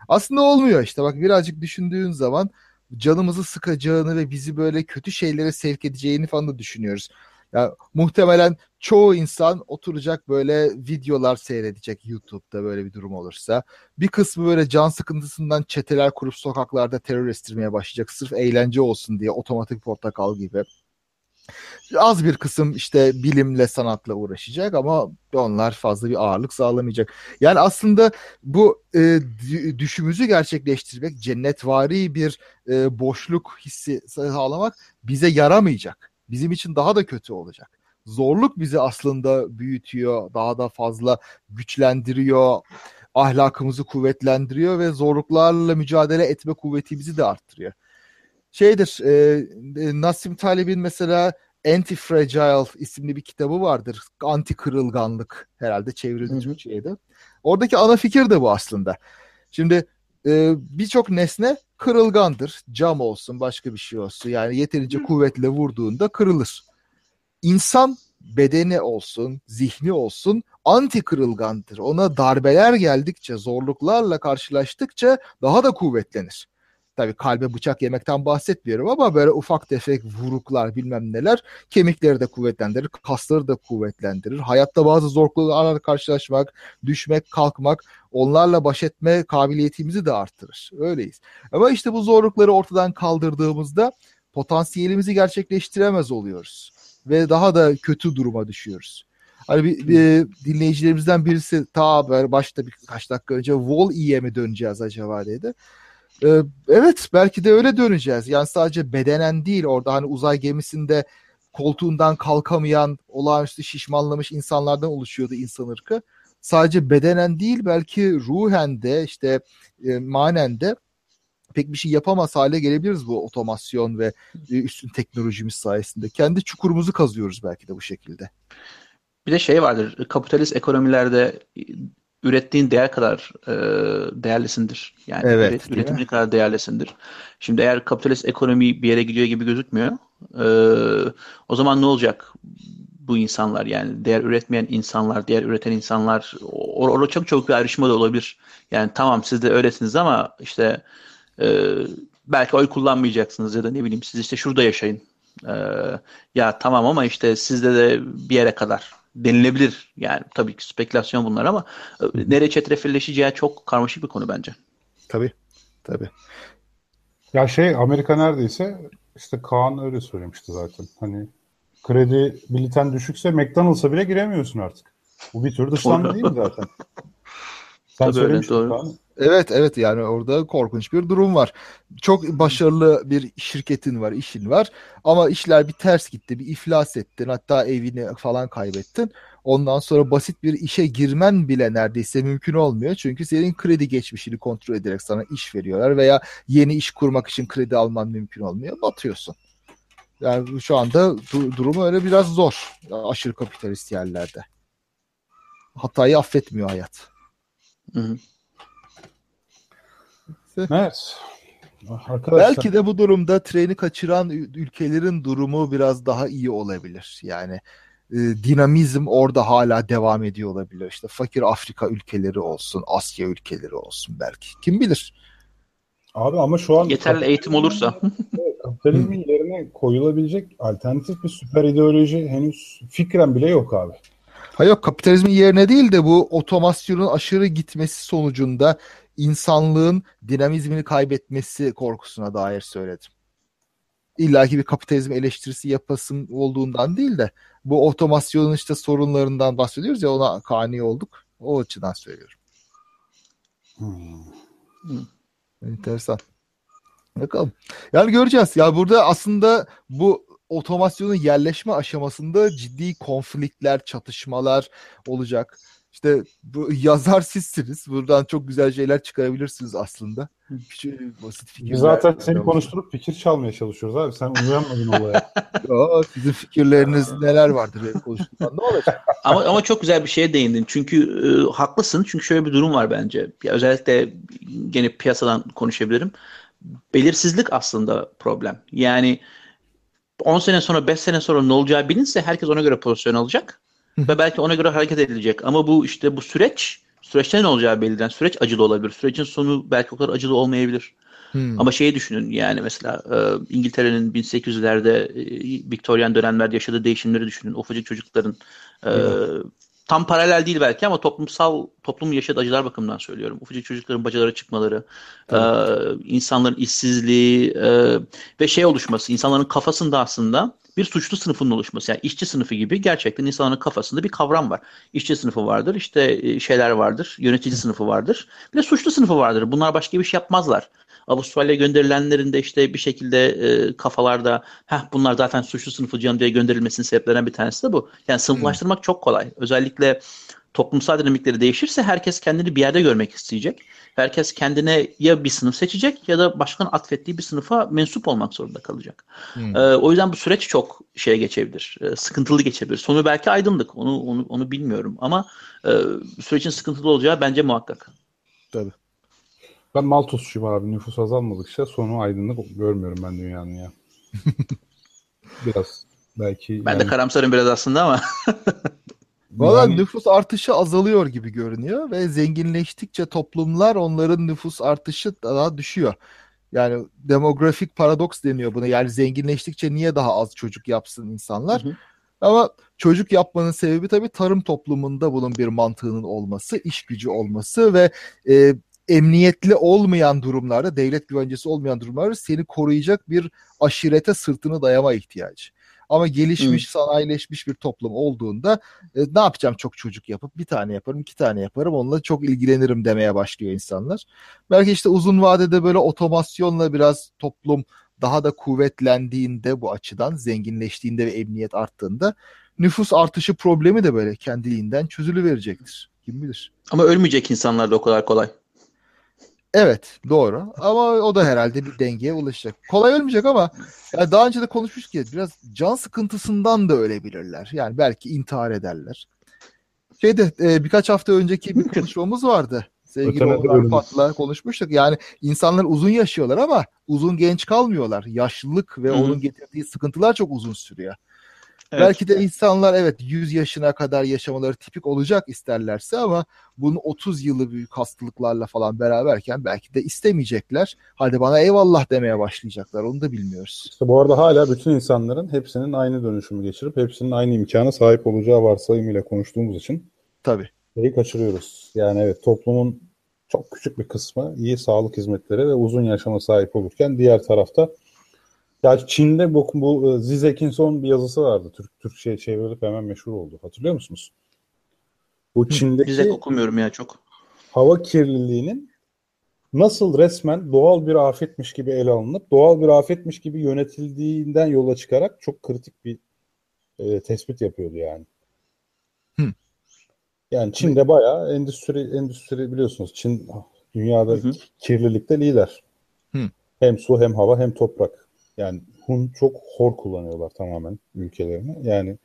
Aslında olmuyor işte bak birazcık düşündüğün zaman canımızı sıkacağını ve bizi böyle kötü şeylere sevk edeceğini falan da düşünüyoruz. Ya muhtemelen çoğu insan oturacak böyle videolar seyredecek YouTube'da böyle bir durum olursa. Bir kısmı böyle can sıkıntısından çeteler kurup sokaklarda terör estirmeye başlayacak sırf eğlence olsun diye otomatik portakal gibi. Az bir kısım işte bilimle sanatla uğraşacak ama onlar fazla bir ağırlık sağlamayacak. Yani aslında bu e, dü- düşümüzü gerçekleştirmek, cennetvari bir e, boşluk hissi sağlamak bize yaramayacak. Bizim için daha da kötü olacak. Zorluk bizi aslında büyütüyor, daha da fazla güçlendiriyor, ahlakımızı kuvvetlendiriyor ve zorluklarla mücadele etme kuvvetimizi de arttırıyor. Şeydir, e, e, Nassim Taleb'in mesela Anti-Fragile isimli bir kitabı vardır. Anti kırılganlık herhalde çevrildi Türkçe'ye Oradaki ana fikir de bu aslında. Şimdi e, birçok nesne kırılgandır. Cam olsun, başka bir şey olsun. Yani yeterince kuvvetle vurduğunda kırılır. İnsan bedeni olsun, zihni olsun anti kırılgandır. Ona darbeler geldikçe, zorluklarla karşılaştıkça daha da kuvvetlenir. Tabii kalbe bıçak yemekten bahsetmiyorum ama böyle ufak tefek vuruklar bilmem neler kemikleri de kuvvetlendirir, kasları da kuvvetlendirir. Hayatta bazı zorluklarla karşılaşmak, düşmek, kalkmak onlarla baş etme kabiliyetimizi de arttırır. Öyleyiz. Ama işte bu zorlukları ortadan kaldırdığımızda potansiyelimizi gerçekleştiremez oluyoruz ve daha da kötü duruma düşüyoruz. Hani bir, bir dinleyicilerimizden birisi ta başta birkaç dakika önce Wall-E'ye mi döneceğiz acaba dedi. Ee, evet belki de öyle döneceğiz. Yani sadece bedenen değil orada hani uzay gemisinde koltuğundan kalkamayan olağanüstü şişmanlamış insanlardan oluşuyordu insan ırkı. Sadece bedenen değil belki ruhen de işte e, manen de pek bir şey yapamaz hale gelebiliriz bu otomasyon ve e, üstün teknolojimiz sayesinde. Kendi çukurumuzu kazıyoruz belki de bu şekilde. Bir de şey vardır. Kapitalist ekonomilerde ürettiğin değer kadar e, değerlisindir. Yani evet, üret, üretimin kadar değerlisindir. Şimdi eğer kapitalist ekonomi bir yere gidiyor gibi gözükmüyor. E, o zaman ne olacak? Bu insanlar yani değer üretmeyen insanlar, değer üreten insanlar orada or çok çok bir ayrışma da olabilir. Yani tamam siz de öylesiniz ama işte e, belki oy kullanmayacaksınız ya da ne bileyim siz işte şurada yaşayın. E, ya tamam ama işte sizde de bir yere kadar denilebilir. Yani tabii ki spekülasyon bunlar ama e, nereye çetrefilleşeceği çok karmaşık bir konu bence. Tabii. Tabii. Ya şey Amerika neredeyse işte Kaan öyle söylemişti zaten. Hani kredi biliten düşükse McDonald's'a bile giremiyorsun artık. Bu bir tür dışlanma değil mi zaten? Sen Tabii öyle, doğru. Kaan. Evet evet yani orada korkunç bir durum var. Çok başarılı bir şirketin var, işin var ama işler bir ters gitti, bir iflas ettin hatta evini falan kaybettin. Ondan sonra basit bir işe girmen bile neredeyse mümkün olmuyor. Çünkü senin kredi geçmişini kontrol ederek sana iş veriyorlar veya yeni iş kurmak için kredi alman mümkün olmuyor. Batıyorsun. Yani şu anda du- durumu öyle biraz zor aşırı kapitalist yerlerde. Hatayı affetmiyor hayat. Hı hı. Evet. Arkadaşlar Belki de bu durumda treni kaçıran ül- ülkelerin durumu biraz daha iyi olabilir. Yani e, dinamizm orada hala devam ediyor olabilir. İşte fakir Afrika ülkeleri olsun, Asya ülkeleri olsun belki. Kim bilir? abi ama şu an Yeterli eğitim olursa. kapitalizmin yerine koyulabilecek alternatif bir süper ideoloji henüz fikren bile yok abi. Ha yok kapitalizmin yerine değil de bu otomasyonun aşırı gitmesi sonucunda insanlığın dinamizmini kaybetmesi korkusuna dair söyledim. İlla ki bir kapitalizm eleştirisi yapasım olduğundan değil de bu otomasyonun işte sorunlarından bahsediyoruz ya ona kani olduk. O açıdan söylüyorum. Hmm. Enteresan. Bakalım. Yani göreceğiz. Ya burada aslında bu otomasyonun yerleşme aşamasında ciddi konfliktler, çatışmalar olacak. İşte bu yazar sizsiniz. Buradan çok güzel şeyler çıkarabilirsiniz aslında. Küçük basit fikirler. Biz zaten seni konuşturup fikir çalmaya çalışıyoruz abi. Sen uyanmadın olaya. Aa, sizin fikirleriniz neler vardır benim konuştuğumdan ne olacak? ama ama çok güzel bir şeye değindin. Çünkü e, haklısın. Çünkü şöyle bir durum var bence. Ya özellikle gene piyasadan konuşabilirim. Belirsizlik aslında problem. Yani 10 sene sonra 5 sene sonra ne olacağı bilinse herkes ona göre pozisyon alacak ve belki ona göre hareket edilecek. Ama bu işte bu süreç süreçte ne olacağı belli değil. Süreç acılı olabilir. Sürecin sonu belki o kadar acılı olmayabilir. Hmm. Ama şeyi düşünün yani mesela e, İngiltere'nin 1800'lerde e, Victorian dönemlerde yaşadığı değişimleri düşünün. Ufacık çocukların e, tam paralel değil belki ama toplumsal toplumun yaşadığı acılar bakımından söylüyorum. Ufacık çocukların bacalara çıkmaları, e, insanların işsizliği e, ve şey oluşması, insanların kafasında aslında bir suçlu sınıfının oluşması. Yani işçi sınıfı gibi gerçekten insanların kafasında bir kavram var. İşçi sınıfı vardır, işte e, şeyler vardır, yönetici sınıfı vardır. Bir de suçlu sınıfı vardır. Bunlar başka bir şey yapmazlar. Avustralya gönderilenlerin de işte bir şekilde e, kafalarda Heh, bunlar zaten suçlu sınıfı canım diye gönderilmesinin sebeplerinden bir tanesi de bu. Yani sınıflaştırmak çok kolay. Özellikle toplumsal dinamikleri değişirse herkes kendini bir yerde görmek isteyecek. Herkes kendine ya bir sınıf seçecek ya da başkanın atfettiği bir sınıfa mensup olmak zorunda kalacak. Hmm. Ee, o yüzden bu süreç çok şeye geçebilir. e, sıkıntılı geçebilir. Sonu belki aydınlık. Onu onu, onu bilmiyorum ama e, sürecin sıkıntılı olacağı bence muhakkak. Tabii. Ben Malthus'cuyum abi. Nüfus azalmadıkça sonu aydınlık görmüyorum ben dünyanın ya. Biraz belki Ben yani- de karamsarım biraz aslında ama Valla Yani- nüfus artışı azalıyor gibi görünüyor ve zenginleştikçe toplumlar onların nüfus artışı daha düşüyor. Yani demografik paradoks deniyor buna. Yani zenginleştikçe niye daha az çocuk yapsın insanlar? Hı hı. Ama çocuk yapmanın sebebi tabii tarım toplumunda bunun bir mantığının olması, iş gücü olması ve e, emniyetli olmayan durumlarda, devlet güvencesi olmayan durumlarda seni koruyacak bir aşirete sırtını dayama ihtiyacı. Ama gelişmiş, Hı. sanayileşmiş bir toplum olduğunda e, ne yapacağım çok çocuk yapıp bir tane yaparım, iki tane yaparım, onunla çok ilgilenirim demeye başlıyor insanlar. Belki işte uzun vadede böyle otomasyonla biraz toplum daha da kuvvetlendiğinde bu açıdan zenginleştiğinde ve emniyet arttığında nüfus artışı problemi de böyle kendiliğinden çözülüverecektir. Kim bilir. Ama ölmeyecek insanlar da o kadar kolay. Evet doğru ama o da herhalde bir dengeye ulaşacak. Kolay ölmeyecek ama yani daha önce de konuşmuş ki biraz can sıkıntısından da ölebilirler. Yani belki intihar ederler. Şeyde e, birkaç hafta önceki bir konuşmamız vardı. Sevgili Pat'la konuşmuştuk. Yani insanlar uzun yaşıyorlar ama uzun genç kalmıyorlar. Yaşlılık ve Hı-hı. onun getirdiği sıkıntılar çok uzun sürüyor. Evet. Belki de insanlar evet 100 yaşına kadar yaşamaları tipik olacak isterlerse ama bunu 30 yılı büyük hastalıklarla falan beraberken belki de istemeyecekler. Hadi bana eyvallah demeye başlayacaklar. Onu da bilmiyoruz. İşte bu arada hala bütün insanların hepsinin aynı dönüşümü geçirip hepsinin aynı imkana sahip olacağı varsayımıyla konuştuğumuz için Tabii. Şeyi kaçırıyoruz. Yani evet toplumun çok küçük bir kısmı iyi sağlık hizmetleri ve uzun yaşama sahip olurken diğer tarafta ya Çin'de bu, bu e, Zizek'in son bir yazısı vardı. Türk Türkçe'ye çevrilip hemen meşhur oldu. Hatırlıyor musunuz? Bu Çin'deki Zizek okumuyorum ya çok. Hava kirliliğinin nasıl resmen doğal bir afetmiş gibi ele alınıp doğal bir afetmiş gibi yönetildiğinden yola çıkarak çok kritik bir e, tespit yapıyordu yani. Hı. Yani Çin'de bayağı endüstri endüstri biliyorsunuz Çin dünyada hı hı. kirlilikte lider. Hı. Hem su hem hava hem toprak. Yani Hun çok hor kullanıyorlar tamamen ülkelerini. Yani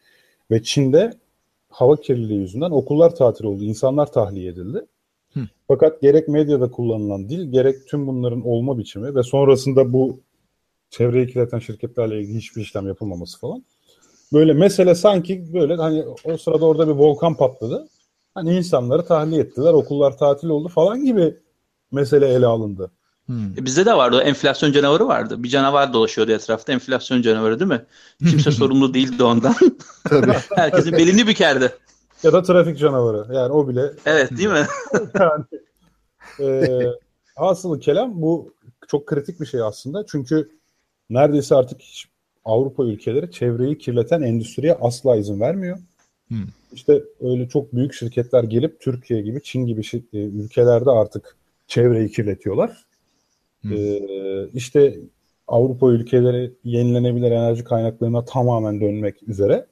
ve Çin'de hava kirliliği yüzünden okullar tatil oldu. insanlar tahliye edildi. Hı. Fakat gerek medyada kullanılan dil, gerek tüm bunların olma biçimi ve sonrasında bu çevreyi kirleten şirketlerle ilgili hiçbir işlem yapılmaması falan. Böyle mesele sanki böyle hani o sırada orada bir volkan patladı. Hani insanları tahliye ettiler, okullar tatil oldu falan gibi mesele ele alındı. Hmm. E bizde de vardı enflasyon canavarı vardı. Bir canavar dolaşıyordu etrafta enflasyon canavarı değil mi? Kimse sorumlu değildi ondan. Tabii. Herkesin belini bükerdi. Ya da trafik canavarı. Yani o bile. Evet değil mi? yani e, hasılı kelam bu çok kritik bir şey aslında. Çünkü neredeyse artık Avrupa ülkeleri çevreyi kirleten endüstriye asla izin vermiyor. Hmm. İşte öyle çok büyük şirketler gelip Türkiye gibi, Çin gibi e, ülkelerde artık çevreyi kirletiyorlar. Ee, işte Avrupa ülkeleri yenilenebilir enerji kaynaklarına tamamen dönmek üzere.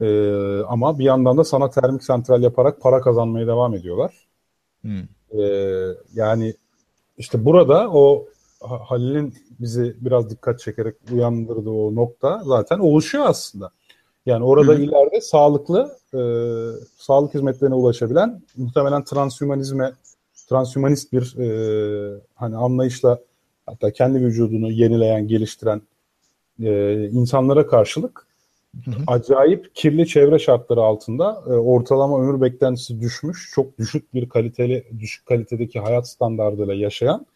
Ee, ama bir yandan da sana termik santral yaparak para kazanmaya devam ediyorlar. Hmm. Ee, yani işte burada o Halil'in bizi biraz dikkat çekerek uyandırdığı o nokta zaten oluşuyor aslında. Yani orada Hı-hı. ileride sağlıklı e, sağlık hizmetlerine ulaşabilen muhtemelen transhümanizme transhümanist bir e, hani anlayışla hatta kendi vücudunu yenileyen, geliştiren e, insanlara karşılık hı hı. acayip kirli çevre şartları altında e, ortalama ömür beklentisi düşmüş, çok düşük bir kaliteli düşük kalitedeki hayat standartıyla yaşayan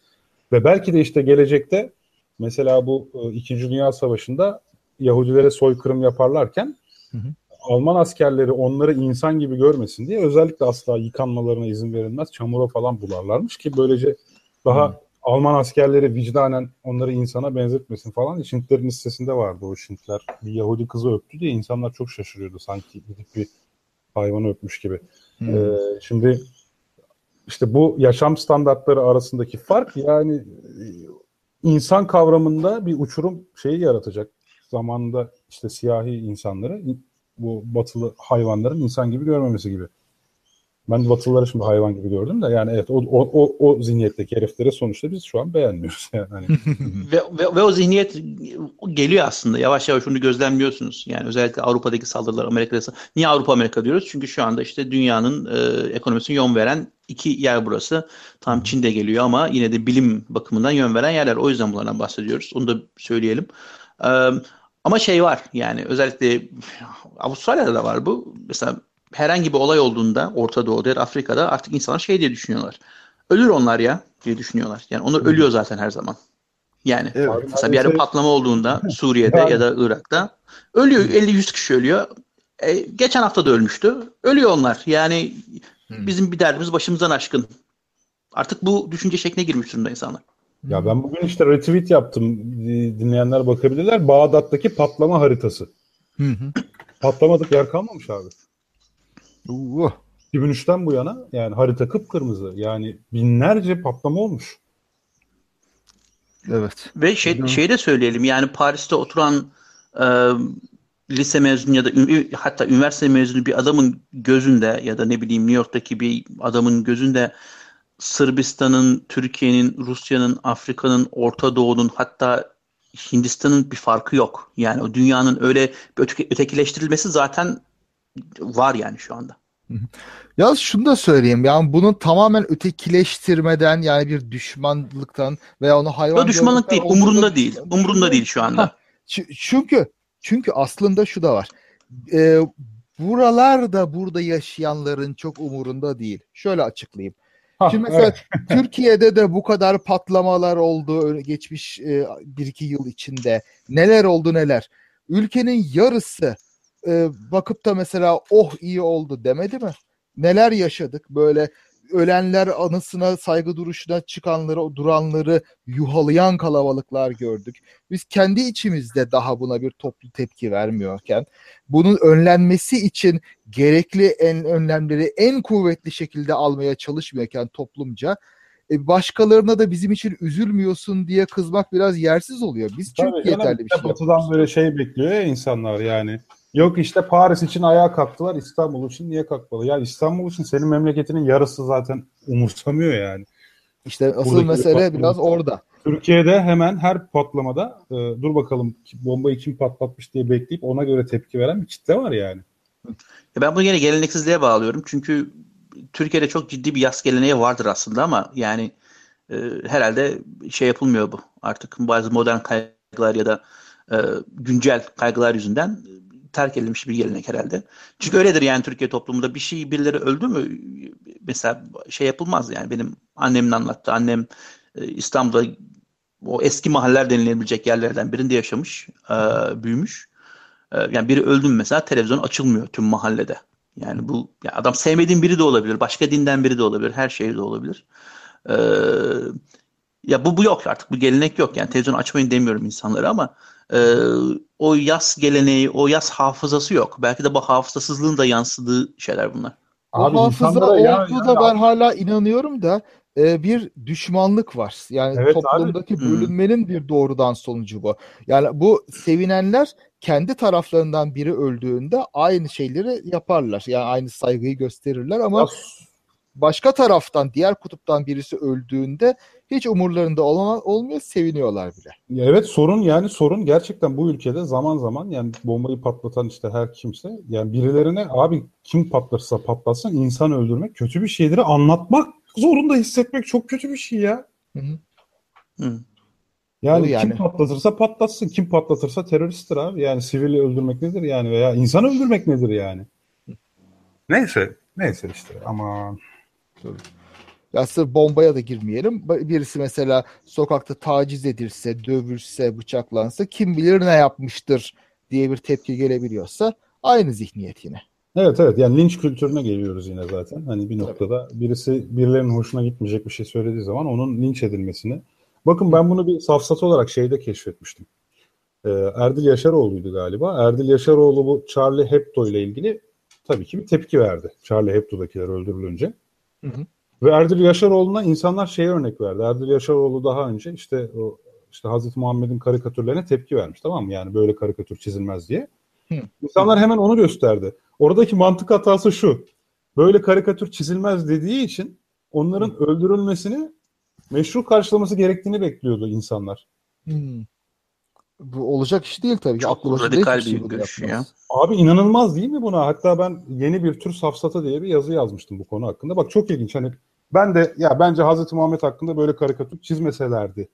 ve belki de işte gelecekte mesela bu e, İkinci Dünya Savaşı'nda Yahudilere soykırım yaparlarken hı hı. Alman askerleri onları insan gibi görmesin diye özellikle asla yıkanmalarına izin verilmez. Çamura falan bularlarmış ki böylece daha hı. Alman askerleri vicdanen onları insana benzetmesin falan. Şintlerin listesinde vardı o Şintler. Bir Yahudi kızı öptü diye insanlar çok şaşırıyordu sanki gidip bir hayvanı öpmüş gibi. Ee, şimdi işte bu yaşam standartları arasındaki fark yani insan kavramında bir uçurum şeyi yaratacak zamanında işte siyahi insanları bu batılı hayvanların insan gibi görmemesi gibi. Ben batılıları şimdi hayvan gibi gördüm de yani evet o, o, o, o zihniyetteki herifleri sonuçta biz şu an beğenmiyoruz. Yani. Hani. ve, ve, ve o zihniyet geliyor aslında yavaş yavaş onu gözlemliyorsunuz. Yani özellikle Avrupa'daki saldırılar Amerika'da. Niye Avrupa Amerika diyoruz? Çünkü şu anda işte dünyanın e, ekonomisini yön veren iki yer burası. Tam Çin'de geliyor ama yine de bilim bakımından yön veren yerler. O yüzden bunlardan bahsediyoruz. Onu da söyleyelim. Evet ama şey var yani özellikle Avustralya'da da var bu. Mesela herhangi bir olay olduğunda Orta Doğu'da ya da Afrika'da artık insanlar şey diye düşünüyorlar. Ölür onlar ya diye düşünüyorlar. Yani onlar ölüyor zaten her zaman. Yani Evet. mesela bir yerde patlama olduğunda Suriye'de Yani. ya da Irak'ta ölüyor 50-100 kişi ölüyor. E, geçen hafta da ölmüştü. Ölüyor onlar. Yani bizim bir derdimiz başımızdan aşkın. Artık bu düşünce şekline girmiş durumda insanlar. Ya ben bugün işte retweet yaptım. Dinleyenler bakabilirler. Bağdat'taki patlama haritası. Hı hı. Patlamadık yer kalmamış abi. Uh. 2003'ten bu yana yani harita kıpkırmızı. Yani binlerce patlama olmuş. Evet. Ve şey, şey de söyleyelim yani Paris'te oturan e, lise mezunu ya da ü- hatta üniversite mezunu bir adamın gözünde ya da ne bileyim New York'taki bir adamın gözünde Sırbistan'ın, Türkiye'nin, Rusya'nın, Afrika'nın, Orta Doğu'nun hatta Hindistan'ın bir farkı yok. Yani o dünyanın öyle ötekileştirilmesi zaten var yani şu anda. Ya şunu da söyleyeyim. Yani bunun tamamen ötekileştirmeden yani bir düşmanlıktan veya onu hayvan O düşmanlık değil, umurunda değil. Umurunda değil şu anda. Ha, Çünkü çünkü aslında şu da var. Ee, buralar da burada yaşayanların çok umurunda değil. Şöyle açıklayayım. Şimdi mesela evet. Türkiye'de de bu kadar patlamalar oldu geçmiş e, bir iki yıl içinde. Neler oldu neler. Ülkenin yarısı e, bakıp da mesela oh iyi oldu demedi mi? Neler yaşadık böyle ölenler anısına saygı duruşuna çıkanları duranları yuhalayan kalabalıklar gördük. Biz kendi içimizde daha buna bir toplu tepki vermiyorken bunun önlenmesi için gerekli en önlemleri en kuvvetli şekilde almaya çalışmıyorken toplumca e, başkalarına da bizim için üzülmüyorsun diye kızmak biraz yersiz oluyor. Biz çünkü Tabii yeterli bir şey Batı'dan böyle şey bekliyor ya insanlar yani. Yok işte Paris için ayağa kalktılar, İstanbul için niye kalkmalı? Ya İstanbul için senin memleketinin yarısı zaten umursamıyor yani. İşte asıl Buradaki mesele patlama- biraz orada. Türkiye'de hemen her patlamada e, dur bakalım bombayı kim patlatmış diye bekleyip ona göre tepki veren bir kitle var yani. Ya Ben bunu yine geleneksizliğe bağlıyorum. Çünkü Türkiye'de çok ciddi bir yas geleneği vardır aslında ama yani e, herhalde şey yapılmıyor bu. Artık bazı modern kaygılar ya da e, güncel kaygılar yüzünden terk edilmiş bir gelenek herhalde. Çünkü öyledir yani Türkiye toplumunda bir şey birileri öldü mü mesela şey yapılmaz yani benim annemin anlattı. Annem e, İstanbul'da o eski mahalleler denilebilecek yerlerden birinde yaşamış, e, büyümüş. E, yani biri öldü mü mesela televizyon açılmıyor tüm mahallede. Yani bu ya adam sevmediğin biri de olabilir, başka dinden biri de olabilir, her şey de olabilir. E, ya bu bu yok artık, bu gelenek yok. Yani televizyon açmayın demiyorum insanlara ama e, o yaz geleneği, o yaz hafızası yok. Belki de bu hafızasızlığın da yansıdığı şeyler bunlar. O hafıza ya- olduğu yani da ben hala inanıyorum da e, bir düşmanlık var. Yani Evet abi. toplumdaki Hmm. bölünmenin bir doğrudan sonucu bu. Yani bu sevinenler kendi taraflarından biri öldüğünde aynı şeyleri yaparlar. Yani aynı saygıyı gösterirler ama Ya başka taraftan diğer kutuptan birisi öldüğünde hiç umurlarında olma, olmuyor seviniyorlar bile. Ya Evet sorun yani sorun gerçekten bu ülkede zaman zaman yani bombayı patlatan işte her kimse yani birilerine abi kim patlarsa patlatsın insan öldürmek kötü bir şeydir anlatmak zorunda hissetmek çok kötü bir şey ya. Hı hı. Hı. Yani, yani. kim patlatırsa patlatsın kim patlatırsa teröristtir abi yani sivili öldürmek nedir yani veya insan öldürmek nedir yani. Neyse neyse işte ama Ya sırf bombaya da girmeyelim. Birisi mesela sokakta taciz edilse, dövülse, bıçaklansa kim bilir ne yapmıştır diye bir tepki gelebiliyorsa aynı zihniyet yine. Evet evet yani linç kültürüne geliyoruz yine zaten. Hani bir noktada birisi birilerinin hoşuna gitmeyecek bir şey söylediği zaman onun linç edilmesini. Bakın ben bunu bir safsatı olarak şeyde keşfetmiştim. Ee, Erdil Yaşaroğlu'ydu galiba. Erdil Yaşaroğlu bu Charlie Hebdo ile ilgili tabii ki bir tepki verdi. Charlie Hebdo'dakiler öldürülünce. Hı hı. Ve Erdil Yaşaroğlu'na insanlar şeye örnek verdi. Erdil Yaşaroğlu daha önce işte o işte Hazreti Muhammed'in karikatürlerine tepki vermiş tamam mı? Yani böyle karikatür çizilmez diye. Hı. İnsanlar hemen onu gösterdi. Oradaki mantık hatası şu. Böyle karikatür çizilmez dediği için onların öldürülmesini meşru karşılaması gerektiğini bekliyordu insanlar. Hmm. Bu olacak iş değil tabii ki. Çok Aklı radikal şey bir görüş yapmaz. Abi inanılmaz değil mi buna? Hatta ben yeni bir tür safsata diye bir yazı yazmıştım bu konu hakkında. Bak çok ilginç. Hani ben de ya bence Hazreti Muhammed hakkında böyle karikatür çizmeselerdi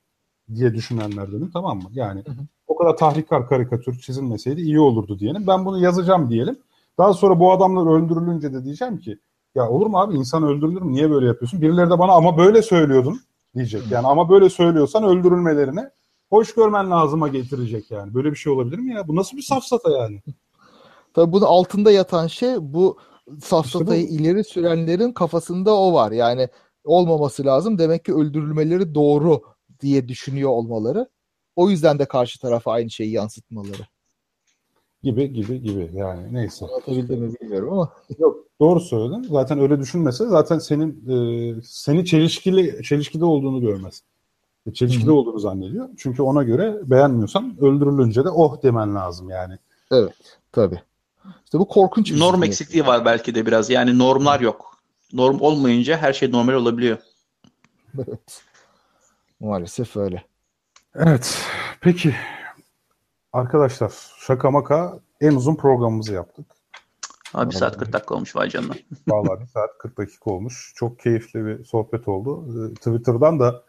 diye düşünenler dedim tamam mı? Yani Hı hı. o kadar tahrikkar karikatür çizilmeseydi iyi olurdu diyelim. Ben bunu yazacağım diyelim. Daha sonra bu adamlar öldürülünce de diyeceğim ki ya olur mu abi insan öldürülür mü? Niye böyle yapıyorsun? Birileri de bana ama böyle söylüyordun diyecek. Yani ama böyle söylüyorsan öldürülmelerine hoş görmen lazıma getirecek yani. Böyle bir şey olabilir mi ya? Bu nasıl bir safsata yani? Tabii bunun altında yatan şey bu safsatayı İşte ileri sürenlerin kafasında o var. Yani olmaması lazım. Demek ki öldürülmeleri doğru diye düşünüyor olmaları. O yüzden de karşı tarafa aynı şeyi yansıtmaları. Gibi gibi gibi yani neyse. Anlatabildim mi bilmiyorum ama. Yok doğru söyledin. Zaten öyle düşünmese zaten senin e, seni çelişkili çelişkide olduğunu görmez. E, Çelişkide Hı hı. olduğunu zannediyor. Çünkü ona göre beğenmiyorsan öldürülünce de oh demen lazım yani. Evet tabii. İşte bu korkunç bir Norm şey. eksikliği var belki de biraz. Yani normlar yok. Norm olmayınca her şey normal olabiliyor. Evet. Maalesef öyle. Evet. Peki. Arkadaşlar şaka maka en uzun programımızı yaptık. Abi bir saat 40 dakika olmuş vay canına. Vallahi bir saat 40 dakika olmuş. Çok keyifli bir sohbet oldu. Ee, Twitter'dan da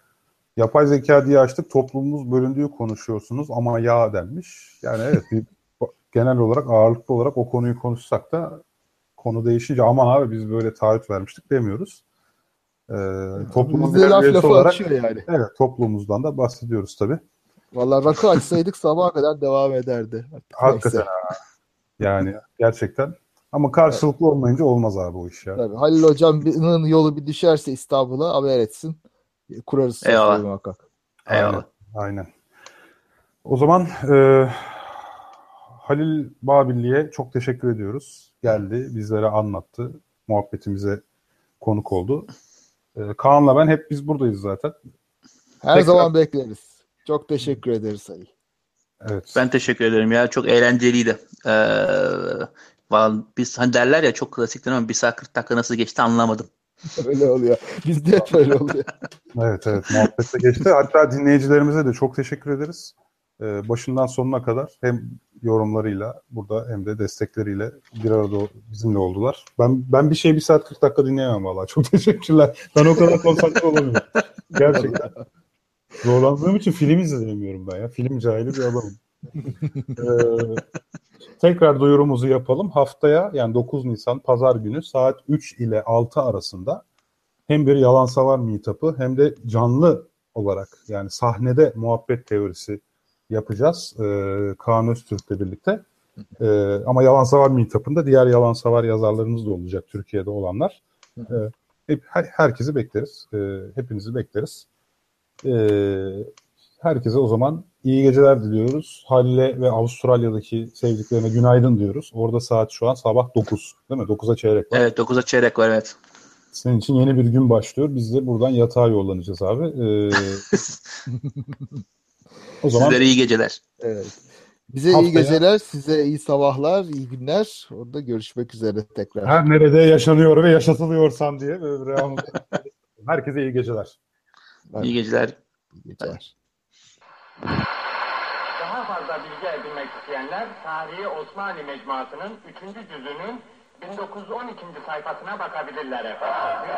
yapay zeka diye açtık. Toplumumuz bölündüğü konuşuyorsunuz ama ya denmiş. Yani evet bir, genel olarak ağırlıklı olarak o konuyu konuşsak da konu değişince aman abi biz böyle taahhüt vermiştik demiyoruz. Ee, toplumun bir laf lafı olarak yani. evet toplumumuzdan da bahsediyoruz tabii. Vallahi rakı açsaydık sabaha kadar devam ederdi. Hakikaten ha. Yani gerçekten. Ama karşılıklı olmayınca olmaz abi o iş ya. Tabii. Halil hocamın yolu bir düşerse İstanbul'a haber etsin. Kurarız Eyvallah. muhakkak. Eyvallah. Aynen. O zaman e, Halil Babilli'ye çok teşekkür ediyoruz. Geldi, bizlere anlattı. Muhabbetimize konuk oldu. E, Kaan'la ben hep biz buradayız zaten. Her Tekrar- zaman bekleriz. Çok teşekkür ederiz Ali. Evet. Ben teşekkür ederim ya. Çok eğlenceliydi. Ee, biz hani derler ya çok klasiktir ama bir saat 40 dakika nasıl geçti anlamadım. Öyle oluyor. Bizde hep öyle oluyor. Evet evet muhabbette geçti. Hatta dinleyicilerimize de çok teşekkür ederiz. E, başından sonuna kadar hem yorumlarıyla burada hem de destekleriyle bir arada bizimle oldular. Ben ben bir şey bir saat 40 dakika dinleyemem vallahi. Çok teşekkürler. Ben o kadar konsantre olamıyorum. Gerçekten. Zorlandığım için film izleyemiyorum ben ya. Film cahili bir adamım. Ee, tekrar duyurumuzu yapalım. Haftaya yani 9 Nisan Pazar günü saat 3 ile 6 arasında hem bir yalan savar meetup'ı hem de canlı olarak yani sahnede muhabbet teorisi yapacağız. Ee, Kaan Öztürk'le birlikte. Ee, ama yalan savar meetup'ında diğer yalan savar yazarlarımız da olacak Türkiye'de olanlar. Ee, hep, her- herkesi bekleriz. Ee, hepinizi bekleriz. Ee, herkese o zaman iyi geceler diliyoruz. Halil'e ve Avustralya'daki sevdiklerine günaydın diyoruz. Orada saat şu an sabah 9 değil mi? 9'a çeyrek var. Evet 9'a çeyrek var evet. Senin için yeni bir gün başlıyor. Biz de buradan yatağa yollanacağız abi. Ee, o zaman Sizlere iyi geceler. Evet. Bize iyi Haftaya- geceler, size iyi sabahlar, iyi günler. Orada görüşmek üzere tekrar. her nerede yaşanıyor ve yaşatılıyorsan diye Herkese iyi geceler. İyi geceler. İyi geceler. Daha fazla bilgi edinmek isteyenler Tarihi Osmanlı Mecmuası'nın 3. cüzünün 1912. sayfasına bakabilirler efendim.